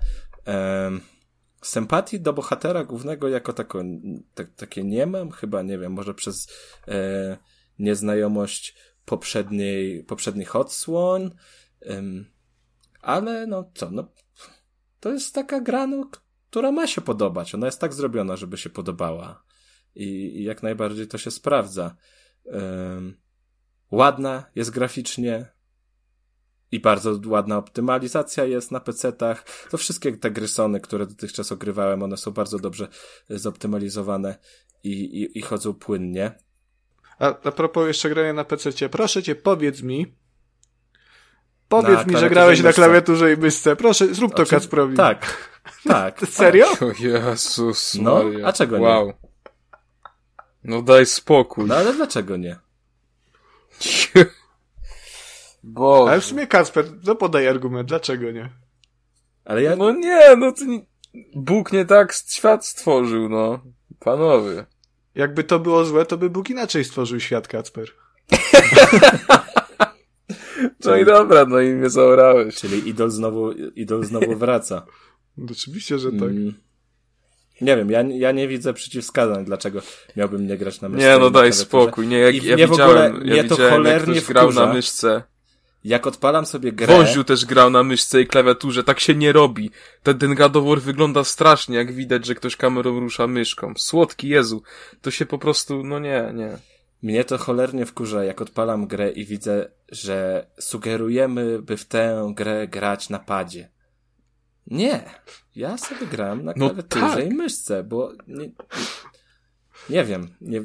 Sympatii do bohatera głównego jako tako, tak, takie nie mam, chyba nie wiem, może przez e, nieznajomość poprzedniej, poprzednich odsłon, ale no co, no to jest taka gra, no, która ma się podobać. Ona jest tak zrobiona, żeby się podobała. I, i jak najbardziej to się sprawdza. Ładna jest graficznie, i bardzo ładna optymalizacja jest na PC-tach. To wszystkie te gry Sony, które dotychczas ogrywałem, one są bardzo dobrze zoptymalizowane i, i, i chodzą płynnie. A, a propos jeszcze grania na PC, proszę cię, powiedz mi, powiedz na mi, że grałeś na klawiaturze i myszce. Proszę, zrób to Kacprowi. Tak, tak. Serio? O Jezus No, a czego wow. nie? No daj spokój. No ale dlaczego nie? Bo. Ale w sumie Kasper, no podaj argument, dlaczego nie? Ale ja... No nie, no to nie... Bóg nie tak świat stworzył, no. Panowie. Jakby to było złe, to by Bóg inaczej stworzył świat, Kacper. no i dobra, no i mnie zaorałeś. Czyli idol znowu, idol znowu wraca. No oczywiście, że tak. Mm. Nie wiem, ja, ja nie widzę przeciwwskazań, dlaczego miałbym nie grać na myszce. Nie, no daj spokój. Nie, ja, ja widziałem, w ogóle, ja to cholernie jak grał na myszce jak odpalam sobie grę... Woziu też grał na myszce i klawiaturze, tak się nie robi. Ten, ten wygląda strasznie, jak widać, że ktoś kamerą rusza myszką. Słodki Jezu. To się po prostu, no nie, nie. Mnie to cholernie wkurza, jak odpalam grę i widzę, że sugerujemy, by w tę grę grać na padzie. Nie. Ja sobie gram na no klawiaturze no tak. i myszce, bo nie, nie wiem, nie,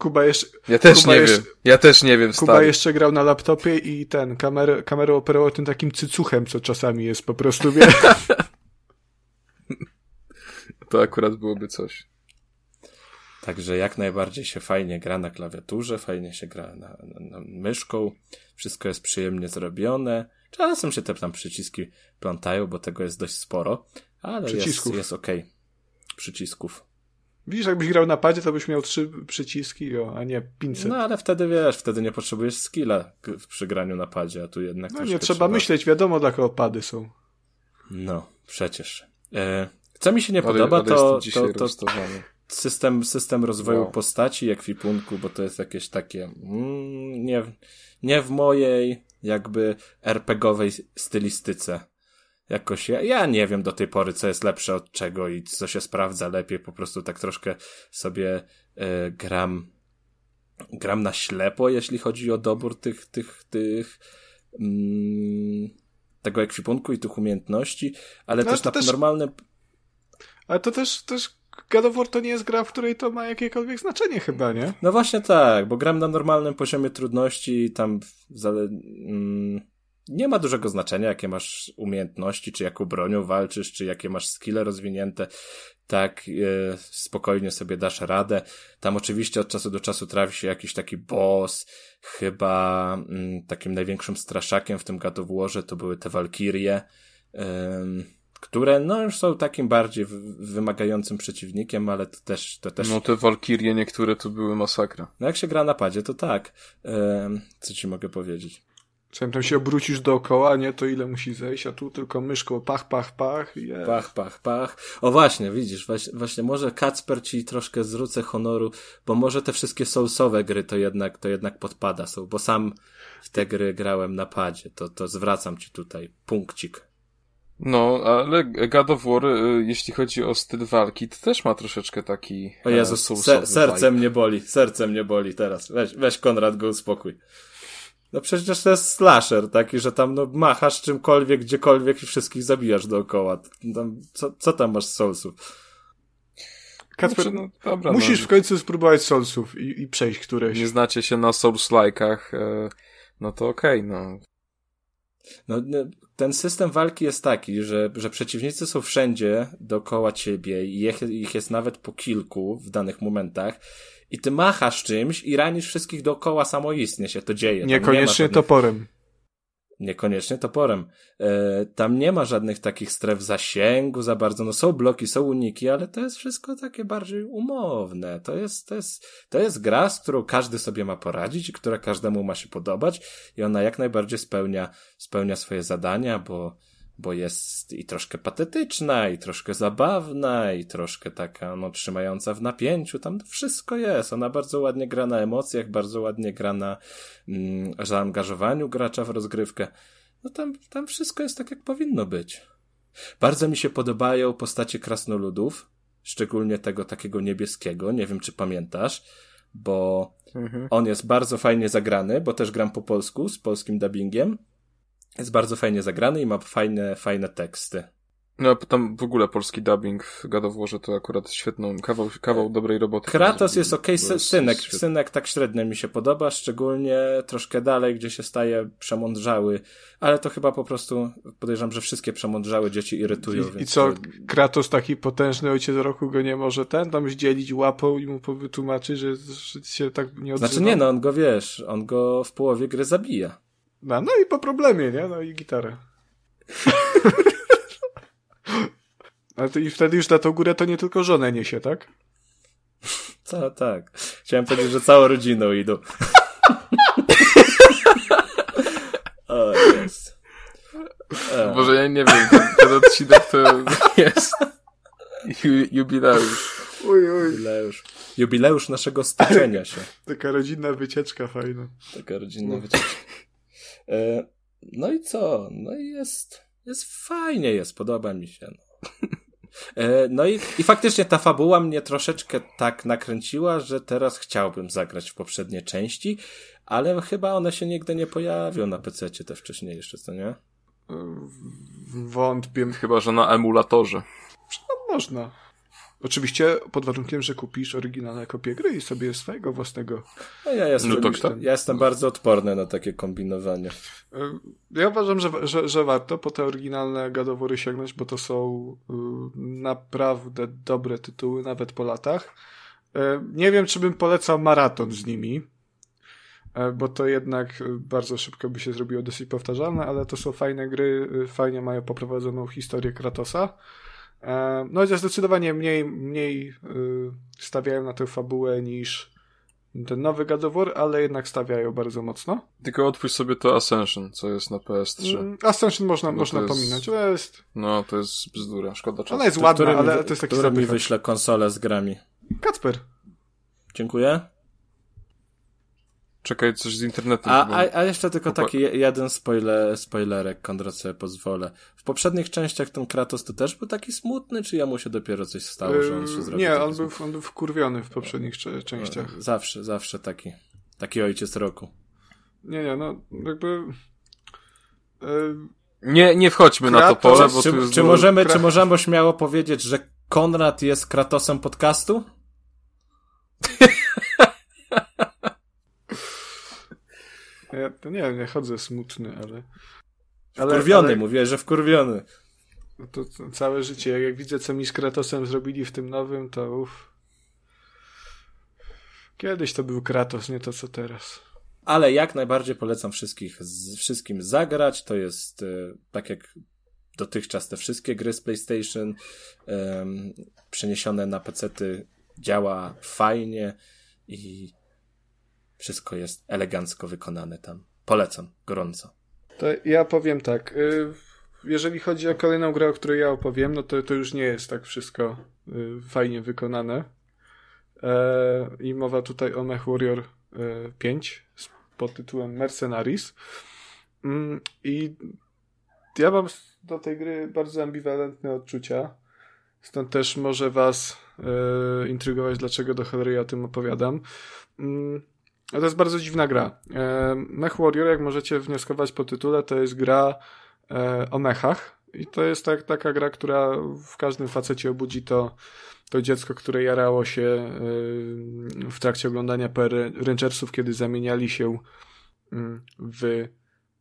Kuba jeszcze... Ja też Kuba nie jeszcze, wiem. Ja też nie wiem, Kuba jeszcze grał na laptopie i ten, kamerę, kamerę operował tym takim cycuchem, co czasami jest po prostu, wie. to akurat byłoby coś. Także jak najbardziej się fajnie gra na klawiaturze, fajnie się gra na, na, na myszką, wszystko jest przyjemnie zrobione. Czasem się te tam przyciski plątają, bo tego jest dość sporo, ale Przycisków. jest, jest okej. Okay. Przycisków. Widzisz, jakbyś grał na padzie, to byś miał trzy przyciski, o, a nie 500. No ale wtedy wiesz, wtedy nie potrzebujesz skilla przy graniu na padzie, a tu jednak. No nie trzeba, trzeba myśleć, wiadomo dla kogo pady są. No, przecież. E, co mi się nie ale, podoba, ale to, to, to system, system rozwoju wow. postaci, ekwipunku, bo to jest jakieś takie mm, nie, nie w mojej jakby RPGowej stylistyce. Jakoś, ja, ja nie wiem do tej pory, co jest lepsze od czego i co się sprawdza lepiej, po prostu tak troszkę sobie e, gram, gram na ślepo, jeśli chodzi o dobór tych, tych, tych, mm, tego ekwipunku i tych umiejętności, ale no, też na też... normalne... Ale to też, też God of War to nie jest gra, w której to ma jakiekolwiek znaczenie chyba, nie? No właśnie tak, bo gram na normalnym poziomie trudności tam zale... Mm, nie ma dużego znaczenia, jakie masz umiejętności, czy jaką bronią walczysz, czy jakie masz skille rozwinięte. Tak, e, spokojnie sobie dasz radę. Tam oczywiście od czasu do czasu trafi się jakiś taki boss. Chyba mm, takim największym straszakiem w tym gadowłorze to były te walkirie, które no już są takim bardziej wymagającym przeciwnikiem, ale to też, to też... No te walkirie niektóre to były masakra. No jak się gra na padzie, to tak. Co ci mogę powiedzieć? Czasem tam się obrócisz dookoła, nie, to ile musi zejść, a tu tylko myszką pach, pach, pach. Yeah. Pach, pach, pach. O właśnie, widzisz, właśnie, właśnie może Kacper ci troszkę zwrócę honoru, bo może te wszystkie soulsowe gry to jednak, to jednak podpada są, bo sam w te gry grałem na padzie, to, to zwracam ci tutaj punkcik. No, ale God of War, y, jeśli chodzi o styl walki, to też ma troszeczkę taki O Jezus, ser serce mnie boli, serce mnie boli teraz. Weź, weź Konrad go uspokój. No przecież to jest slasher taki, że tam no, machasz czymkolwiek, gdziekolwiek i wszystkich zabijasz dookoła. Tam, co, co tam masz z Soulsów? Kacper, znaczy, no, dobra, musisz no. w końcu spróbować Soulsów i, i przejść któreś. Nie znacie się na Souls-like'ach, e, no to okej, okay, no. No, ten system walki jest taki, że, że przeciwnicy są wszędzie dookoła ciebie i ich, ich jest nawet po kilku w danych momentach i ty machasz czymś i ranisz wszystkich dookoła samoistnie się to dzieje. Niekoniecznie nie toporem. Niekoniecznie toporem. E, tam nie ma żadnych takich stref zasięgu za bardzo. No są bloki, są uniki, ale to jest wszystko takie bardziej umowne. To jest, to jest, to jest gra, z którą każdy sobie ma poradzić i która każdemu ma się podobać i ona jak najbardziej spełnia, spełnia swoje zadania, bo bo jest i troszkę patetyczna, i troszkę zabawna, i troszkę taka, no, trzymająca w napięciu. Tam wszystko jest. Ona bardzo ładnie gra na emocjach, bardzo ładnie gra na mm, zaangażowaniu gracza w rozgrywkę. No tam, tam wszystko jest tak, jak powinno być. Bardzo mi się podobają postacie krasnoludów, szczególnie tego takiego niebieskiego. Nie wiem, czy pamiętasz, bo mhm. on jest bardzo fajnie zagrany, bo też gram po polsku z polskim dubbingiem. Jest bardzo fajnie zagrany i ma fajne, fajne teksty. No, tam w ogóle polski dubbing w God of Warze to akurat świetną, kawał, kawał dobrej roboty. Kratos jest okej, okay. synek, synek tak średnio mi się podoba, szczególnie troszkę dalej, gdzie się staje przemądrzały, ale to chyba po prostu podejrzewam, że wszystkie przemądrzały dzieci irytują. I, i co, Kratos taki potężny ojciec roku go nie może ten tam zdzielić łapą i mu wytłumaczyć, że, że się tak nie odzywa? Znaczy nie, no on go wiesz, on go w połowie gry zabija. No, no i po problemie, nie? No i gitarę. Ale to i wtedy już na tą górę to nie tylko żonę niesie, tak? Co, tak. Chciałem powiedzieć, że całą rodziną idą. o, jest. Boże, ja nie wiem, ten, odcinek to jest jubileusz. Uj, uj. Jubileusz. Jubileusz naszego stoczenia się. Taka rodzinna wycieczka fajna. Taka rodzinna no. wycieczka. E, no i co? No i jest, jest fajnie jest, podoba mi się. No. E, no i, i faktycznie ta fabuła mnie troszeczkę tak nakręciła, że teraz chciałbym zagrać w poprzednie części, ale chyba one się nigdy nie pojawią na PC te wcześniejsze, co nie? Wątpię. Chyba, że na emulatorze. No, można. Oczywiście pod warunkiem, że kupisz oryginalne kopie gry i sobie swojego własnego. No ja jestem, no to ja jestem bardzo odporny na takie kombinowanie. Ja uważam, że, że, że warto po te oryginalne gadowory sięgnąć, bo to są y, naprawdę dobre tytuły, nawet po latach. Y, nie wiem, czy bym polecał maraton z nimi, y, bo to jednak bardzo szybko by się zrobiło dosyć powtarzalne, ale to są fajne gry, fajnie mają poprowadzoną historię Kratosa. E, no, ja zdecydowanie mniej, mniej y, stawiają na tę fabułę niż ten nowy God of War, ale jednak stawiają bardzo mocno. Tylko odpuść sobie to Ascension, co jest na PS3. Mm, Ascension można, można jest, pominąć, to jest... No, to jest bzdura, szkoda czasu. Ona jest ładna, ale to jest taki Który mi wyśle konsolę z grami? Kacper. Dziękuję. Czekaj, coś z internetu. A, a, a jeszcze tylko taki jeden spoiler, spoilerek, Kondrat sobie pozwolę. W poprzednich częściach ten Kratos to też był taki smutny, czy jemu się dopiero coś stało, że on się yy, zrobił? Nie, on był, on był wkurwiony w poprzednich częściach. Zawsze, zawsze taki. Taki ojciec roku. Nie, nie, no jakby... Yy... Nie, nie wchodźmy Kratos, na to pole, bo czy, tu. Czy możemy, czy możemy śmiało powiedzieć, że Konrad jest Kratosem podcastu? Ja to nie nie chodzę smutny, ale... ale wkurwiony, ale... mówię, że wkurwiony. No to, to, całe życie, jak, jak widzę, co mi z Kratosem zrobili w tym nowym, to uff. Kiedyś to był Kratos, nie to co teraz. Ale jak najbardziej polecam wszystkich, z, wszystkim zagrać. To jest e, tak jak dotychczas te wszystkie gry z PlayStation um, przeniesione na PC-ty działa fajnie i wszystko jest elegancko wykonane tam. Polecam, gorąco. To ja powiem tak. Y, jeżeli chodzi o kolejną grę, o której ja opowiem, no to, to już nie jest tak wszystko y, fajnie wykonane. E, I mowa tutaj o Mech Warrior 5 e, pod tytułem Mercenaries. Mm, I ja mam do tej gry bardzo ambiwalentne odczucia. Stąd też może was e, intrygować, dlaczego do cholery o tym opowiadam. Mm, to jest bardzo dziwna gra. E, Mech Warrior, jak możecie wnioskować po tytule, to jest gra e, o mechach. I to jest tak, taka gra, która w każdym facecie obudzi to, to dziecko, które jarało się e, w trakcie oglądania Power Rangersów, kiedy zamieniali się mm, w.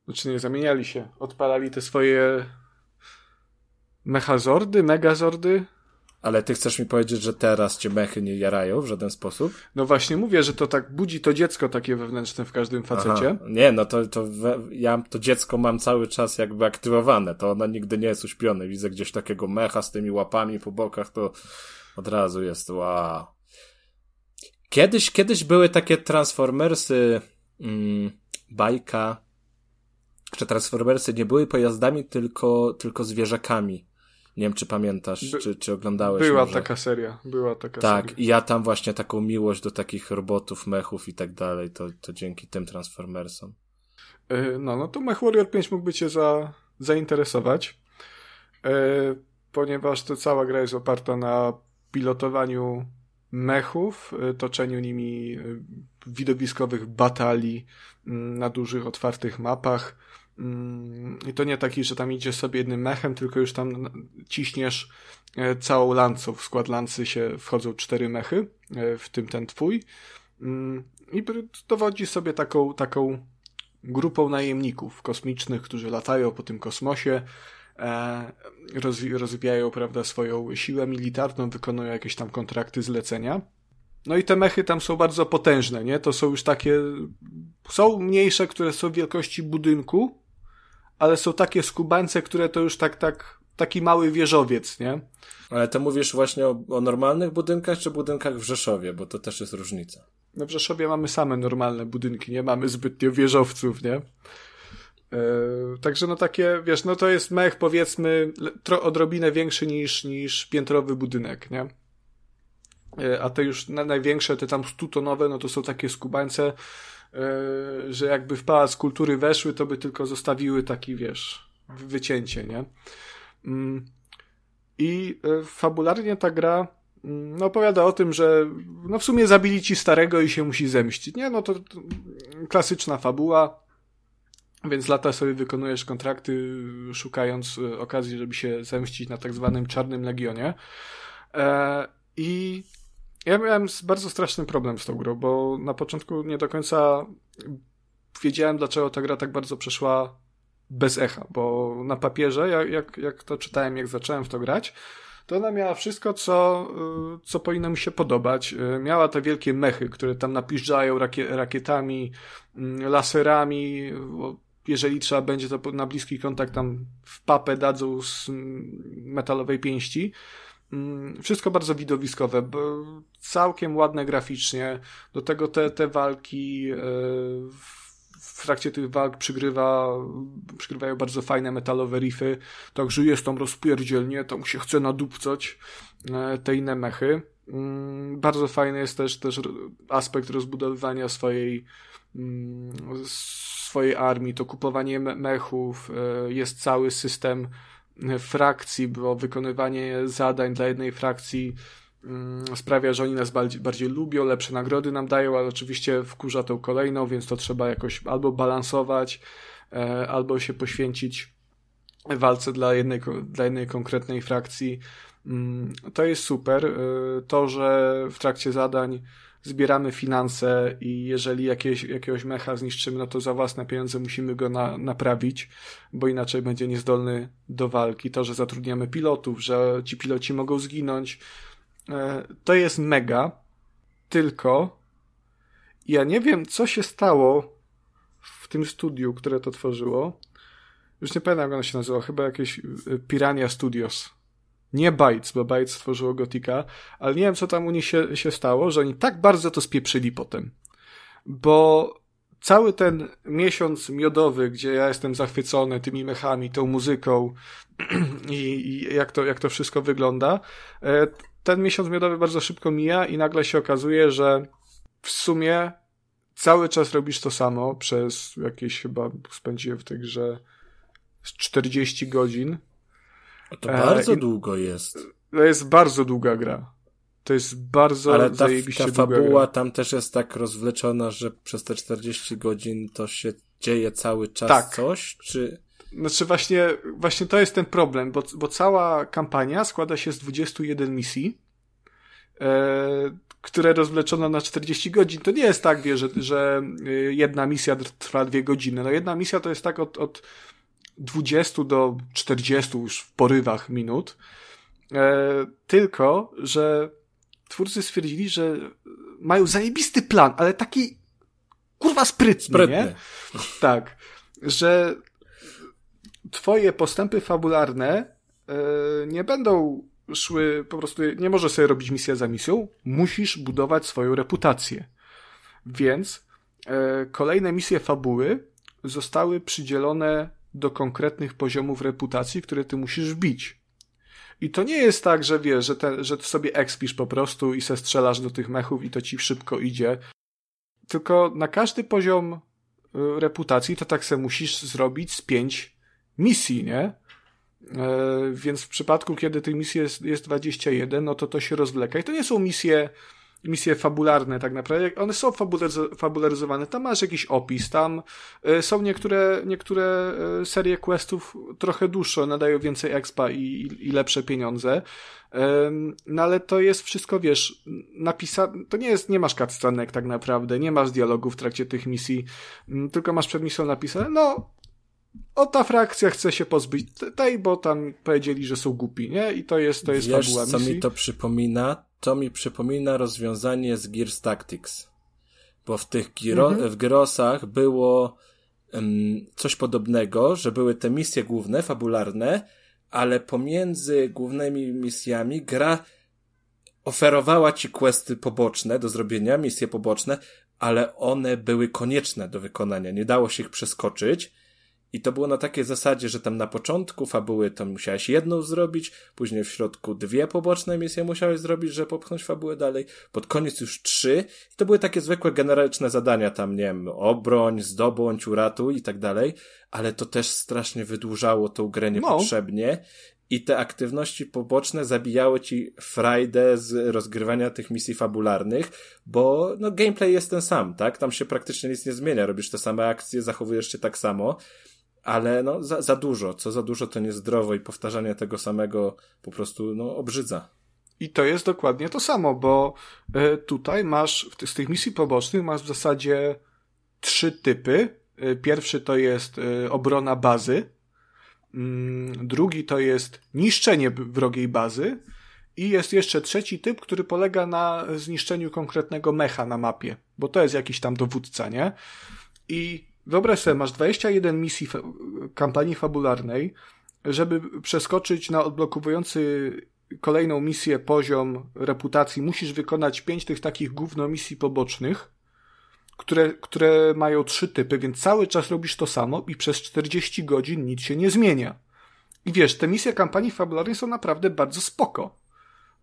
Znaczy nie zamieniali się, odpalali te swoje mechazordy, megazordy, ale ty chcesz mi powiedzieć, że teraz cię mechy nie jarają w żaden sposób? No właśnie mówię, że to tak budzi to dziecko takie wewnętrzne w każdym facecie. Aha. Nie, no to, to we, ja to dziecko mam cały czas jakby aktywowane, to ono nigdy nie jest uśpione. Widzę gdzieś takiego mecha z tymi łapami po bokach, to od razu jest wow. Kiedyś, kiedyś były takie Transformersy, mm, bajka że Transformersy nie były pojazdami, tylko, tylko zwierzakami. Nie wiem, czy pamiętasz, By, czy, czy oglądałeś. Była może. taka seria, była taka tak, seria. i ja tam właśnie taką miłość do takich robotów, mechów i tak dalej, to, to dzięki tym Transformersom. E, no, no to Mech Warrior 5 mógłby cię za, zainteresować, e, ponieważ to cała gra jest oparta na pilotowaniu mechów, e, toczeniu nimi widowiskowych batalii mm, na dużych, otwartych mapach. Mm, I to nie taki, że tam idziesz sobie jednym mechem, tylko już tam ciśniesz całą lancą. W skład lancy się wchodzą cztery mechy, w tym ten twój. Mm, I dowodzi sobie taką, taką grupą najemników kosmicznych, którzy latają po tym kosmosie, e, rozwijają prawda, swoją siłę militarną, wykonują jakieś tam kontrakty, zlecenia. No i te mechy tam są bardzo potężne, nie? To są już takie, są mniejsze, które są wielkości budynku, ale są takie skubańce, które to już tak, tak, taki mały wieżowiec, nie? Ale to mówisz właśnie o, o normalnych budynkach, czy budynkach w Rzeszowie, bo to też jest różnica. No w Rzeszowie mamy same normalne budynki, nie mamy zbytnio wieżowców, nie? Yy, także no takie, wiesz, no to jest mech powiedzmy tro, odrobinę większy niż, niż piętrowy budynek, nie? Yy, a te już na, największe, te tam stutonowe, no to są takie skubańce, że jakby w Pałac Kultury weszły, to by tylko zostawiły taki, wiesz, wycięcie, nie? Mm. I fabularnie ta gra no, opowiada o tym, że no w sumie zabili ci starego i się musi zemścić. Nie, no to, to klasyczna fabuła, więc lata sobie wykonujesz kontrakty, szukając e, okazji, żeby się zemścić na tak zwanym czarnym legionie. E, I ja miałem bardzo straszny problem z tą grą, bo na początku nie do końca wiedziałem, dlaczego ta gra tak bardzo przeszła bez echa, bo na papierze, jak, jak, jak to czytałem, jak zacząłem w to grać, to ona miała wszystko, co, y, co powinno mi się podobać. Y, miała te wielkie mechy, które tam napiżdżają rakie, rakietami, mm, laserami. Jeżeli trzeba będzie, to na bliski kontakt tam w papę dadzą z metalowej pięści. Mm, wszystko bardzo widowiskowe, całkiem ładne graficznie. Do tego te, te walki y, w trakcie tych walk przygrywa, przygrywają bardzo fajne metalowe riffy, także jest tam rozpierdzielnie, tam się chce nadupcać e, te inne mechy. Mm, bardzo fajny jest też, też aspekt rozbudowywania swojej mm, swojej armii, to kupowanie mechów, e, jest cały system e, frakcji, bo wykonywanie zadań dla jednej frakcji Mm, sprawia, że oni nas bardziej, bardziej lubią, lepsze nagrody nam dają, ale oczywiście wkurza tą kolejną, więc to trzeba jakoś albo balansować, e, albo się poświęcić walce dla jednej, dla jednej konkretnej frakcji. Mm, to jest super. E, to, że w trakcie zadań zbieramy finanse i jeżeli jakieś, jakiegoś mecha zniszczymy, no to za własne pieniądze musimy go na, naprawić, bo inaczej będzie niezdolny do walki. To, że zatrudniamy pilotów, że ci piloci mogą zginąć, E, to jest mega, tylko ja nie wiem, co się stało w tym studiu, które to tworzyło. Już nie pamiętam, jak ono się nazywa, chyba jakieś e, Pirania Studios. Nie Bytes, bo Bytes stworzyło Gotika, ale nie wiem, co tam u nich się, się stało, że oni tak bardzo to spieprzyli potem. Bo cały ten miesiąc miodowy, gdzie ja jestem zachwycony tymi mechami, tą muzyką i, i jak, to, jak to wszystko wygląda, e, ten miesiąc miodowy bardzo szybko mija i nagle się okazuje, że w sumie cały czas robisz to samo przez jakieś chyba spędziłem w tej grze 40 godzin. To bardzo e, długo jest. To jest bardzo długa gra. To jest bardzo Ale ta, ta fabuła tam też jest tak rozwleczona, że przez te 40 godzin to się dzieje cały czas tak. coś, czy... Znaczy właśnie, właśnie to jest ten problem, bo, bo cała kampania składa się z 21 misji, e, które rozwleczono na 40 godzin. To nie jest tak, wie, że, że e, jedna misja trwa dwie godziny. No jedna misja to jest tak od, od 20 do 40 już w porywach minut. E, tylko, że twórcy stwierdzili, że mają zajebisty plan, ale taki kurwa sprytny, sprytny. nie? Tak. Że twoje postępy fabularne yy, nie będą szły, po prostu nie możesz sobie robić misję za misją, musisz budować swoją reputację. Więc yy, kolejne misje fabuły zostały przydzielone do konkretnych poziomów reputacji, które ty musisz wbić. I to nie jest tak, że wiesz, że, te, sobie expisz po prostu i se strzelasz do tych mechów i to ci szybko idzie. Tylko na każdy poziom y, reputacji to tak se musisz zrobić z pięć misji, nie? E, więc w przypadku, kiedy tych misji jest, jest 21, no to to się rozwleka. I to nie są misje misje fabularne tak naprawdę. One są fabularyzowane. Tam masz jakiś opis, tam e, są niektóre, niektóre e, serie questów trochę dłuższe, nadają więcej expa i, i, i lepsze pieniądze. No ale to jest wszystko, wiesz, napisane, to nie jest, nie masz cutscenek tak naprawdę, nie masz dialogów w trakcie tych misji, mm, tylko masz przed misją napisane, no, o ta frakcja chce się pozbyć tej, bo tam powiedzieli, że są głupi, nie? I to jest, to jest Wiesz, fabuła misji. co mi to przypomina? To mi przypomina rozwiązanie z Gears Tactics. Bo w tych giro, mhm. w Girosach było um, coś podobnego, że były te misje główne, fabularne, ale pomiędzy głównymi misjami gra oferowała ci questy poboczne do zrobienia, misje poboczne, ale one były konieczne do wykonania. Nie dało się ich przeskoczyć i to było na takiej zasadzie, że tam na początku fabuły to musiałeś jedną zrobić, później w środku dwie poboczne misje musiałeś zrobić, żeby popchnąć fabułę dalej, pod koniec już trzy. I to były takie zwykłe generyczne zadania tam, nie wiem, obroń, zdobądź, uratuj i tak dalej, ale to też strasznie wydłużało tą grę no. niepotrzebnie. No. I te aktywności poboczne zabijały ci frajdę z rozgrywania tych misji fabularnych, bo no gameplay jest ten sam, tak? Tam się praktycznie nic nie zmienia, robisz te same akcje, zachowujesz się tak samo ale no za, za dużo, co za dużo to niezdrowo i powtarzanie tego samego po prostu no obrzydza. I to jest dokładnie to samo, bo y, tutaj masz, z tych misji pobocznych masz w zasadzie trzy typy. Y, pierwszy to jest y, obrona bazy, mm, drugi to jest niszczenie wrogiej bazy i jest jeszcze trzeci typ, który polega na zniszczeniu konkretnego mecha na mapie, bo to jest jakiś tam dowódca, nie? I Wyobraź sobie, masz 21 misji fa kampanii fabularnej, żeby przeskoczyć na odblokowujący kolejną misję poziom reputacji, musisz wykonać 5 tych takich gówno misji pobocznych, które, które mają trzy typy, więc cały czas robisz to samo i przez 40 godzin nic się nie zmienia. I wiesz, te misje kampanii fabularnej są naprawdę bardzo spoko.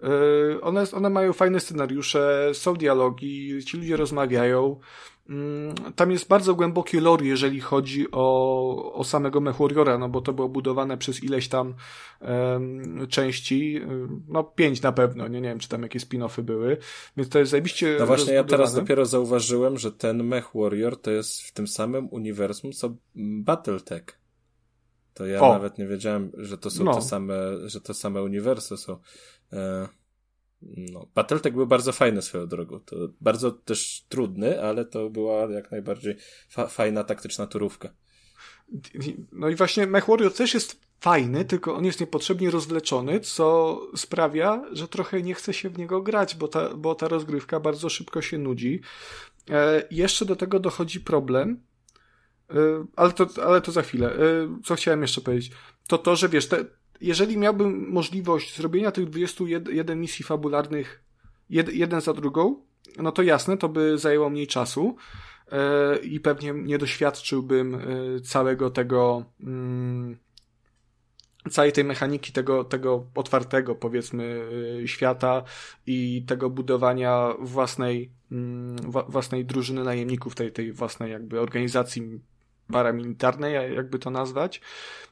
Yy, one, one mają fajne scenariusze, są dialogi, ci ludzie rozmawiają. Mm, tam jest bardzo głęboki lore, jeżeli chodzi o, o samego MechWarriora, no bo to było budowane przez ileś tam um, części, no pięć na pewno, nie, nie wiem, czy tam jakieś spin-offy były, więc to jest zajebiście No właśnie, ja teraz dopiero zauważyłem, że ten MechWarrior to jest w tym samym uniwersum, co Battletech. To ja o. nawet nie wiedziałem, że to są no. te same, że te same uniwersy są. E no, Battletech był bardzo fajny swoją drogą. To bardzo też trudny, ale to była jak najbardziej fa fajna taktyczna turówka. No i właśnie MechWarrior też jest fajny, tylko on jest niepotrzebnie rozwleczony, co sprawia, że trochę nie chce się w niego grać, bo ta, bo ta rozgrywka bardzo szybko się nudzi. E, jeszcze do tego dochodzi problem, e, ale, to, ale to za chwilę. E, co chciałem jeszcze powiedzieć? To to, że wiesz, te, jeżeli miałbym możliwość zrobienia tych 21 misji fabularnych jed, jeden za drugą, no to jasne, to by zajęło mniej czasu yy, i pewnie nie doświadczyłbym yy, całego tego yy, całej tej mechaniki tego, tego otwartego, powiedzmy, świata i tego budowania własnej, mm, własnej drużyny najemników, tej, tej własnej jakby organizacji paramilitarnej, jakby to nazwać.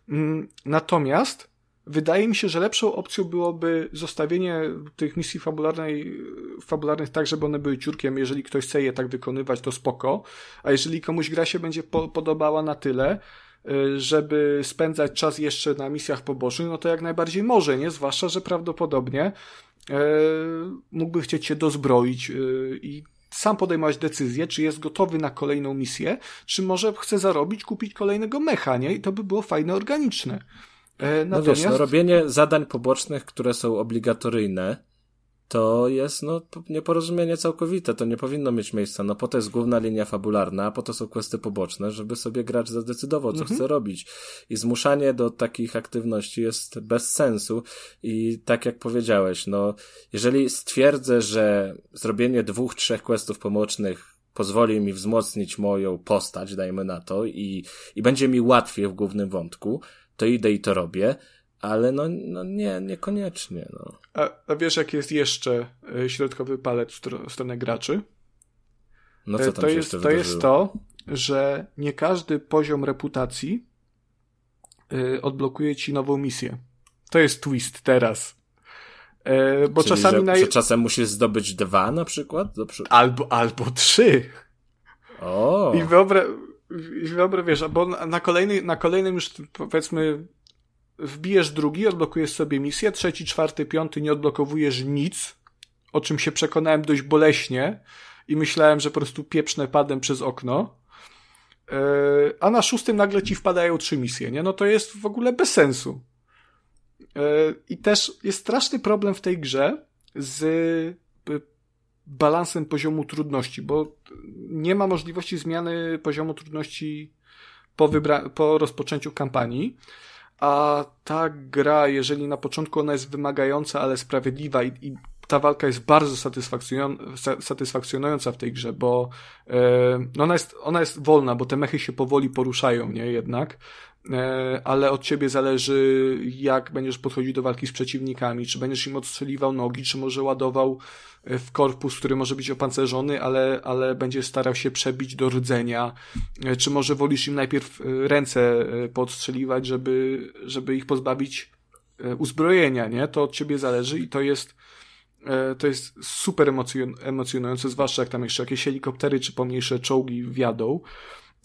Mm, natomiast Wydaje mi się, że lepszą opcją byłoby zostawienie tych misji fabularnej, fabularnych tak, żeby one były ciurkiem. Jeżeli ktoś chce je tak wykonywać, to spoko. A jeżeli komuś gra się będzie po podobała na tyle, y, żeby spędzać czas jeszcze na misjach pobocznych, no to jak najbardziej może, nie? Zwłaszcza, że prawdopodobnie yy, mógłby chcieć się dozbroić yy, i sam podejmować decyzję, czy jest gotowy na kolejną misję, czy może chce zarobić, kupić kolejnego mecha, nie? I to by było fajne, organiczne. E, natomiast... No wiesz, no robienie zadań pobocznych, które są obligatoryjne, to jest no nieporozumienie całkowite, to nie powinno mieć miejsca. No po to jest główna linia fabularna, a po to są questy poboczne, żeby sobie gracz zadecydował, co mhm. chce robić. I zmuszanie do takich aktywności jest bez sensu i tak jak powiedziałeś, no jeżeli stwierdzę, że zrobienie dwóch, trzech questów pobocznych pozwoli mi wzmocnić moją postać, dajmy na to, i, i będzie mi łatwiej w głównym wątku, to idę i to robię, ale no, no nie, niekoniecznie. No. A, a wiesz, jaki jest jeszcze e, środkowy palec w stronę graczy? No co tam to, jest, to jest to, że nie każdy poziom reputacji yy, odblokuje ci nową misję. To jest twist teraz. Yy, bo Czyli, czasami że, na... że czasem musisz zdobyć dwa na przykład? Albo, albo trzy. O. I wyobra... I wyobra, wiesz, bo na, kolejny, na kolejnym już powiedzmy wbijesz drugi, odblokujesz sobie misję, trzeci, czwarty, piąty nie odblokowujesz nic, o czym się przekonałem dość boleśnie, i myślałem, że po prostu pieprznę padem przez okno. E, a na szóstym nagle ci wpadają trzy misje, nie? No to jest w ogóle bez sensu. E, I też jest straszny problem w tej grze z balansem poziomu trudności, bo nie ma możliwości zmiany poziomu trudności po, wybra- po rozpoczęciu kampanii. A ta gra, jeżeli na początku ona jest wymagająca, ale sprawiedliwa i, i ta walka jest bardzo satysfakcjonująca w tej grze, bo no ona, jest, ona jest wolna, bo te mechy się powoli poruszają, nie jednak, ale od ciebie zależy, jak będziesz podchodził do walki z przeciwnikami, czy będziesz im odstrzeliwał nogi, czy może ładował e, w korpus, który może być opancerzony, ale, ale będziesz starał się przebić do rdzenia, czy może wolisz im najpierw ręce podstrzeliwać, żeby, żeby ich pozbawić uzbrojenia, nie? To od ciebie zależy i to jest E, to jest super emocjonujące, zwłaszcza jak tam jeszcze jakieś helikoptery czy pomniejsze czołgi wjadą.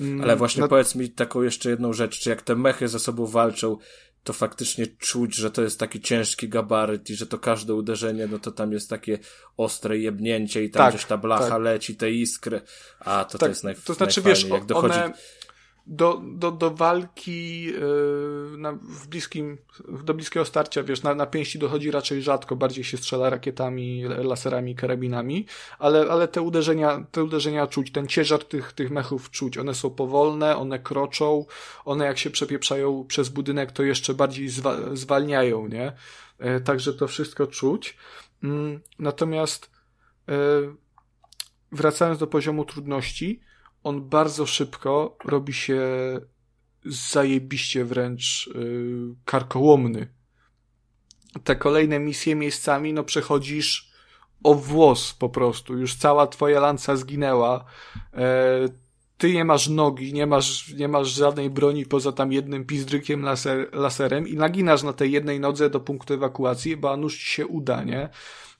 Mm, Ale właśnie no... powiedz mi taką jeszcze jedną rzecz, czy jak te mechy ze sobą walczą, to faktycznie czuć, że to jest taki ciężki gabaryt i że to każde uderzenie, no to tam jest takie ostre jebnięcie i tam tak, gdzieś ta blacha tak. leci, te iskry, a to tak, to jest naj, To znaczy, wiesz, jak dochodzi... One do, do, do walki yy, na, w bliskim, do bliskiego starcia, wiesz, na, na pięści dochodzi raczej rzadko, bardziej się strzela rakietami, laserami, karabinami, ale, ale te uderzenia, te uderzenia czuć, ten ciężar tych, tych mechów czuć, one są powolne, one kroczą, one jak się przepieprzają przez budynek, to jeszcze bardziej zwa, zwalniają, nie? Yy, także to wszystko czuć. Yy, natomiast yy, wracając do poziomu trudności, on bardzo szybko robi się zajebiście wręcz yy, karkołomny. Te kolejne misje miejscami, no przechodzisz o włos po prostu. Już cała twoja lanca zginęła. E, ty nie masz nogi, nie masz, nie masz żadnej broni poza tam jednym pizdrykiem laser, laserem i naginasz na tej jednej nodze do punktu ewakuacji, bo nuż ci się uda, nie?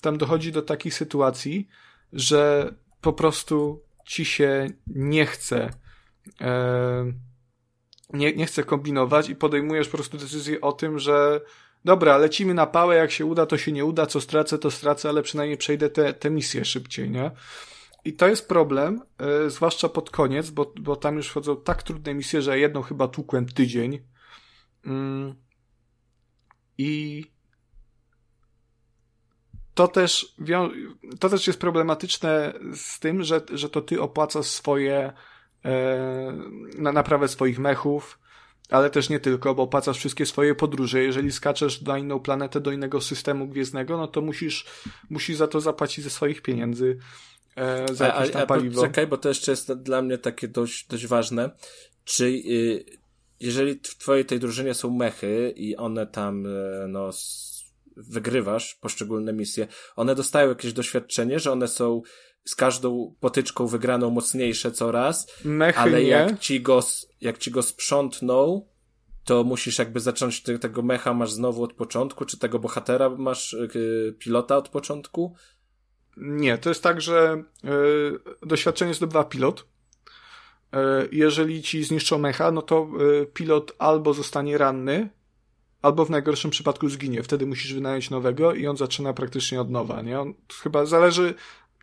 Tam dochodzi do takich sytuacji, że po prostu ci się nie chce, e, nie, nie chce kombinować i podejmujesz po prostu decyzję o tym, że dobra, lecimy na pałę, jak się uda, to się nie uda, co stracę, to stracę, ale przynajmniej przejdę te, te misje szybciej, nie? I to jest problem, e, zwłaszcza pod koniec, bo, bo tam już wchodzą tak trudne misje, że jedną chyba tłukłem tydzień. Mm. I to też, to też jest problematyczne z tym, że, że to ty opłacasz swoje, e, na naprawę swoich mechów, ale też nie tylko, bo opłacasz wszystkie swoje podróże. Jeżeli skaczesz na inną planetę, do innego systemu gwiezdnego, no to musisz, musisz za to zapłacić ze swoich pieniędzy. E, za jakieś tam paliwo. Czekaj, bo to jeszcze jest dla mnie takie dość, dość ważne. Czy y, jeżeli w twojej tej drużynie są mechy i one tam y, no wygrywasz poszczególne misje, one dostają jakieś doświadczenie, że one są z każdą potyczką wygraną mocniejsze coraz, Mechy ale nie. jak ci go, jak ci go sprzątną, to musisz jakby zacząć te, tego mecha masz znowu od początku, czy tego bohatera masz yy, pilota od początku? Nie, to jest tak, że yy, doświadczenie zdobywa pilot. Yy, jeżeli ci zniszczą mecha, no to pilot albo zostanie ranny, albo w najgorszym przypadku zginie. Wtedy musisz wynająć nowego i on zaczyna praktycznie od nowa, nie? On chyba zależy,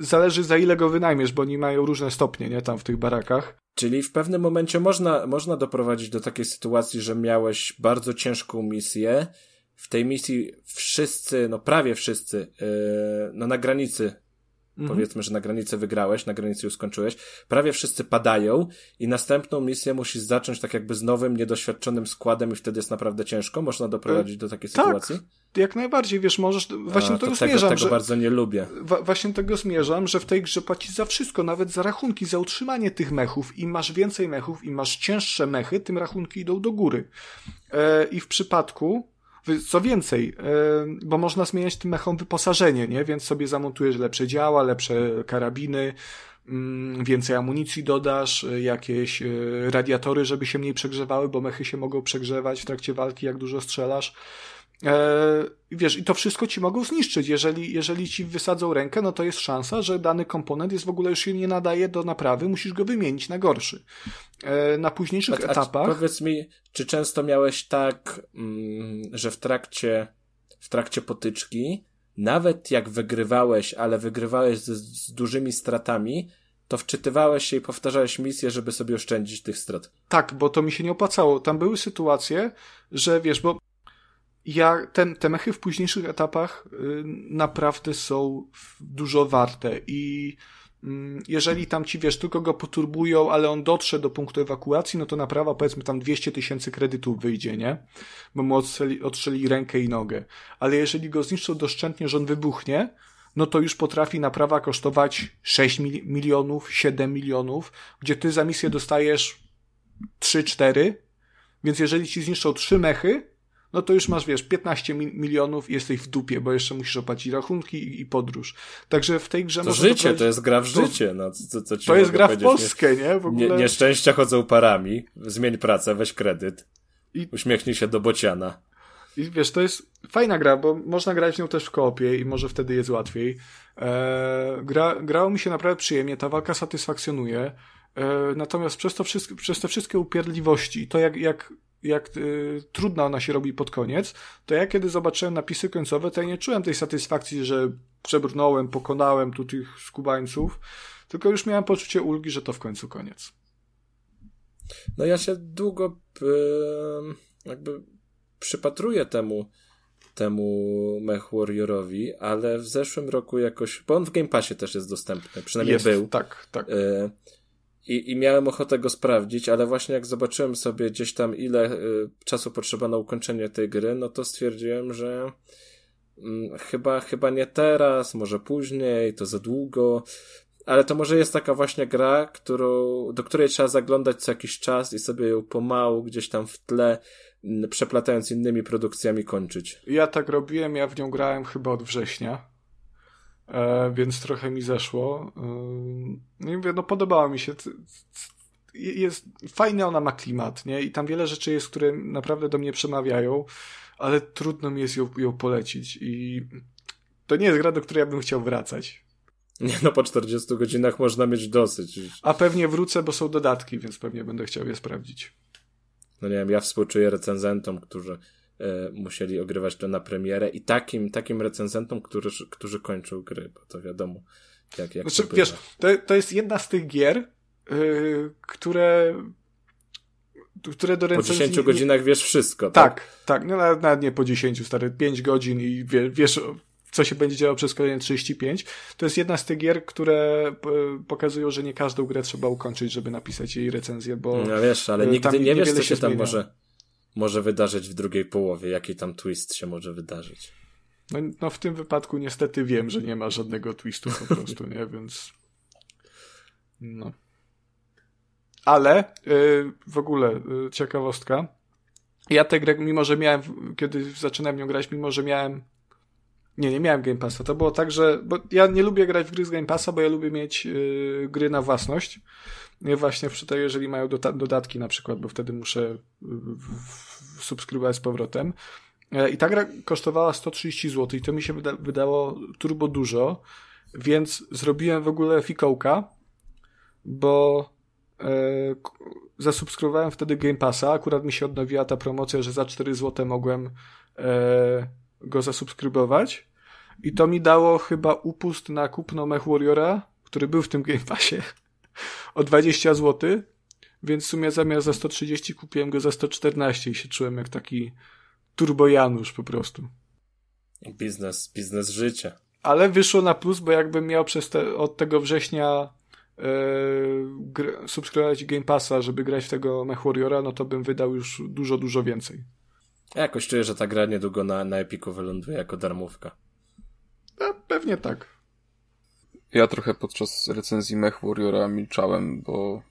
zależy za ile go wynajmiesz, bo oni mają różne stopnie, nie? Tam w tych barakach. Czyli w pewnym momencie można, można doprowadzić do takiej sytuacji, że miałeś bardzo ciężką misję. W tej misji wszyscy, no prawie wszyscy, yy, no na granicy mhm. powiedzmy, że na granicy wygrałeś, na granicy już skończyłeś, prawie wszyscy padają i następną misję musisz zacząć tak jakby z nowym, niedoświadczonym składem i wtedy jest naprawdę ciężko? Można doprowadzić do takiej tak, sytuacji? jak najbardziej, wiesz, możesz, właśnie A, tego to zmierzam. Tego że, bardzo nie lubię. Wa właśnie tego zmierzam, że w tej grze płacisz za wszystko, nawet za rachunki, za utrzymanie tych mechów. Im masz więcej mechów, im masz cięższe mechy, tym rachunki idą do góry. E, I w przypadku, co więcej, e, bo można zmieniać tym mechom wyposażenie, nie? Więc sobie zamontujesz lepsze działa, lepsze karabiny, mm, więcej amunicji dodasz, e, jakieś e, radiatory, żeby się mniej przegrzewały, bo mechy się mogą przegrzewać w trakcie walki, jak dużo strzelasz. E, wiesz, i to wszystko ci mogą zniszczyć. Jeżeli, jeżeli ci wysadzą rękę, no to jest szansa, że dany komponent jest w ogóle już się nie nadaje do naprawy, musisz go wymienić na gorszy. E, na późniejszych a, etapach. A powiedz mi, czy często miałeś tak, mm, że w trakcie, w trakcie potyczki, nawet jak wygrywałeś, ale wygrywałeś z, z dużymi stratami, to wczytywałeś się i powtarzałeś misję, żeby sobie oszczędzić tych strat. Tak, bo to mi się nie opłacało. Tam były sytuacje, że wiesz, bo ja, ten, te mechy w późniejszych etapach y, naprawdę są dużo warte i y, jeżeli tam ci, wiesz, tylko go poturbują, ale on dotrze do punktu ewakuacji, no to naprawa powiedzmy tam 200 tysięcy kredytów wyjdzie, nie? Bo mu odstrzeli, rękę i nogę. Ale jeżeli go zniszczą doszczętnie, że on wybuchnie, no to już potrafi naprawa kosztować 6 milionów, 7 milionów, gdzie ty za misję dostajesz 3-4, więc jeżeli ci zniszczą 3 mechy, no to już masz, wiesz, 15 milionów i jesteś w dupie, bo jeszcze musisz opłacić rachunki i, i podróż. Także w tej grze To życie, to jest gra w życie, no, co, co To jest gra w Polskę, nie? W ogóle... nie? Nieszczęścia chodzą parami, zmień pracę, weź kredyt, I... uśmiechnij się do bociana. I wiesz, to jest fajna gra, bo można grać w nią też w koopie i może wtedy jest łatwiej. Eee, gra, grało mi się naprawdę przyjemnie, ta walka satysfakcjonuje. Eee, natomiast przez, to wszystko, przez te wszystkie upierdliwości, to jak, jak jak y, trudna ona się robi pod koniec, to ja kiedy zobaczyłem napisy końcowe, to ja nie czułem tej satysfakcji, że przebrnąłem, pokonałem tu tych skubańców, tylko już miałem poczucie ulgi, że to w końcu koniec. No ja się długo jakby przypatruję temu temu Mech Warriorowi, ale w zeszłym roku jakoś, bo on w Game Passie też jest dostępny, przynajmniej jest, był. Tak, tak. I, I miałem ochotę go sprawdzić, ale właśnie jak zobaczyłem sobie gdzieś tam ile y, czasu potrzeba na ukończenie tej gry, no to stwierdziłem, że y, chyba, chyba nie teraz, może później, to za długo. Ale to może jest taka właśnie gra, którą, do której trzeba zaglądać co jakiś czas i sobie ją pomału gdzieś tam w tle, przeplatając innymi produkcjami kończyć. Ja tak robiłem, ja w nią grałem chyba od września e, więc trochę mi zeszło. E, I mówię, no podobała mi się. Jest fajnie, ona ma klimat, nie? I tam wiele rzeczy jest, które naprawdę do mnie przemawiają, ale trudno mi jest ją, ją polecić. I to nie jest gra, do której ja bym chciał wracać. Nie, no po 40 godzinach można mieć dosyć. A pewnie wrócę, bo są dodatki, więc pewnie będę chciał je sprawdzić. No nie wiem, ja współczuję recenzentom, którzy musieli ogrywać to na premierę i takim, takim recenzentom, którzy, którzy kończą gry, bo to wiadomo, jak, jak znaczy, to Wiesz, to, to jest jedna z tych gier, yy, które które do recenzji... Po 10 godzinach wiesz wszystko, tak? Tak, tak. No nawet, nawet nie po 10, stary, 5 godzin i wie, wiesz, co się będzie działo przez kolejne 35. To jest jedna z tych gier, które pokazują, że nie każdą grę trzeba ukończyć, żeby napisać jej recenzję, bo... No wiesz, ale nigdy nie wiesz, co się tam może może wydarzyć w drugiej połowie, jaki tam twist się może wydarzyć. No, no w tym wypadku niestety wiem, że nie ma żadnego twistu po prostu, nie? Więc no. Ale yy, w ogóle yy, ciekawostka. Ja tę grę, mimo że miałem, kiedy zaczynałem nią grać, mimo że miałem nie, nie miałem Game Passa. To było tak, że bo ja nie lubię grać w gry z Game Passa, bo ja lubię mieć yy, gry na własność. Nie właśnie w to, jeżeli mają dodatki na przykład, bo wtedy muszę subskrybować z powrotem. E, I ta gra kosztowała 130 zł i to mi się wyda wydało turbo dużo, więc zrobiłem w ogóle fikołka, bo e, zasubskrybowałem wtedy Game Passa, akurat mi się odnowiła ta promocja, że za 4 zł mogłem e, go zasubskrybować. I to mi dało chyba upust na kupno Mech Warriora, który był w tym Game Passie o 20 zł, więc w sumie zamiast za 130 kupiłem go za 114 i się czułem jak taki turbo Janusz po prostu. Biznes, biznes życia. ale wyszło na plus, bo jakbym miał przez te, od tego września yy, subskrybować Game Passa, żeby grać w tego Mech Warriora, no to bym wydał już dużo, dużo więcej. Ja jakoś czuję, że ta gra niedługo na, na Epiku wyląduje jako darmówka. No, pewnie tak. Ja trochę podczas recenzji Mech Warriora milczałem, bo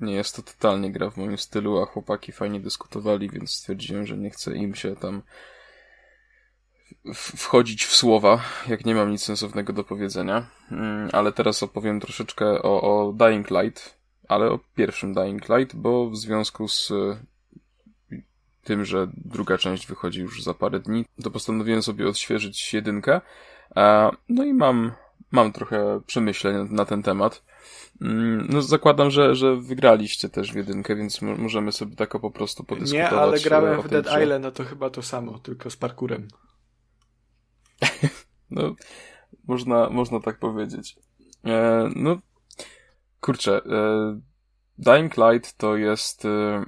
nie jest to totalnie gra w moim stylu, a chłopaki fajnie dyskutowali, więc stwierdziłem, że nie chcę im się tam wchodzić w słowa, jak nie mam nic sensownego do powiedzenia. Mm, ale teraz opowiem troszeczkę o, o Dying Light, ale o pierwszym Dying Light, bo w związku z y, tym, że druga część wychodzi już za parę dni, to postanowiłem sobie odświeżyć jedynkę. No i mam, mam trochę przemyśleń na ten temat. Mm, no zakładam, że, że wygraliście też w jedynkę, więc możemy sobie tak po prostu podyskutować. Nie, ale grałem w Dead grze. Island, no to chyba to samo, tylko z parkurem. no, można, można tak powiedzieć. E, no, kurczę, e, Dying Light to jest e,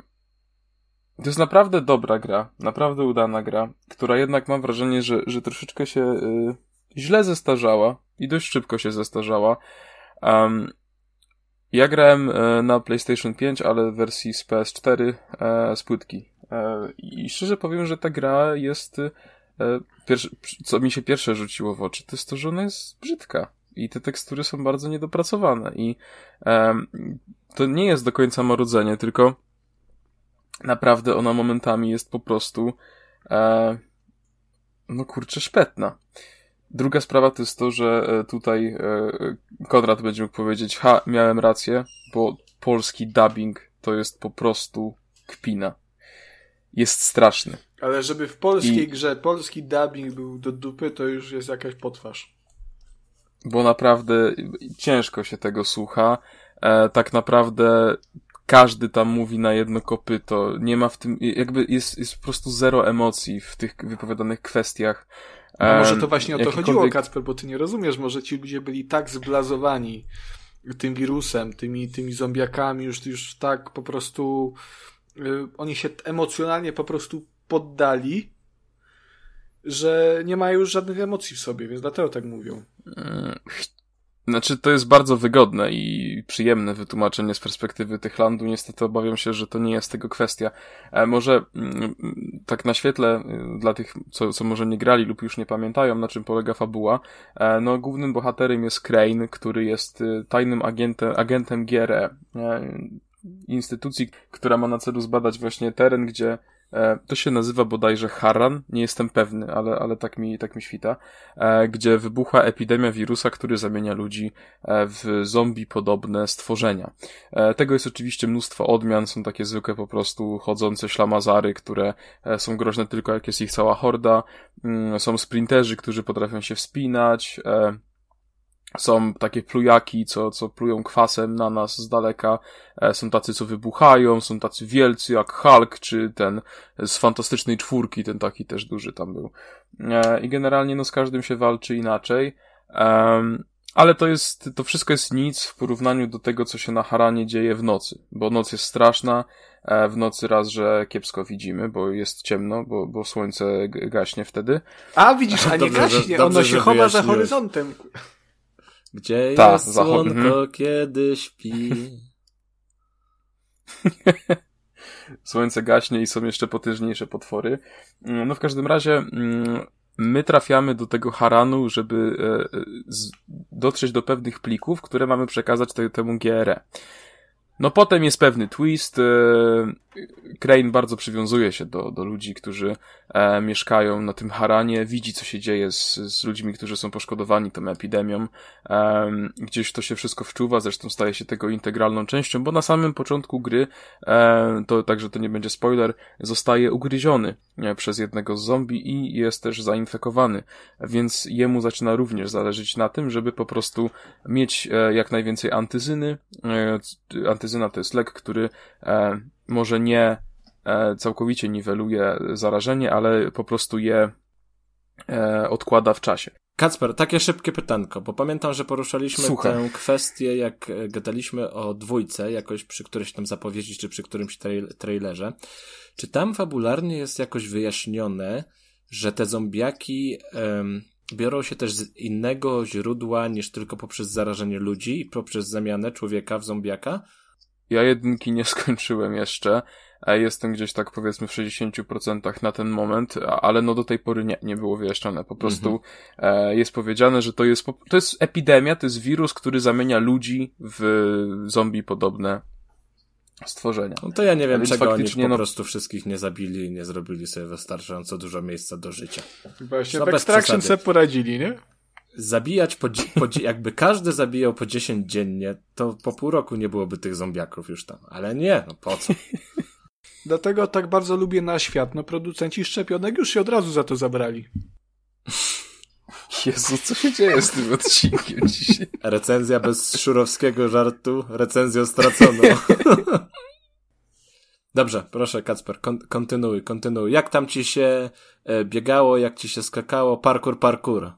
to jest naprawdę dobra gra, naprawdę udana gra, która jednak mam wrażenie, że, że troszeczkę się e, źle zestarzała i dość szybko się zestarzała. Um, ja grałem e, na PlayStation 5, ale w wersji z PS4 e, z płytki. E, I szczerze powiem, że ta gra jest. Co mi się pierwsze rzuciło w oczy, to jest to, że ona jest brzydka. I te tekstury są bardzo niedopracowane. I to nie jest do końca marudzenie, tylko naprawdę ona momentami jest po prostu. no kurczę, szpetna. Druga sprawa to jest to, że e, tutaj e, Konrad będzie mógł powiedzieć, ha, miałem rację, bo polski dubbing to jest po prostu kpina. Jest straszny. Ale żeby w polskiej I... grze polski dubbing był do dupy, to już jest jakaś potwarz. Bo naprawdę ciężko się tego słucha. E, tak naprawdę każdy tam mówi na jedno kopyto. Nie ma w tym, jakby jest, jest po prostu zero emocji w tych wypowiadanych kwestiach. A może to właśnie o to chodziło, Kacper, bo ty nie rozumiesz, może ci ludzie byli tak zblazowani tym wirusem, tymi, tymi zombiakami, już, już tak po prostu y, oni się emocjonalnie po prostu poddali, że nie mają już żadnych emocji w sobie, więc dlatego tak mówią. Mm, znaczy, to jest bardzo wygodne i przyjemne wytłumaczenie z perspektywy tych landu. Niestety obawiam się, że to nie jest tego kwestia. E, może mm, tak na świetle y, dla tych, co, co może nie grali lub już nie pamiętają, na czym polega fabuła. E, no, głównym bohaterem jest Crane, który jest y, tajnym agentem, agentem GRE, e, instytucji, która ma na celu zbadać właśnie teren, gdzie to się nazywa bodajże Haran, nie jestem pewny, ale, ale tak, mi, tak mi świta, e, gdzie wybuchła epidemia wirusa, który zamienia ludzi e, w zombie podobne stworzenia. Tego jest oczywiście mnóstwo odmian, są takie zwykłe po prostu chodzące ślamazary, które są groźne tylko jak jest ich cała horda, mm, są sprinterzy, którzy potrafią się wspinać, są takie plujaki, co, co plują kwasem na nas z daleka. E, są tacy, co wybuchają. Są tacy wielcy jak Hulk, czy ten z fantastycznej czwórki, ten taki też duży tam był. E, I generalnie no z każdym się walczy inaczej. Ale to jest, to wszystko jest nic w porównaniu do tego, co się na Haranie dzieje w nocy. Bo noc jest straszna. E, w nocy raz, że kiepsko widzimy, bo jest ciemno, bo, bo słońce gaśnie wtedy. A widzisz, a nie dobrze, gaśnie, dobrze, ono się chowa za horyzontem. Gdzie Ta, jest słonko, mhm. kiedy śpi? Słońce gaśnie i są jeszcze potężniejsze potwory. Mm, no w każdym razie mm, my trafiamy do tego Haranu, żeby e, dotrzeć do pewnych plików, które mamy przekazać temu GRE. No potem jest pewny twist. E, Crane bardzo przywiązuje się do, do ludzi, którzy e, mieszkają na tym Haranie, widzi co się dzieje z, z ludźmi, którzy są poszkodowani tą epidemią. E, gdzieś to się wszystko wczuwa, zresztą staje się tego integralną częścią, bo na samym początku gry, e, to także to nie będzie spoiler, zostaje ugryziony e, przez jednego z zombie i jest też zainfekowany, więc jemu zaczyna również zależeć na tym, żeby po prostu mieć e, jak najwięcej antyzyny. E, antyzyna to jest lek, który może nie całkowicie niweluje zarażenie, ale po prostu je e, odkłada w czasie. Kacper, takie szybkie pytanko, bo pamiętam, że poruszaliśmy Słucham. tę kwestię, jak e, gadaliśmy o dwójce, jakoś przy którejś tam zapowiedzi, czy przy którymś trailerze. Czy tam fabularnie jest jakoś wyjaśnione, że te zombiaki um, biorą się też z innego źródła niż tylko poprzez zarażenie ludzi i poprzez zamianę człowieka w zombiaka? Ja jedynki nie skończyłem jeszcze. Jestem gdzieś tak powiedzmy w 60% na ten moment, ale no do tej pory nie, nie było wyjaśnione. Po prostu mhm. jest powiedziane, że to jest, to jest epidemia, to jest wirus, który zamienia ludzi w zombie podobne stworzenia. No to ja nie wiem, czego oni po no... prostu wszystkich nie zabili i nie zrobili sobie wystarczająco dużo miejsca do życia. Właśnie w Extraction sobie poradzili, nie? Zabijać po, po, jakby każdy zabijał po 10 dziennie, to po pół roku nie byłoby tych zombiaków już tam. Ale nie, no po co? Dlatego tak bardzo lubię na świat. No producenci szczepionek już się od razu za to zabrali. Jezu, co się dzieje z tym odcinkiem dzisiaj? Recenzja bez szurowskiego żartu, recenzją straconą. Dobrze, proszę Kacper, kon kontynuuj, kontynuuj. Jak tam ci się e, biegało, jak ci się skakało? Parkour, parkour.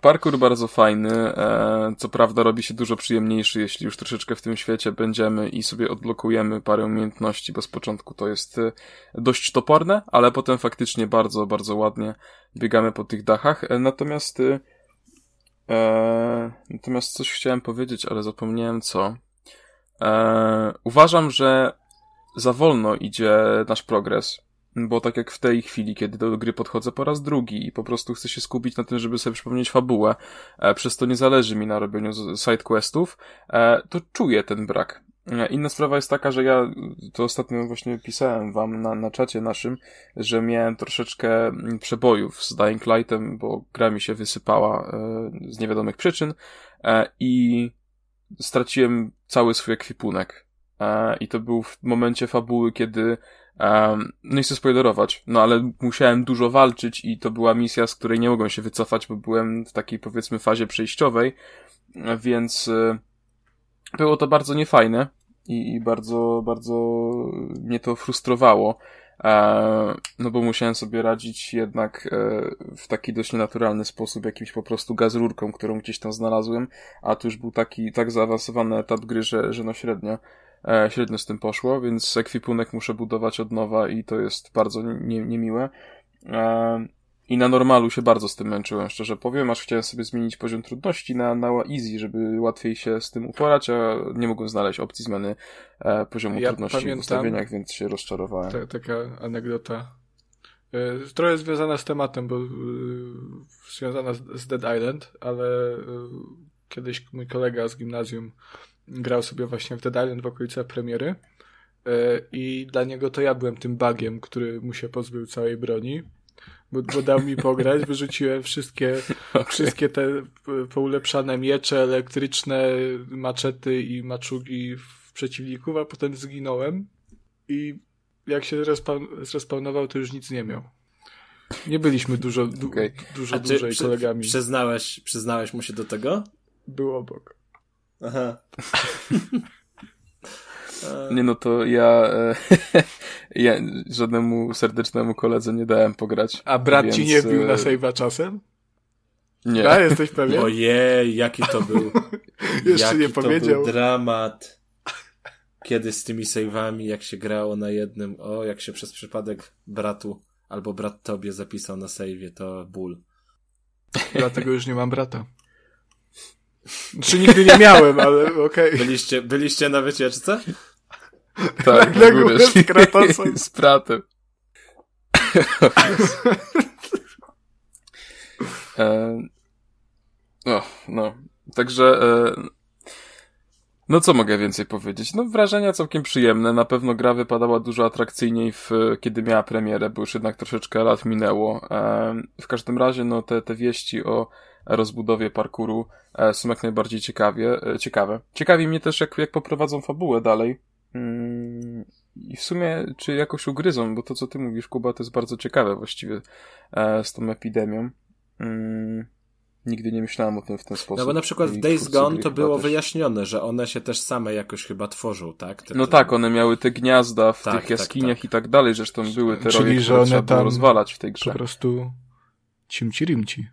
Parkour bardzo fajny, e, co prawda robi się dużo przyjemniejszy, jeśli już troszeczkę w tym świecie będziemy i sobie odblokujemy parę umiejętności, bo z początku to jest e, dość toporne, ale potem faktycznie bardzo, bardzo ładnie biegamy po tych dachach. E, natomiast e, natomiast coś chciałem powiedzieć, ale zapomniałem co. E, uważam, że za wolno idzie nasz progres bo tak jak w tej chwili, kiedy do gry podchodzę po raz drugi i po prostu chcę się skupić na tym, żeby sobie przypomnieć fabułę, e, przez to nie zależy mi na robieniu sidequestów, e, to czuję ten brak. E, inna sprawa jest taka, że ja to ostatnio właśnie pisałem wam na, na czacie naszym, że miałem troszeczkę mm, przebojów z Dying Lightem, bo gra mi się wysypała z niewiadomych przyczyn i straciłem cały swój ekwipunek. I to był w momencie fabuły, kiedy Um, no i chcę spoilerować, no ale musiałem dużo walczyć i to była misja, z której nie mogłem się wycofać, bo byłem w takiej powiedzmy fazie przejściowej, więc y, było to bardzo niefajne i, i bardzo, bardzo mnie to frustrowało. No bo musiałem sobie radzić jednak e, w taki dość nienaturalny sposób, jakimś po prostu gazrurką, którą gdzieś tam znalazłem, a tu już był taki tak zaawansowany etap gry, że, że no średnio e, średnio z tym poszło, więc ekwipunek muszę budować od nowa i to jest bardzo nie, niemiłe. E, I na normalu się bardzo z tym męczyłem, szczerze powiem, aż chciałem sobie zmienić poziom trudności na, na easy, żeby łatwiej się z tym uporać, a nie mogłem znaleźć opcji zmiany e, poziomu ja trudności pamiętam, w ustawieniach, więc się rozczarowałem. Ta, taka anegdota. E, trochę związana z tematem, bo e, związana z Dead Island, ale e, kiedyś mój kolega z gimnazjum grał sobie właśnie w Dead Island w okolicach premiery e, i dla niego to ja byłem tym bagiem, który mu się pozbył całej broni, bo, bo dał mi pograć, wyrzuciłem wszystkie, okay. wszystkie te poulepszane miecze elektryczne, maczety i maczugi w przeciwników, a potem zginąłem i jak się zrespawnował, to już nic nie miał. Nie byliśmy dużo, du, okay. dużo dłużej przy, kolegami. Przyznałeś, przyznałeś mu się do tego? Był obok. Aha. Nie no to ja, e, ja żadnemu serdecznemu koledze nie dałem pograć. A brat więc... ci nie wbił na e, save'a czasem? Nie. Ja jesteś pewien? Ojej, jaki to był. Jeszcze jaki nie powiedział. To był dramat. Kiedy z tymi save'ami, jak się grało na jednym, o, jak się przez przypadek bratu albo brat tobie zapisał na save'ie, to ból. Dlatego już nie mam brata. Czy nigdy nie miałem, ale okej. Okay. Byliście, byliście na wycieczce? Tak, na górę z Kratosem. Z bratem. e, no, no. Także e, no co mogę więcej powiedzieć? No wrażenia całkiem przyjemne. Na pewno gra wypadała dużo atrakcyjniej, w, kiedy miała premierę, bo już jednak troszeczkę lat minęło. E, w każdym razie, no te, te wieści o rozbudowie parkuru e, są jak najbardziej ciekawie, e, ciekawe. Ciekawi mnie też, jak, jak poprowadzą fabułę dalej. Mm, I w sumie, czy jakoś ugryzą, bo to, co ty mówisz, Kuba, to jest bardzo ciekawe właściwie e, z tą epidemią. Mm, nigdy nie myślałem o tym w ten sposób. No bo na przykład w Days Gone to było też... wyjaśnione, że one się też same jakoś chyba tworzą, tak? Te, no tak, one miały te gniazda w tak, tych tak, jaskiniach tak, i tak dalej, zresztą były te Czyli, roje, że one tam rozwalać w tej grze. Po prostu cimci rimci.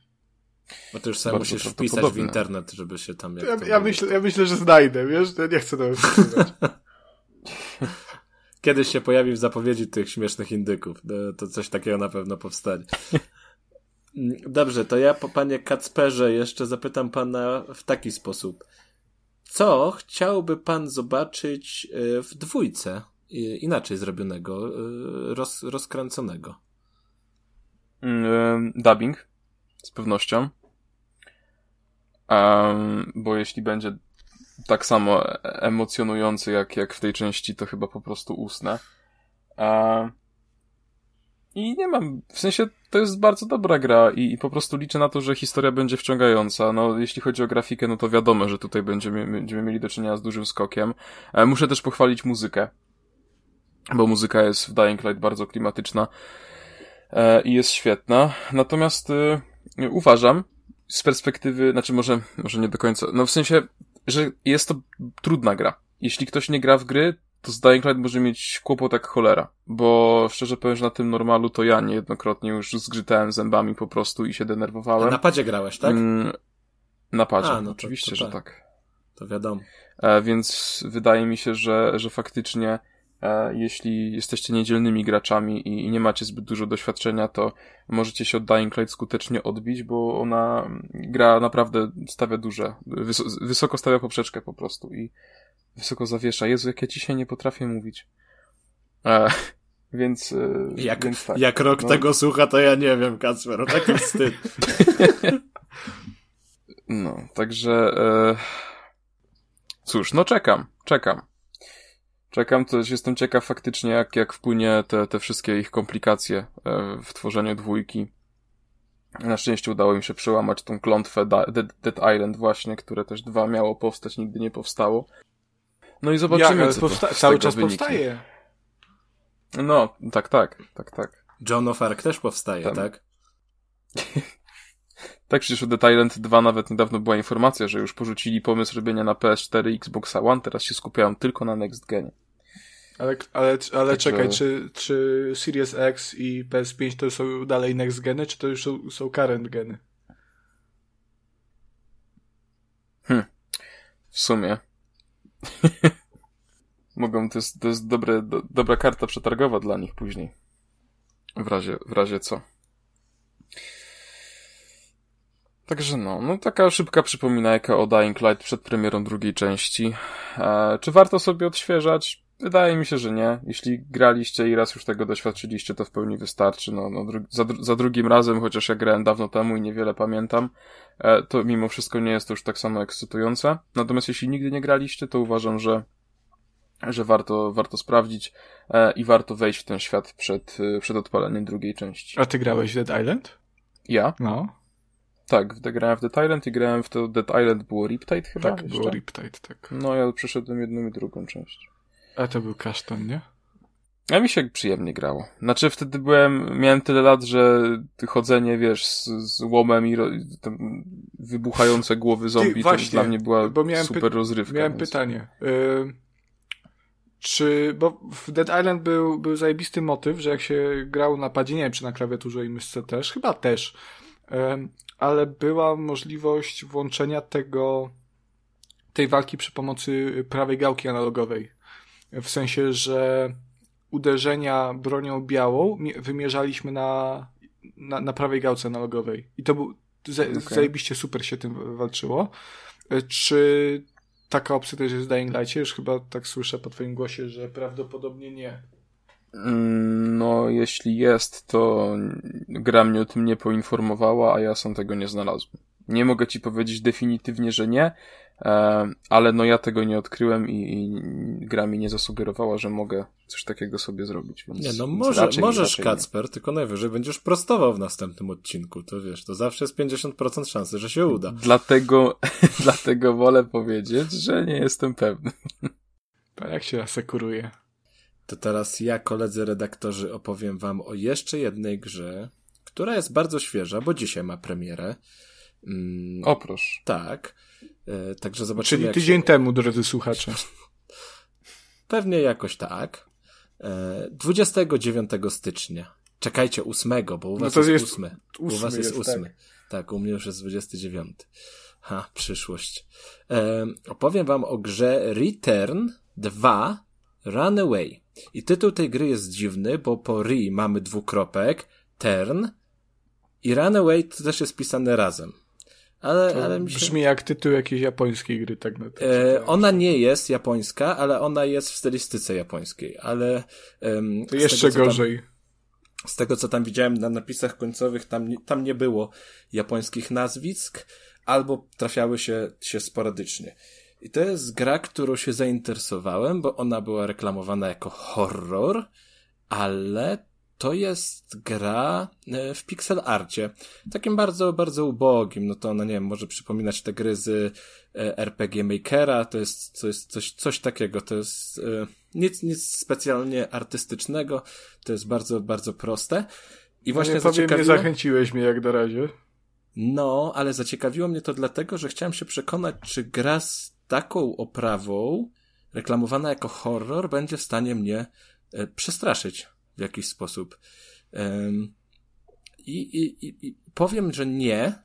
Bo to już sam musisz wpisać w internet, żeby się tam... ja, ja, myślę, ja myślę, że znajdę, wiesz? Ja nie chcę tego Kiedyś się pojawi w zapowiedzi tych śmiesznych indyków. To coś takiego na pewno powstanie. Mm, dobrze, to ja, panie Kacperze, jeszcze zapytam pana w taki sposób. Co chciałby pan zobaczyć e, w dwójce inaczej zrobionego, e, roz, rozkręconego? Mm, dubbing, z pewnością. Um, bo jeśli będzie tak samo emocjonujący jak, jak w tej części, to chyba po prostu usnę. Um, I nie mam, w sensie to jest bardzo dobra gra i, i, po prostu liczę na to, że historia będzie wciągająca. No, jeśli chodzi o grafikę, no to wiadomo, że tutaj będziemy, będziemy mieli do czynienia z dużym skokiem. E, muszę też pochwalić muzykę, bo muzyka jest w Dying Light bardzo klimatyczna e, i jest świetna. Natomiast e, uważam, z perspektywy, znaczy może, może nie do końca, no w sensie, że jest to trudna gra. Jeśli ktoś nie gra w gry, to z Dying Light może mieć kłopot jak cholera, bo szczerze powiem, że na tym normalu to ja niejednokrotnie już zgrzytałem zębami po prostu i się denerwowałem. Na padzie grałeś, tak? Mm, na padzie, A, no oczywiście, to, to że tak. tak. To wiadomo. E, więc wydaje mi się, że, że faktycznie jeśli jesteście niedzielnymi graczami i, nie macie zbyt dużo doświadczenia, to możecie się od Dying Light skutecznie odbić, bo ona gra naprawdę stawia duże, wys wysoko stawia poprzeczkę po prostu i wysoko zawiesza. Jezu, jak ja dzisiaj nie potrafię mówić. E, więc, e, jak, więc tak. Jak rok no. tego słucha, to ja nie wiem, Kacper, taki wstyd. no, także e, cóż, no czekam, czekam. Czekam, też jestem ciekaw faktycznie, jak, jak wpłynie te, te wszystkie ich komplikacje e, w tworzeniu dwójki. Na szczęście udało im się przełamać tą klątwę Dead, Island właśnie, które też dwa miało powstać, nigdy nie powstało. No i zobaczymy, Jak, co powsta- to, cały czas wyniknie. powstaje. No, tak, tak, tak, tak. John of Arc też powstaje, Tam. tak? tak, przecież o The Island 2 nawet niedawno była informacja, że już porzucili pomysł robienia na PS4 i Xbox One, teraz się skupiają tylko na Next Gen. Ale, ale, ale Także... czekaj, czy, czy Series X i PS5 to są dalej Next Geny, czy to już są, są current geny? Hmm. W sumie. Mogą, to jest, to jest dobre, do, dobra karta przetargowa dla nich później. W razie, w razie co. Także no, no taka szybka przypominajka o Dying Light przed premierą drugiej części. E, czy warto sobie odświeżać? Wydaje mi się, że nie. Jeśli graliście i raz już tego doświadczyliście, to w pełni wystarczy. No, no dru za, za, drugim razem, chociaż ja grałem dawno temu i niewiele pamiętam, e, to mimo wszystko nie jest to już tak samo ekscytujące. Natomiast jeśli nigdy nie graliście, to uważam, że że warto, warto sprawdzić e, i warto wejść w ten świat przed, e, przed odpaleniem drugiej części. A ty grałeś w Dead Island? Ja? No. Tak, grałem w Dead Island i grałem w to Dead Island było Riptide chyba? Tak, jeszcze? było Riptide, tak. No ja przeszedłem jedną i drugą część. A to był kasztan, nie? A mi się przyjemnie grało. Znaczy wtedy byłem, miałem tyle lat, że chodzenie, wiesz, z, z łomem i ro, wybuchające głowy zombie Ty, właśnie, to dla mnie była super rozrywka. Miałem więc... pytanie. Y czy, bo w Dead Island był, był zajebisty motyw, że jak się grał na padzie, nie wiem czy na klawiaturze i myszce też, chyba też, ale była możliwość włączenia tego, tej walki przy pomocy prawej gałki analogowej. W sensie, że uderzenia bronią białą wymierzaliśmy na, na, na prawej gałce analogowej. I to był, okay. zajebiście super się tym walczyło. Czy taka opcja też jest w Dying Light'cie? Już chyba tak słyszę po twoim głosie, że prawdopodobnie nie. Mm, no, jeśli jest, to gra mnie o tym nie poinformowała, a ja sam tego nie znalazłem. Nie mogę ci powiedzieć definitywnie, że nie, e, ale no ja tego nie odkryłem i, i gra mi nie zasugerowała, że mogę coś takiego sobie zrobić. Więc, nie, no może, raczej, możesz, raczej Kacper, nie. tylko najwyżej będziesz prostował w następnym odcinku, to wiesz, to zawsze jest 50% szansy, że się uda. Dlatego, dlatego wolę powiedzieć, że nie jestem pewny. A jak się asekuruje? To teraz ja, koledzy redaktorzy, opowiem wam o jeszcze jednej grze, która jest bardzo świeża, bo dzisiaj ma premierę. Mm, Oprosz. Tak. E, także zobaczymy. Czyli tydzień się... temu, drodzy słuchacze. Pewnie jakoś tak. E, 29 stycznia. Czekajcie, 8, bo u was no jest, jest 8. U was jest 8. Tak. tak, u mnie już jest 29. Ha, przyszłość. E, opowiem wam o grze Return 2 Runaway. I tytuł tej gry jest dziwny, bo po re mamy dwukropek, turn I Runaway to też jest pisane razem. Ale, to ale mi się... Brzmi jak tytuł jakiejś japońskiej gry, tak na e, Ona nie jest japońska, ale ona jest w stylistyce japońskiej, ale... Um, to jeszcze tego, gorzej. Tam, z tego, co tam widziałem na napisach końcowych, tam, tam nie było japońskich nazwisk, albo trafiały się, się sporadycznie. I to jest gra, którą się zainteresowałem, bo ona była reklamowana jako horror, ale to jest gra e, w pixel arcie. Takim bardzo, bardzo ubogim. No to ona, nie wiem, może przypominać te gry z e, RPG Makera. To jest, to jest coś, coś takiego. To jest e, nic, nic specjalnie artystycznego. To jest bardzo, bardzo proste. I właśnie no nie powiem, nie zachęciłeś mnie jak na razie. No, ale zaciekawiło mnie to dlatego, że chciałem się przekonać, czy gra z taką oprawą, reklamowana jako horror, będzie w stanie mnie przestraszyć w jakiś sposób. I, i, i powiem, że nie,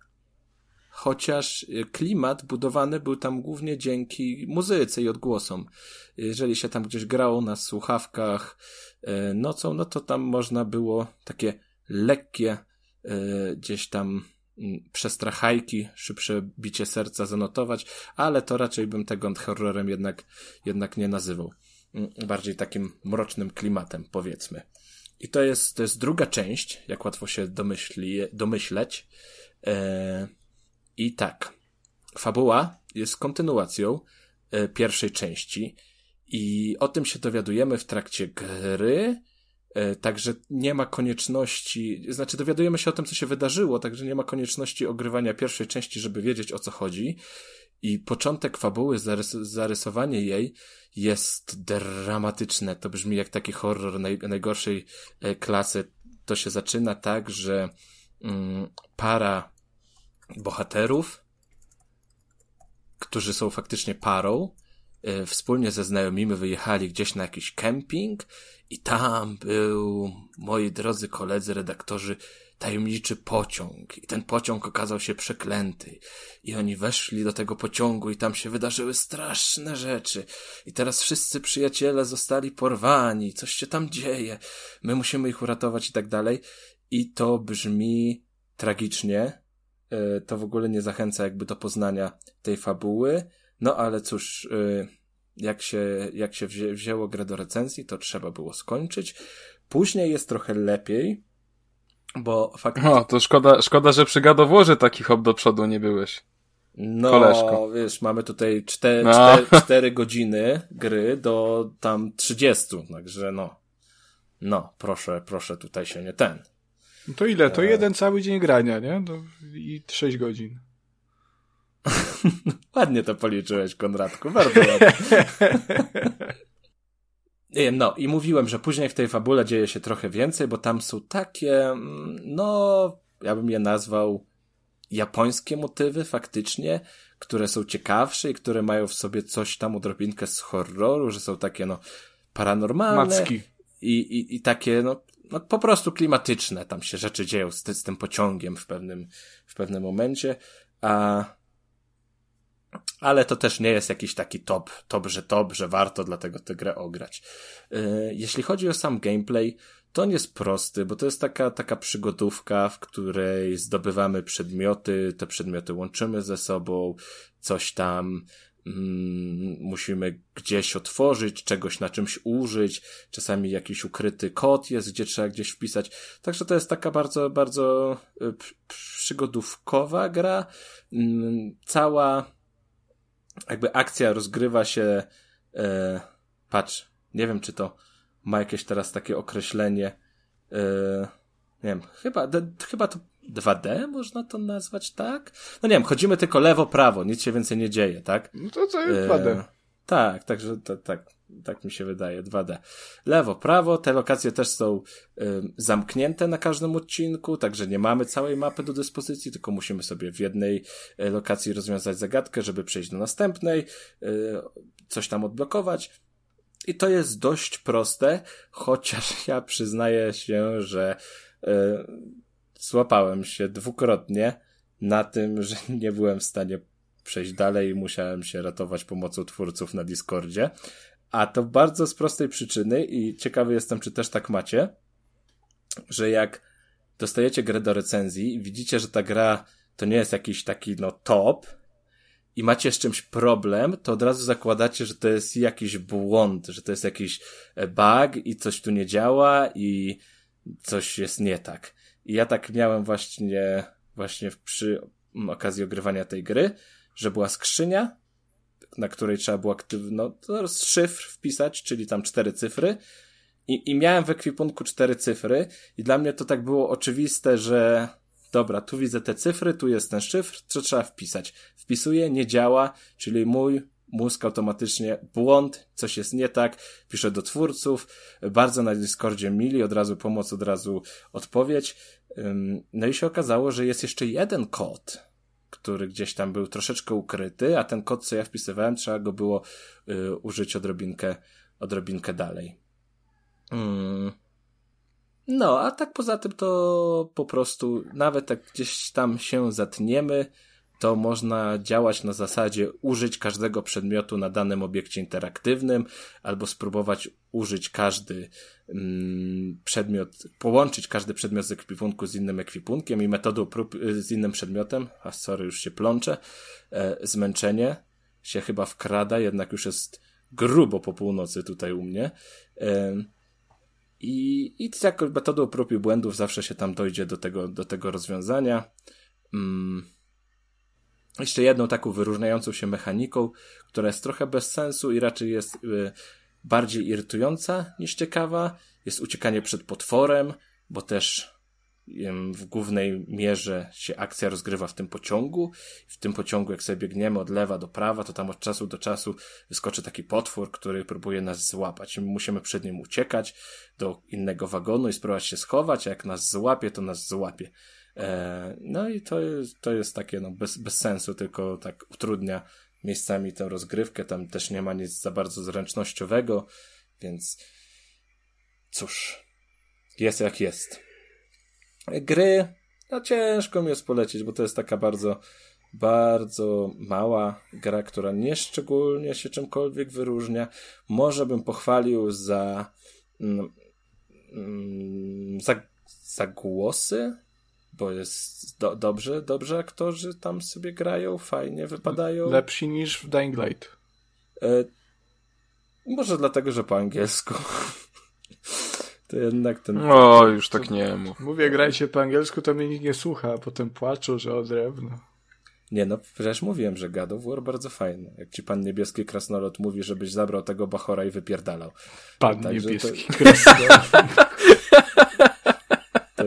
chociaż klimat budowany był tam głównie dzięki muzyce i odgłosom. Jeżeli się tam gdzieś grało na słuchawkach e, nocą, no to tam można było takie lekkie e, gdzieś tam przestrachajki, szybsze bicie serca zanotować, ale to raczej bym tego horrorem jednak, jednak nie nazywał. Mm, bardziej takim mrocznym klimatem, powiedzmy. I to jest, to jest druga część, jak łatwo się domyśli, domyśleć. E, I tak. Fabuła jest kontynuacją e, pierwszej części. I o tym się dowiadujemy w trakcie gry. E, także nie ma konieczności, znaczy dowiadujemy się o tym, co się wydarzyło, także nie ma konieczności ogrywania pierwszej części, żeby wiedzieć o co chodzi. I początek fabuły, zarys zarysowanie jej jest dramatyczne. To brzmi jak taki horror naj najgorszej e, klasy. To się zaczyna tak, że mm, para bohaterów, którzy są faktycznie parą, wspólnie ze znajomymi wyjechali gdzieś na jakiś kemping i tam był, moi drodzy koledzy redaktorzy, tajemniczy pociąg. I ten pociąg okazał się przeklęty. I oni weszli do tego pociągu i tam się wydarzyły straszne rzeczy. I teraz wszyscy przyjaciele zostali porwani, coś się tam dzieje, my musimy ich uratować i tak dalej. I to brzmi tragicznie, e, to w ogóle nie zachęca jakby do poznania tej fabuły, no ale cóż, e, jak się, jak się wzię, wzięło grę do recenzji, to trzeba było skończyć. Później jest trochę lepiej, bo faktycznie... O, to szkoda, szkoda, że przy gadowłoży taki hop do przodu nie byłeś. No, Koleżko. wiesz, mamy tutaj cztery, no. cztery, cztery godziny gry do tam 30, także no. No, proszę, proszę tutaj się nie ten. No to ile? To e... jeden cały dzień grania, nie? Do... I 6 godzin. ładnie to policzyłeś, Konradku, bardzo ładnie. No, i mówiłem, że później w tej fabule dzieje się trochę więcej, bo tam są takie, mm, no, ja bym je nazwał japońskie motywy faktycznie, które są ciekawsze i które mają w sobie coś tam odrobinkę z horroru, że są takie, no, paranormalne. Macki. I, i, i takie, no, no, po prostu klimatyczne. Tam się rzeczy dzieją z, z tym pociągiem w pewnym, w pewnym momencie. A ale to też nie jest jakiś taki top, top, że top, że warto dlatego tę grę ograć. Y, jeśli chodzi o sam gameplay, to on jest prosty, bo to jest taka, taka przygodówka, w której zdobywamy przedmioty, te przedmioty łączymy ze sobą, coś tam mm, musimy gdzieś otworzyć, czegoś na czymś użyć, czasami jakiś ukryty kod jest, gdzie trzeba gdzieś wpisać. Także to jest taka bardzo, bardzo y, przygodówkowa gra. Mm, cała jakby akcja rozgrywa się, e, patrz, nie wiem czy to ma jakieś teraz takie określenie, e, nie wiem, chyba, de, chyba to 2D można to nazwać, tak? No nie wiem, chodzimy tylko lewo, prawo, nic się więcej nie dzieje, tak? No to co jest 2D. E, tak, także to, tak, tak mi się wydaje, 2D. Lewo, prawo, te lokacje też są y, zamknięte na każdym odcinku, także nie mamy całej mapy do dyspozycji, tylko musimy sobie w jednej y, lokacji rozwiązać zagadkę, żeby przejść do następnej, y, coś tam odblokować. I to jest dość proste, chociaż ja przyznaję się, że y, złapałem się dwukrotnie na tym, że nie byłem w stanie przejść dalej i musiałem się ratować pomocą twórców na Discordzie. A to bardzo z prostej przyczyny i ciekawy jestem, czy też tak macie, że jak dostajecie grę do recenzji i widzicie, że ta gra to nie jest jakiś taki, no, top i macie z czymś problem, to od razu zakładacie, że to jest jakiś błąd, że to jest jakiś e, bug i coś tu nie działa i coś jest nie tak. I ja tak miałem właśnie, właśnie przy okazji ogrywania tej gry, że była skrzynia, na której trzeba było aktywno, no, szyfr wpisać, czyli tam cztery cyfry. I, I miałem w ekwipunku cztery cyfry, i dla mnie to tak było oczywiste, że dobra, tu widzę te cyfry, tu jest ten szyfr, co trzeba wpisać. Wpisuję, nie działa, czyli mój mózg automatycznie błąd, coś jest nie tak, piszę do twórców, bardzo na Discordzie mili, od razu pomoc, od razu odpowiedź. No i się okazało, że jest jeszcze jeden kod, który gdzieś tam był troszeczkę ukryty, a ten kod, co ja wpisywałem, trzeba go było y, użyć odrobinkę, odrobinkę dalej. Mm. No, a tak poza tym to po prostu nawet jak gdzieś tam się zatniemy, to można działać na zasadzie użyć każdego przedmiotu na danym obiekcie interaktywnym, albo spróbować użyć każdy mm, przedmiot, połączyć każdy przedmiot z ekwipunku z innym ekwipunkiem i metodą prób y, z innym przedmiotem, a sorry, już się plączę, e, zmęczenie się chyba wkrada, jednak już jest grubo po północy tutaj u mnie. I, i jako metodą prób i błędów zawsze się tam dojdzie do tego, do tego rozwiązania. Mm. Jeszcze jedną taką wyróżniającą się mechaniką, która jest trochę bez sensu i raczej jest y, bardziej irytująca niż ciekawa, jest uciekanie przed potworem, bo też w głównej mierze się akcja rozgrywa w tym pociągu. W tym pociągu, jak sobie biegniemy od lewa do prawa, to tam od czasu do czasu wyskoczy taki potwór, który próbuje nas złapać. My musimy przed nim uciekać do innego wagonu i spróbować się schować, a jak nas złapie, to nas złapie. E, no i to jest, to jest takie no, bez, bez sensu, tylko tak utrudnia miejscami tę rozgrywkę. Tam też nie ma nic za bardzo zręcznościowego, więc cóż, jest jak jest. Gry, no ciężko mi jest polecić, bo to jest taka bardzo, bardzo mała gra, która nie szczególnie się czymkolwiek wyróżnia. Może bym pochwalił za, mm, mm za, za głosy, bo jest do, dobrze, dobrze aktorzy tam sobie grają, fajnie wypadają. Lepsi niż w Dying Light. E, może dlatego, że po angielsku. To jednak ten... O, już tak nie mów. Mówię, grajcie po angielsku, to mnie nikt nie słucha, a potem płaczą, że o drewno. Nie no, przecież mówiłem, że God of War bardzo fajny. Jak ci pan niebieski krasnolot mówi, żebyś zabrał tego bachora i wypierdalał. Pan Także niebieski to... krasnolot.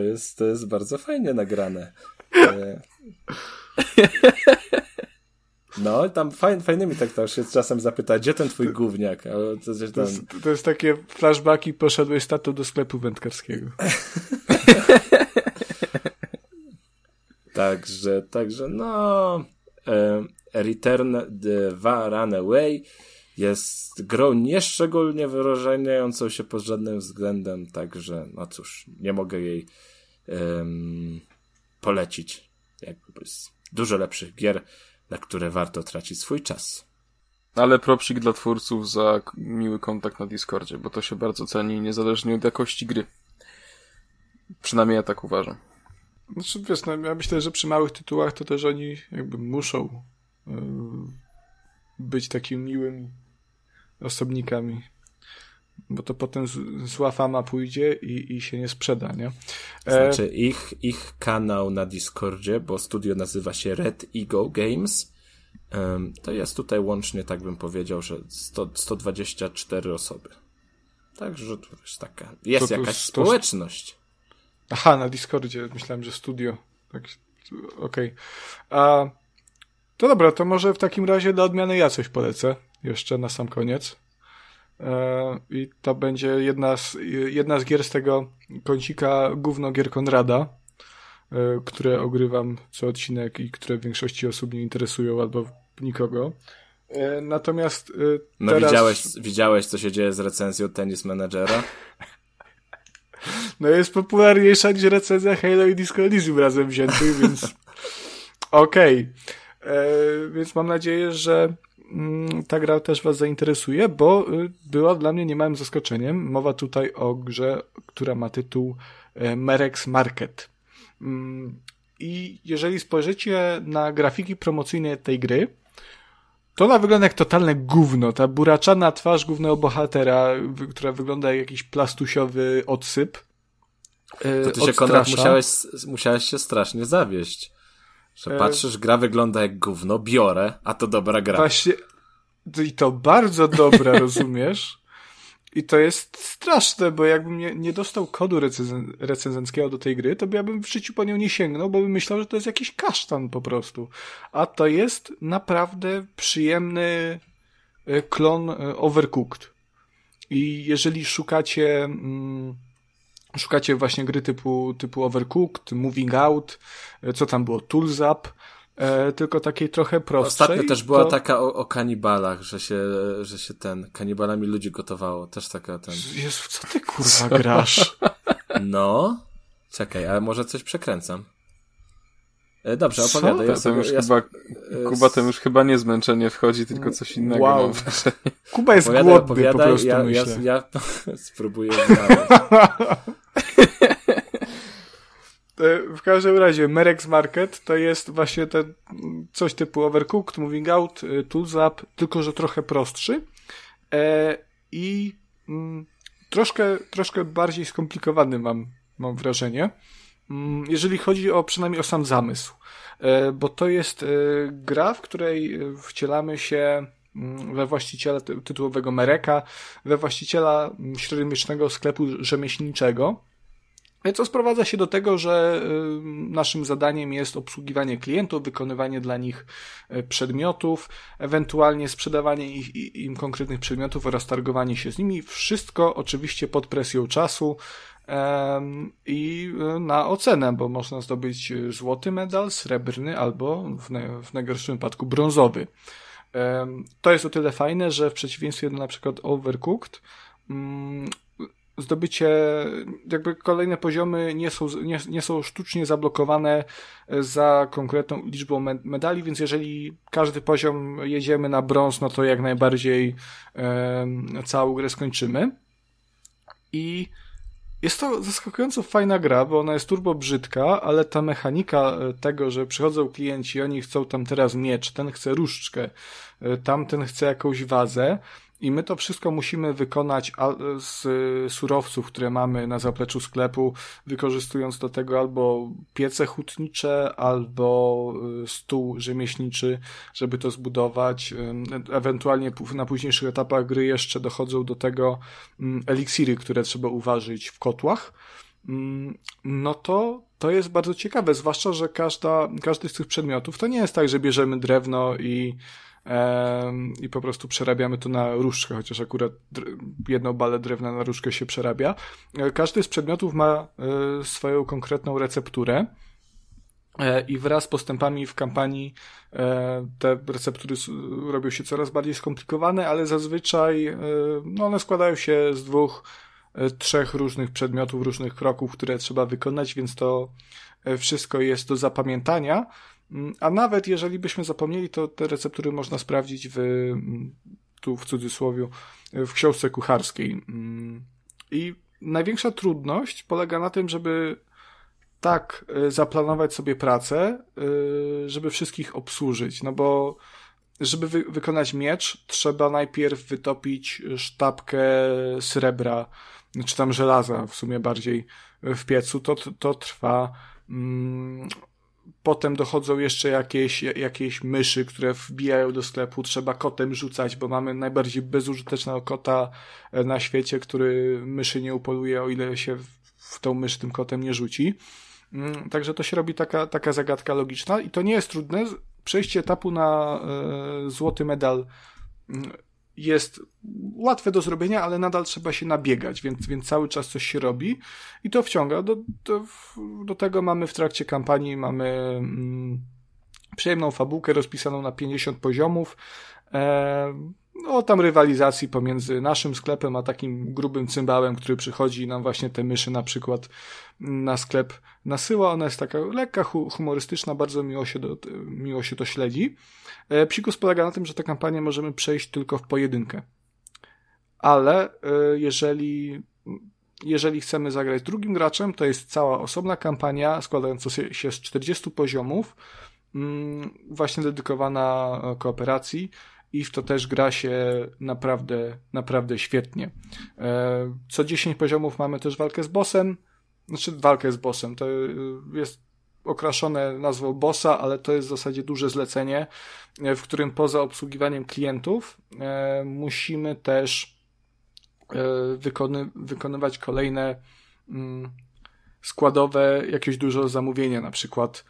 Jest, to jest bardzo fajnie nagrane. E, no, tam fajn, fajnymi tak to się czasem zapyta, gdzie ten twój gówniak? To, to, jest, to jest takie flashbacki, poszedłeś tatą do sklepu wędkarskiego. także, także no... E, Return 2 Runaway jest grą nieszczególnie wyróżniającą się pod żadnym względem, także no cóż, nie mogę jej um, polecić. Jakby z dużo lepszych gier na które warto tracić swój czas. Ale propsik dla twórców za miły kontakt na Discordzie, bo to się bardzo ceni niezależnie od jakości gry. Przynajmniej ja tak uważam. Znaczy, wiesz, no, ja myślę, że przy małych tytułach to też oni jakby muszą yy, być takimi miłymi osobnikami bo to potem zła fama pójdzie i, i się nie sprzeda, nie? E... Znaczy ich, ich kanał na Discordzie, bo studio nazywa się Red Ego Games, um, to jest tutaj łącznie, tak bym powiedział, że 100, 124 osoby. Także to jest taka, jest to, to, jakaś to, społeczność. Aha, na Discordzie, myślałem, że studio. Tak, okej. Okay. To dobra, to może w takim razie dla odmiany ja coś polecę jeszcze na sam koniec. E, I to będzie jedna z, jedna z gier z tego kącika gówno gier Konrada, e, które ogrywam co odcinek i które w większości osób nie interesują albo nikogo. E, natomiast No teraz... widziałeś, widziałeś, co się dzieje z recenzją Tennis Managera? No jest popularniejsza niż recenzja Halo i Disco Elysium razem wziętych, więc okej. Okay. Więc mam nadzieję, że ta gra też Was zainteresuje, bo y, była dla mnie niemałym zaskoczeniem. Mowa tutaj o grze, która ma tytuł e, Merex Market. Mm, I jeżeli spojrzycie na grafiki promocyjne tej gry, to ona wygląda jak totalne gówno. Ta buraczana twarz głównego bohatera, która wygląda jak jakiś plastusiowy odsyp. E, to ty się, Konrad, musiałeś, musiałeś się strasznie zawieść. Że e, patrzysz, gra wygląda jak gówno, biorę, a to dobra gra. Właśnie, i to bardzo dobra, rozumiesz? I to jest straszne, bo jakbym nie, nie dostał kodu recenzen recenzenckiego do tej gry, to ja bym w życiu po nią nie sięgnął, bo bym myślał, że to jest jakiś kasztan po prostu. A to jest naprawdę przyjemny e, klon e, Overcooked. I jeżeli szukacie, mm, szukacie właśnie gry typu, typu Overcooked, Moving Out, e, co tam było, Tools Up, e, tylko takiej trochę prostszej. Ostatnio też była to... taka o, o, kanibalach, że się, że się ten, kanibalami ludzi gotowało. Też taka ten. Jezu, co ty kurwa grasz? No. Czekaj, ale może coś przekręcam. E, dobrze, opowiadaj. Ja, sobie, już ja, chyba, Kuba to już chyba nie zmęczenie wchodzi, tylko coś innego. Wow. Kuba jest opowiadaj, głodny opowiadaj, po prostu, ja, myślę. Ja, ja spróbuję W każdym razie, Merex Market to jest właśnie ten coś typu Overcooked, Moving Out, y, Tools Up, tylko że trochę prostszy e, i mm, troszkę, troszkę bardziej skomplikowany mam, mam wrażenie, jeżeli chodzi o przynajmniej o sam zamysł, e, bo to jest e, gra, w której wcielamy się mm, we właściciela tytułowego Mereka, we właściciela średniowiecznego sklepu rzemieślniczego, co sprowadza się do tego, że naszym zadaniem jest obsługiwanie klientów, wykonywanie dla nich przedmiotów, ewentualnie sprzedawanie ich, im konkretnych przedmiotów oraz targowanie się z nimi. Wszystko oczywiście pod presją czasu i y, na ocenę, bo można zdobyć złoty medal, srebrny albo w, w najgorszym wypadku brązowy. To jest o tyle fajne, że w przeciwieństwie do na przykład Overcooked, mm, zdobycie, jakby kolejne poziomy nie są, nie, nie są sztucznie zablokowane za konkretną liczbą medali, więc jeżeli każdy poziom jedziemy na brąz, no to jak najbardziej e, całą grę skończymy. I jest to zaskakująco fajna gra, bo ona jest turbo brzydka, ale ta mechanika e, tego, że przychodzą klienci, oni chcą tam teraz miecz, ten chce różdżkę, e, tamten chce jakąś wazę, i my to wszystko musimy wykonać z surowców, które mamy na zapleczu sklepu, wykorzystując do tego albo piece hutnicze, albo y, stół rzemieślniczy, żeby to zbudować. Ewentualnie na późniejszych etapach gry jeszcze dochodzą do tego mm, eliksiry, które trzeba uważać w kotłach. Mm, no to to jest bardzo ciekawe, zwłaszcza, że każda, każdy z tych przedmiotów to nie jest tak, że bierzemy drewno i i po prostu przerabiamy to na różdżkę, chociaż akurat jedną balę drewna na różdżkę się przerabia. E, każdy z przedmiotów ma e, swoją konkretną recepturę e, i wraz z postępami w kampanii te receptury robią się coraz bardziej skomplikowane, ale zazwyczaj no one składają się z dwóch, trzech różnych przedmiotów, różnych kroków, które trzeba wykonać, więc to wszystko jest do zapamiętania. Mm, a nawet jeżeli byśmy zapomnieli, to te receptury można sprawdzić w, mm, tu w cudzysłowie, w książce kucharskiej. Mm, I największa trudność polega na tym, żeby tak e, zaplanować sobie pracę, e, żeby wszystkich obsłużyć. No bo żeby wy wykonać miecz, trzeba najpierw wytopić sztabkę srebra, czy tam żelaza w sumie bardziej w piecu. To, to trwa Potem dochodzą jeszcze jakieś, jakieś myszy, które wbijają do sklepu. Trzeba kotem rzucać, bo mamy najbardziej bezużytecznego kota e, na świecie, który myszy nie upoluje, o ile się w tą mysz tym kotem nie rzuci. Mm, także to się robi taka, taka zagadka logiczna i to nie jest trudne. Przejście etapu na e, złoty medal mm, jest łatwe do zrobienia, ale nadal trzeba się nabiegać, więc, więc cały czas coś się robi i to wciąga. Do, do, do tego mamy w trakcie kampanii mamy mm, przyjemną fabułkę rozpisaną na 50 poziomów. E, no, tam rywalizacji pomiędzy naszym sklepem a takim grubym cymbałem, który przychodzi i nam właśnie te myszy na przykład na sklep nasyła. Ona jest taka lekka, humorystyczna, bardzo miło się, do, miło się to śledzi. E, psikus polega na tym, że tę kampanię możemy przejść tylko w pojedynkę. Ale e, jeżeli jeżeli chcemy zagrać z drugim graczem, to jest cała osobna kampania składająca się z 40 poziomów, mm, właśnie dedykowana kooperacji i w to też gra się naprawdę, naprawdę świetnie. E, co 10 poziomów mamy też walkę z bossem, znaczy walkę z bossem, to jest okraszone nazwą bossa, ale to jest w zasadzie duże zlecenie, e, w którym poza obsługiwaniem klientów e, musimy też wykony, wykonywać kolejne mm, składowe, jakieś dużo zamówienia, na przykład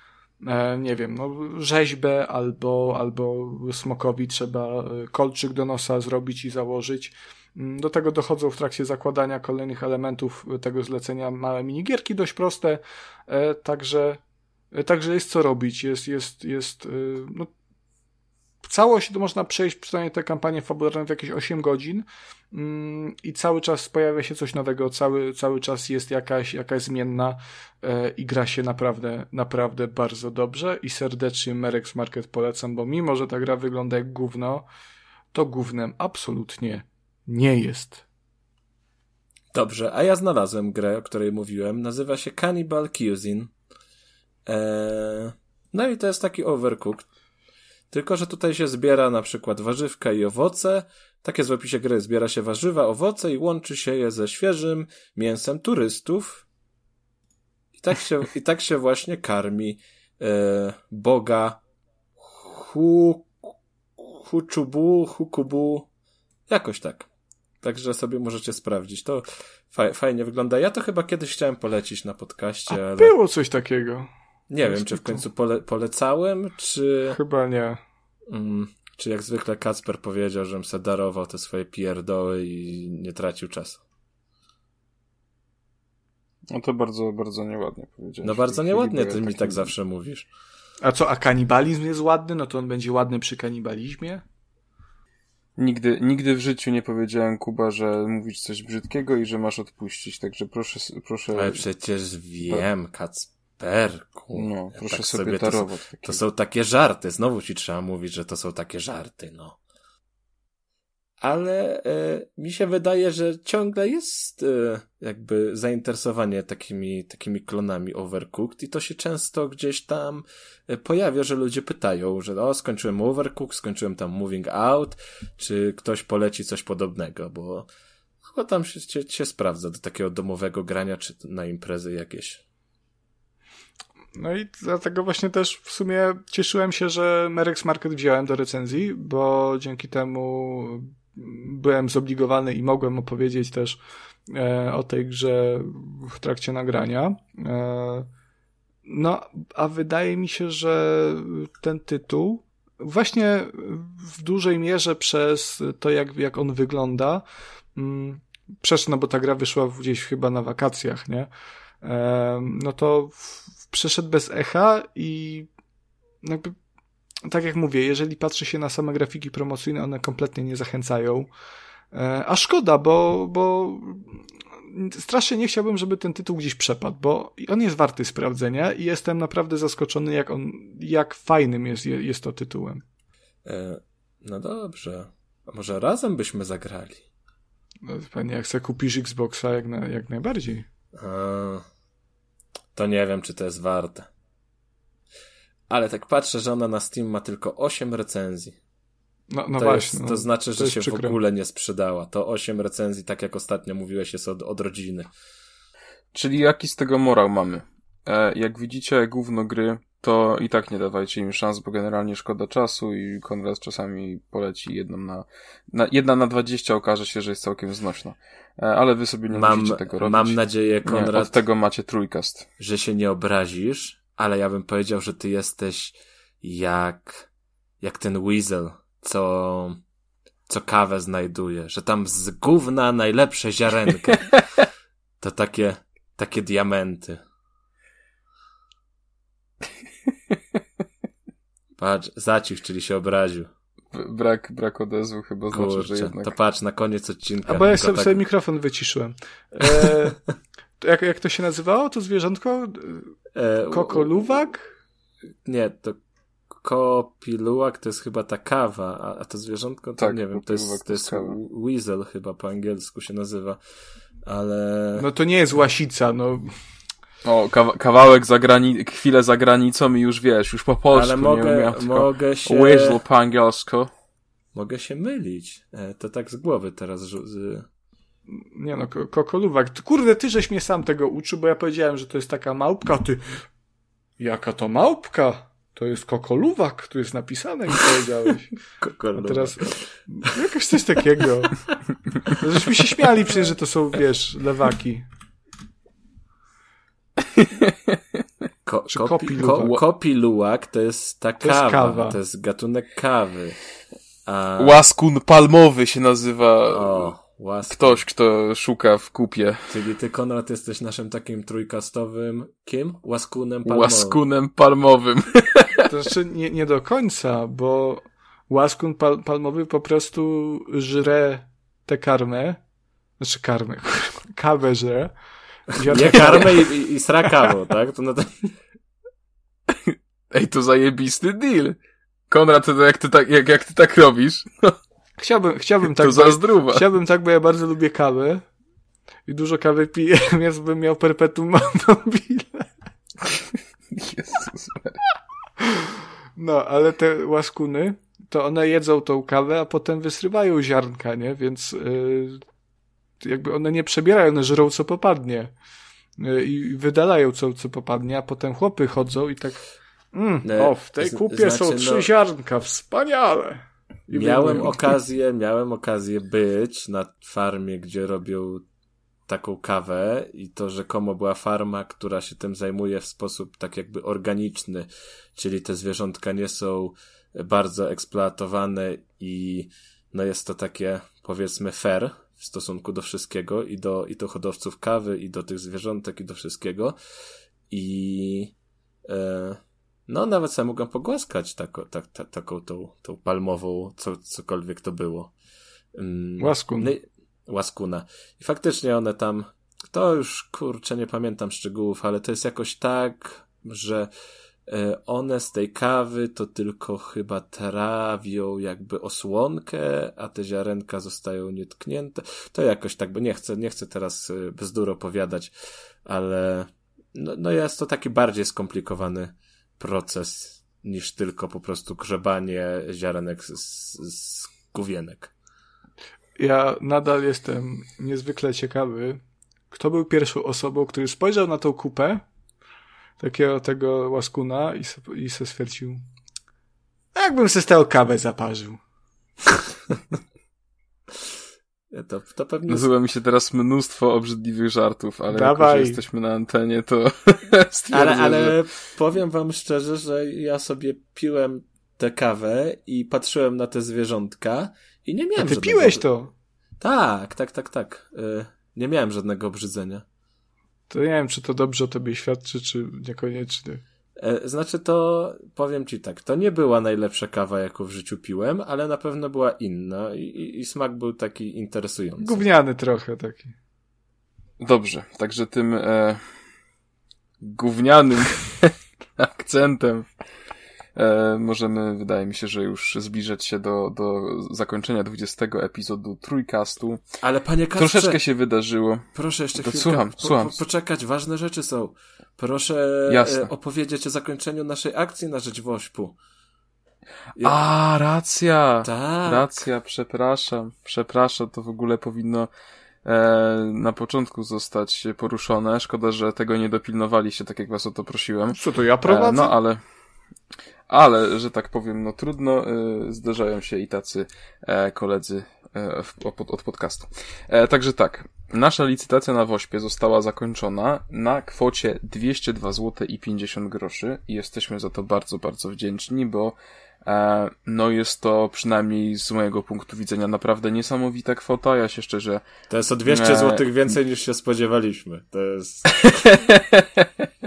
E, nie wiem, no, rzeźbę albo, albo smokowi trzeba e, kolczyk do nosa zrobić i założyć. Mm, do tego dochodzą w trakcie zakładania kolejnych elementów tego zlecenia małe minigierki, dość proste, e, także, także jest co robić. Jest, jest, jest, no, całość to można przejść, przynajmniej tę kampanię fabularną w jakieś 8 godzin mm, i cały czas pojawia się coś nowego, cały, cały czas jest jakaś, jakaś zmienna e, i gra się naprawdę, naprawdę bardzo dobrze i serdecznie Merex Market polecam, bo mimo, że ta gra wygląda jak gówno, to gównem absolutnie nie jest. Dobrze, a ja znalazłem grę, o której mówiłem. Nazywa się Cannibal Cuisine. Eee, no i to jest taki overcooked tylko, że tutaj się zbiera na przykład warzywka i owoce. Takie w opisie gry. Zbiera się warzywa, owoce i łączy się je ze świeżym mięsem turystów. I tak się, i tak się właśnie karmi e, Boga hu, Huczubu, Hukubu. Jakoś tak. Także sobie możecie sprawdzić. To fajnie wygląda. Ja to chyba kiedyś chciałem polecić na podcaście, A ale... Było coś takiego. Nie wiem, czy w końcu pole, polecałem, czy... Chyba nie. Mm, czy jak zwykle Kacper powiedział, żebym se darował te swoje pierdoły i nie tracił czasu. No to bardzo, bardzo nieładnie powiedziałeś. No bardzo nieładnie, ty mi tak zawsze mówisz. A co, a kanibalizm jest ładny? No to on będzie ładny przy kanibalizmie? Nigdy, nigdy w życiu nie powiedziałem, Kuba, że mówisz coś brzydkiego i że masz odpuścić, także proszę, proszę. Ale przecież wiem, Kacper. Perku. No, proszę tak sobie, sobie darować. To, to, są takie żarty. Znowu ci trzeba mówić, że to są takie żarty, no. Ale e, mi się wydaje, że ciągle jest e, jakby zainteresowanie takimi, takimi klonami Overcooked i to się często gdzieś tam e, pojawia, że ludzie pytają, że o, skończyłem Overcooked, skończyłem tam Moving Out, czy ktoś poleci coś podobnego, bo chyba tam się, się, się sprawdza do takiego domowego grania, czy na imprezy jakieś. No i dlatego właśnie też w sumie cieszyłem się, że Merex Market wziąłem do recenzji, bo dzięki temu byłem zobligowany i mogłem opowiedzieć też e, o tej grze w trakcie nagrania. E, no, a wydaje mi się, że ten tytuł właśnie w dużej mierze przez to, jak, jak on wygląda, mm, no bo ta gra wyszła gdzieś chyba na wakacjach, nie? E, no to przeszedł bez echa i jakby, tak jak mówię, jeżeli patrzy się na same grafiki promocyjne, one kompletnie nie zachęcają. E, a szkoda, bo, bo strasznie nie chciałbym, żeby ten tytuł gdzieś przepadł, bo on jest warty sprawdzenia i jestem naprawdę zaskoczony, jak on, jak fajnym jest, jest to tytułem. E, no dobrze. A może razem byśmy zagrali? No, panie, jak sobie kupisz Xboxa, jak, na, jak najbardziej. A to nie wiem, czy to jest warte. Ale tak patrzę, że ona na Steam ma tylko 8 recenzji. No, no to właśnie. Jest, to no, znaczy, że to się przykre. w ogóle nie sprzedała. To 8 recenzji, tak jak ostatnio mówiłeś, jest od, od rodziny. Czyli jaki z tego morał mamy? E, jak widzicie, gówno gry, to i tak nie dawajcie im szans, bo generalnie szkoda czasu i Konrad czasami poleci jedną na, na jedna na dwadzieścia okaże się, że jest całkiem znośna. E, ale wy sobie nie mam, musicie tego robić. Mam nadzieję, Konrad, nie, od tego macie trójkast. Że się nie obrazisz, ale ja bym powiedział, że ty jesteś jak, jak ten Weasel, co, co kawę znajduje, że tam z gówna najlepsze ziarenka. To takie, takie diamenty. Patrz, zacich, czyli się obraził. Brak, brak odezwu chyba Kurczę, znaczy, że jednak... to patrz, na koniec odcinka. A bo ja sobie, tak... sobie mikrofon wyciszyłem. E, jak, jak to się nazywało, to zwierzątko? E, Kokoluwak? Nie, to kopilułak to jest chyba ta kawa, a, a to zwierzątko to tak, nie wiem, to jest, to jest weasel chyba po angielsku się nazywa. ale... No to nie jest łasica, no. O, kawałek za grani chwilę za granicą i już wiesz, już po polsku ale mogę, nie mogę się... Weasel po angielsku. Mogę się mylić. E, to tak z głowy teraz. Z... Nie no, kokoluwak. Kurde, ty żeś mnie sam tego uczył, bo ja powiedziałem, że to jest taka małpka, ty... Jaka to małpka? To jest kokoluwak, tu jest napisane, jak powiedziałeś. Kokoluwak. A teraz jakoś coś takiego. Żeśmy się śmiali przecież, że to są, wiesz, lewaki. Ko, kopi, ko, to jest ta kawa, to jest, kawa. to jest gatunek kawy. A... Łaskun palmowy się nazywa. O, łaskun. Ktoś, kto szuka w kupie. Czyli ty, Konrad, jesteś naszym takim trójkastowym kim? Łaskunem palmowym. Łaskunem palmowym. To znaczy nie, nie do końca, bo łaskun pal palmowy po prostu żre tę karmę. Znaczy karmę, kawę żre. Nie karmę i, i, srakawo, tak? To, no to... Ej, to zajebisty deal. Konrad, to jak ty tak, jak, jak ty tak robisz? Chciałbym, chciałbym tak. To zazdruwa. Chciałbym tak, bo ja bardzo lubię kawę i dużo kawy piję, więc bym miał perpetuum mobile. Jezus. No, ale te łaskuny, to one jedzą tą kawę, a potem wysrywają ziarnka, nie? Więc yy, jakby one nie przebierają, one żrą co popadnie. Yy, I wydalają co, co popadnie, a potem chłopy chodzą i tak Mm, o, w tej kupie znaczy, są trzy no, ziarnka, wspaniale. I miałem okazję, miałem okazję być na farmie, gdzie robią taką kawę i to rzekomo była farma, która się tym zajmuje w sposób tak jakby organiczny, czyli te zwierzątka nie są bardzo eksploatowane i no jest to takie powiedzmy fair w stosunku do wszystkiego i do, i do hodowców kawy i do tych zwierzątek i do wszystkiego i e, no, nawet sam mogłem pogłaskać tako, tak, tak, taką tą, tą palmową, co, cokolwiek to było. Um, Łaskun. No, łaskuna. I faktycznie one tam, to już kurczę, nie pamiętam szczegółów, ale to jest jakoś tak, że one z tej kawy to tylko chyba trawią jakby osłonkę, a te ziarenka zostają nietknięte. To jakoś tak, bo nie chcę, nie chcę teraz e, bzdur opowiadać, ale no, no jest to taki bardziej skomplikowany proces niż tylko po prostu grzebanie ziarenek z, z główienek. Ja nadal jestem niezwykle ciekawy, kto był pierwszą osobą, który spojrzał na tą kupę takiego tego łaskuna i se, i se stwierdził jakbym se z tego kawę zaparzył. To, to pewnie... Nazywa mi się teraz mnóstwo obrzydliwych żartów, ale Dawaj. jako, że jesteśmy na antenie, to ale, ale powiem wam szczerze, że ja sobie piłem tę kawę i patrzyłem na te zwierzątka i nie miałem A ty żadnego... piłeś to? Tak, tak, tak, tak. Y, nie miałem żadnego obrzydzenia. To nie wiem, czy to dobrze o tobie świadczy, czy niekoniecznie. E, znaczy to, powiem ci tak, to nie była najlepsza kawa, jaką w życiu piłem, ale na pewno była inna i, i, i smak był taki interesujący. Gówniany trochę taki. Dobrze, także tym e, gównianym akcentem możemy, wydaje mi się, że już zbliżać się do, do zakończenia 20 epizodu Trójkastu. Ale panie Kasprze, Troszeczkę się wydarzyło. Proszę jeszcze chwilkę. Słucham, po, słucham. Po, poczekać, ważne rzeczy są. Proszę Jasne. E, opowiedzieć o zakończeniu naszej akcji na rzecz Wośpu. Ja... A, racja! Tak. Racja, przepraszam. Przepraszam, to w ogóle powinno e, na początku zostać poruszone. Szkoda, że tego nie dopilnowaliście, tak jak was o to prosiłem. Co to ja prowadzę? E, no, ale... Ale, że tak powiem, no trudno, e, zdarzają się i tacy e, koledzy e, od, od podcastu. E, także tak, nasza licytacja na Wośpie została zakończona na kwocie 202 zł i 50 groszy i jesteśmy za to bardzo, bardzo wdzięczni, bo e, no jest to przynajmniej z mojego punktu widzenia naprawdę niesamowita kwota. Ja się szczerze. To jest o 200 zł więcej niż się spodziewaliśmy. To jest.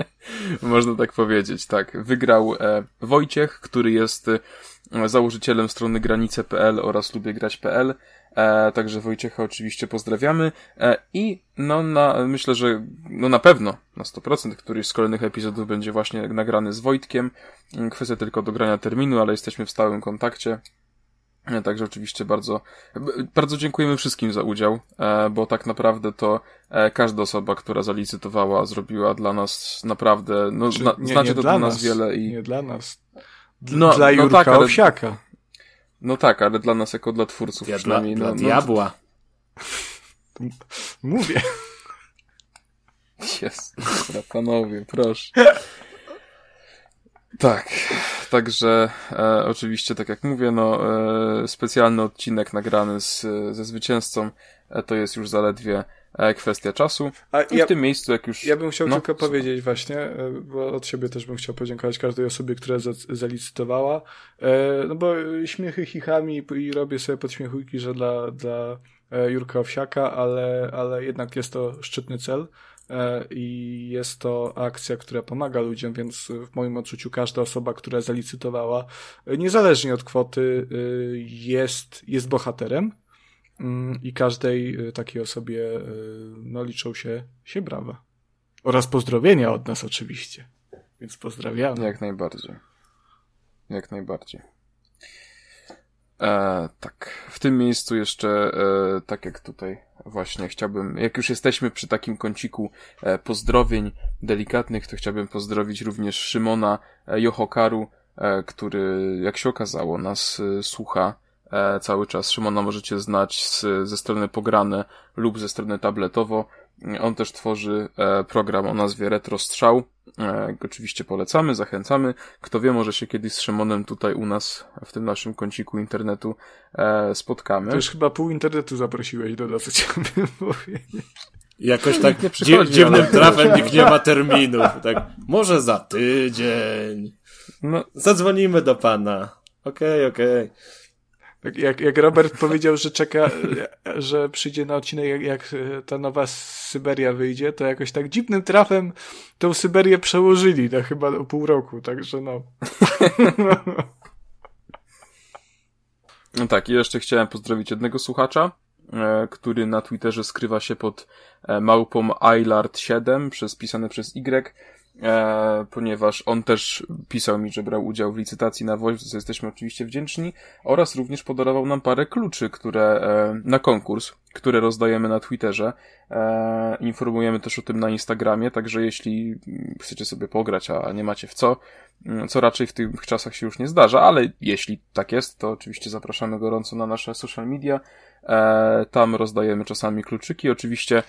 Można tak powiedzieć, tak. Wygrał e, Wojciech, który jest e, założycielem strony granice.pl oraz lubiegrać.pl. E, także Wojciecha oczywiście pozdrawiamy. E, I no na, myślę, że no na pewno, na 100% któryś z kolejnych epizodów będzie właśnie nagrany z Wojtkiem. Kwestia tylko dogrania terminu, ale jesteśmy w stałym kontakcie. Także oczywiście bardzo, bardzo dziękujemy wszystkim za udział, bo tak naprawdę to każda osoba, która zalicytowała, zrobiła dla nas naprawdę, no, Czy, zna, nie, znacie nie to dla dla nas nas, wiele i... Nie dla nas. D- No, dla no Jurka tak, ale- Owsiaka. No tak, ale dla nas jako dla twórców Ja dla, przynajmniej, dla no, no, diabła. Mówię. Jest, panowie, proszę. Tak, także e, oczywiście, tak jak mówię, no e, specjalny odcinek nagrany z, ze zwycięzcą e, to jest już zaledwie e, kwestia czasu. A I ja, w tym miejscu, jak już... ja bym chciał no, tylko słucham. powiedzieć właśnie, e, bo od siebie też bym chciał podziękować każdej osobie, która za, zalicytowała. E, no bo śmiechy chichami i robię sobie podśmiechujki, że dla, dla Jurka Owsiaka, ale, ale jednak jest to szczytny cel. E, I jest to akcja, która pomaga ludziom, więc w moim odczuciu każda osoba, która zalicytowała, e, niezależnie od kwoty, e, jest, jest bohaterem. Mm, I każdej takiej osobie no, liczą się, się brawa. Oraz pozdrowienia od nas oczywiście. Więc pozdrawiamy. Jak najbardziej. Jak najbardziej. E, tak, w tym miejscu jeszcze, e, tak jak tutaj właśnie chciałbym, jak już jesteśmy przy takim kąciku e, pozdrowień delikatnych, to chciałbym pozdrowić również Szymona e, Johokaru, e, który, jak się okazało, nas e, słucha cały czas. Szymona możecie znać z, ze strony Pograne lub ze strony tabletowo. On też tworzy e, program o nazwie Retro Strzał. E, oczywiście polecamy, zachęcamy. Kto wie, może się kiedyś z Szymonem tutaj u nas, w tym naszym kąciku internetu e, spotkamy. To już chyba pół internetu zaprosiłeś do nas, chciałbym powiedzieć. Jakoś tak nie dzi dziwnym ale- trafem nikt nie ma terminów. Tak, może za tydzień. No, Zadzwonimy do pana. Okej, okej. Tak Jak, jak Robert powiedział, że czeka, że przyjdzie na odcinek, jak, jak e, ta nowa Syberia wyjdzie, to jakoś tak dziwnym trafem tą Syberię przełożyli na chyba o pół roku, także no. no tak, i jeszcze chciałem pozdrowić jednego słuchacza, e, który na Twitterze skrywa się pod e, małpą iLard7, przez, pisane przez Y, e, ponieważ on też pisał mi, że brał udział w licytacji na Voice, za co jesteśmy oczywiście wdzięczni, oraz również podarował nam parę kluczy, które e, na konkurs, które rozdajemy na Twitterze. E, informujemy też o tym na Instagramie, także jeśli mm, chcecie sobie pograć, a nie macie w co, mm, co raczej w tych czasach się już nie zdarza, ale jeśli tak jest, to oczywiście zapraszamy gorąco na nasze social media. E, tam rozdajemy czasami kluczyki. Oczywiście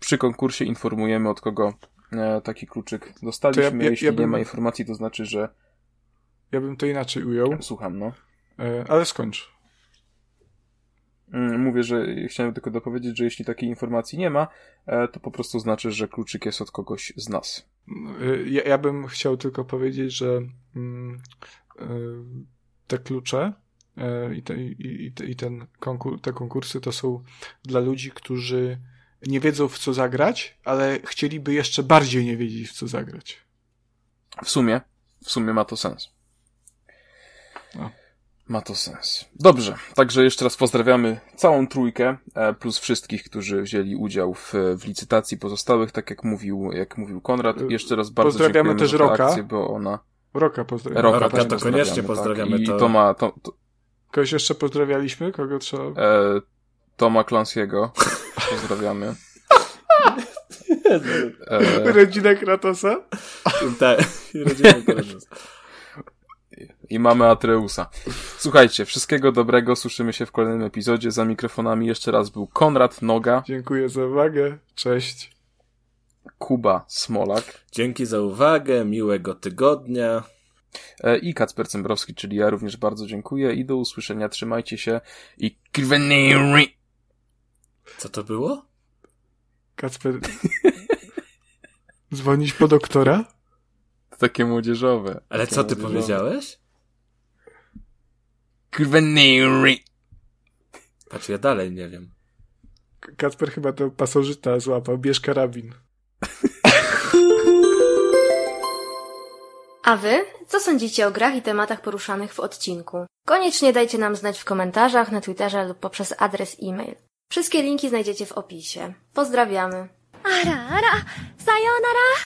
przy konkursie informujemy od kogo taki kluczyk dostaliśmy. Ja- jeśli ja nie bym- ma informacji, to znaczy, że Ja bym to inaczej ujął, słucham, no. e, ale skończ. Mm, Mówię, że chciałem tylko dopowiedzieć, że jeśli takiej informacji nie ma, e, to po prostu znaczy, że kluczyk jest od kogoś z nas. Ja, ja bym chciał tylko powiedzieć, że mm, te klucze i, te, i, i i ten konkur, te konkursy to są dla ludzi, którzy nie wiedzą w co zagrać, ale chcieliby jeszcze bardziej nie wiedzieć w co zagrać. W sumie, w sumie ma to sens. No. Ma to sens. Dobrze, także jeszcze raz pozdrawiamy całą trójkę, e, plus wszystkich, którzy wzięli udział w, w licytacji pozostałych, tak jak mówił, jak mówił Konrad. Jeszcze raz bardzo Pozdrawiamy dziękujemy też za Roka. akcję, bo ona... Roka pozdrawiam. Roka, Roka to koniecznie pozdrawiamy, pozdrawiamy, Tak. I to- Toma, to, to, Kogoś jeszcze pozdrawialiśmy? Kogo trzeba... e, Toma Clancy'ego pozdrawiamy. E, Rodzina Kratosa? Tak, rodzina koleżanka. I mamy Atreusa. Słuchajcie, wszystkiego dobrego, słyszymy się w kolejnym epizodzie. Za mikrofonami jeszcze raz był Konrad Noga, Dziękuję za uwagę. Cześć. Kuba Smolak Dzięki za uwagę, miłego tygodnia. e, i Kacper Cembrowski, czyli ja również bardzo dziękuję i do usłyszenia. Trzymajcie się i Kweneri. Co to było? Kacper... Dzwonić po doktora? Takie młodzieżowe. Ale Takie co ty młodzieżowe. powiedziałeś? Kweneri. Patrz, ja dalej nie wiem. Kacper chyba to pasożyta złapał. Bierz karabin. A wy? Co sądzicie o grach i tematach poruszanych w odcinku? Koniecznie dajcie nam znać w komentarzach, na Twitterze lub poprzez adres e-mail. Wszystkie linki znajdziecie w opisie. Pozdrawiamy. Ara, ara, sayonara!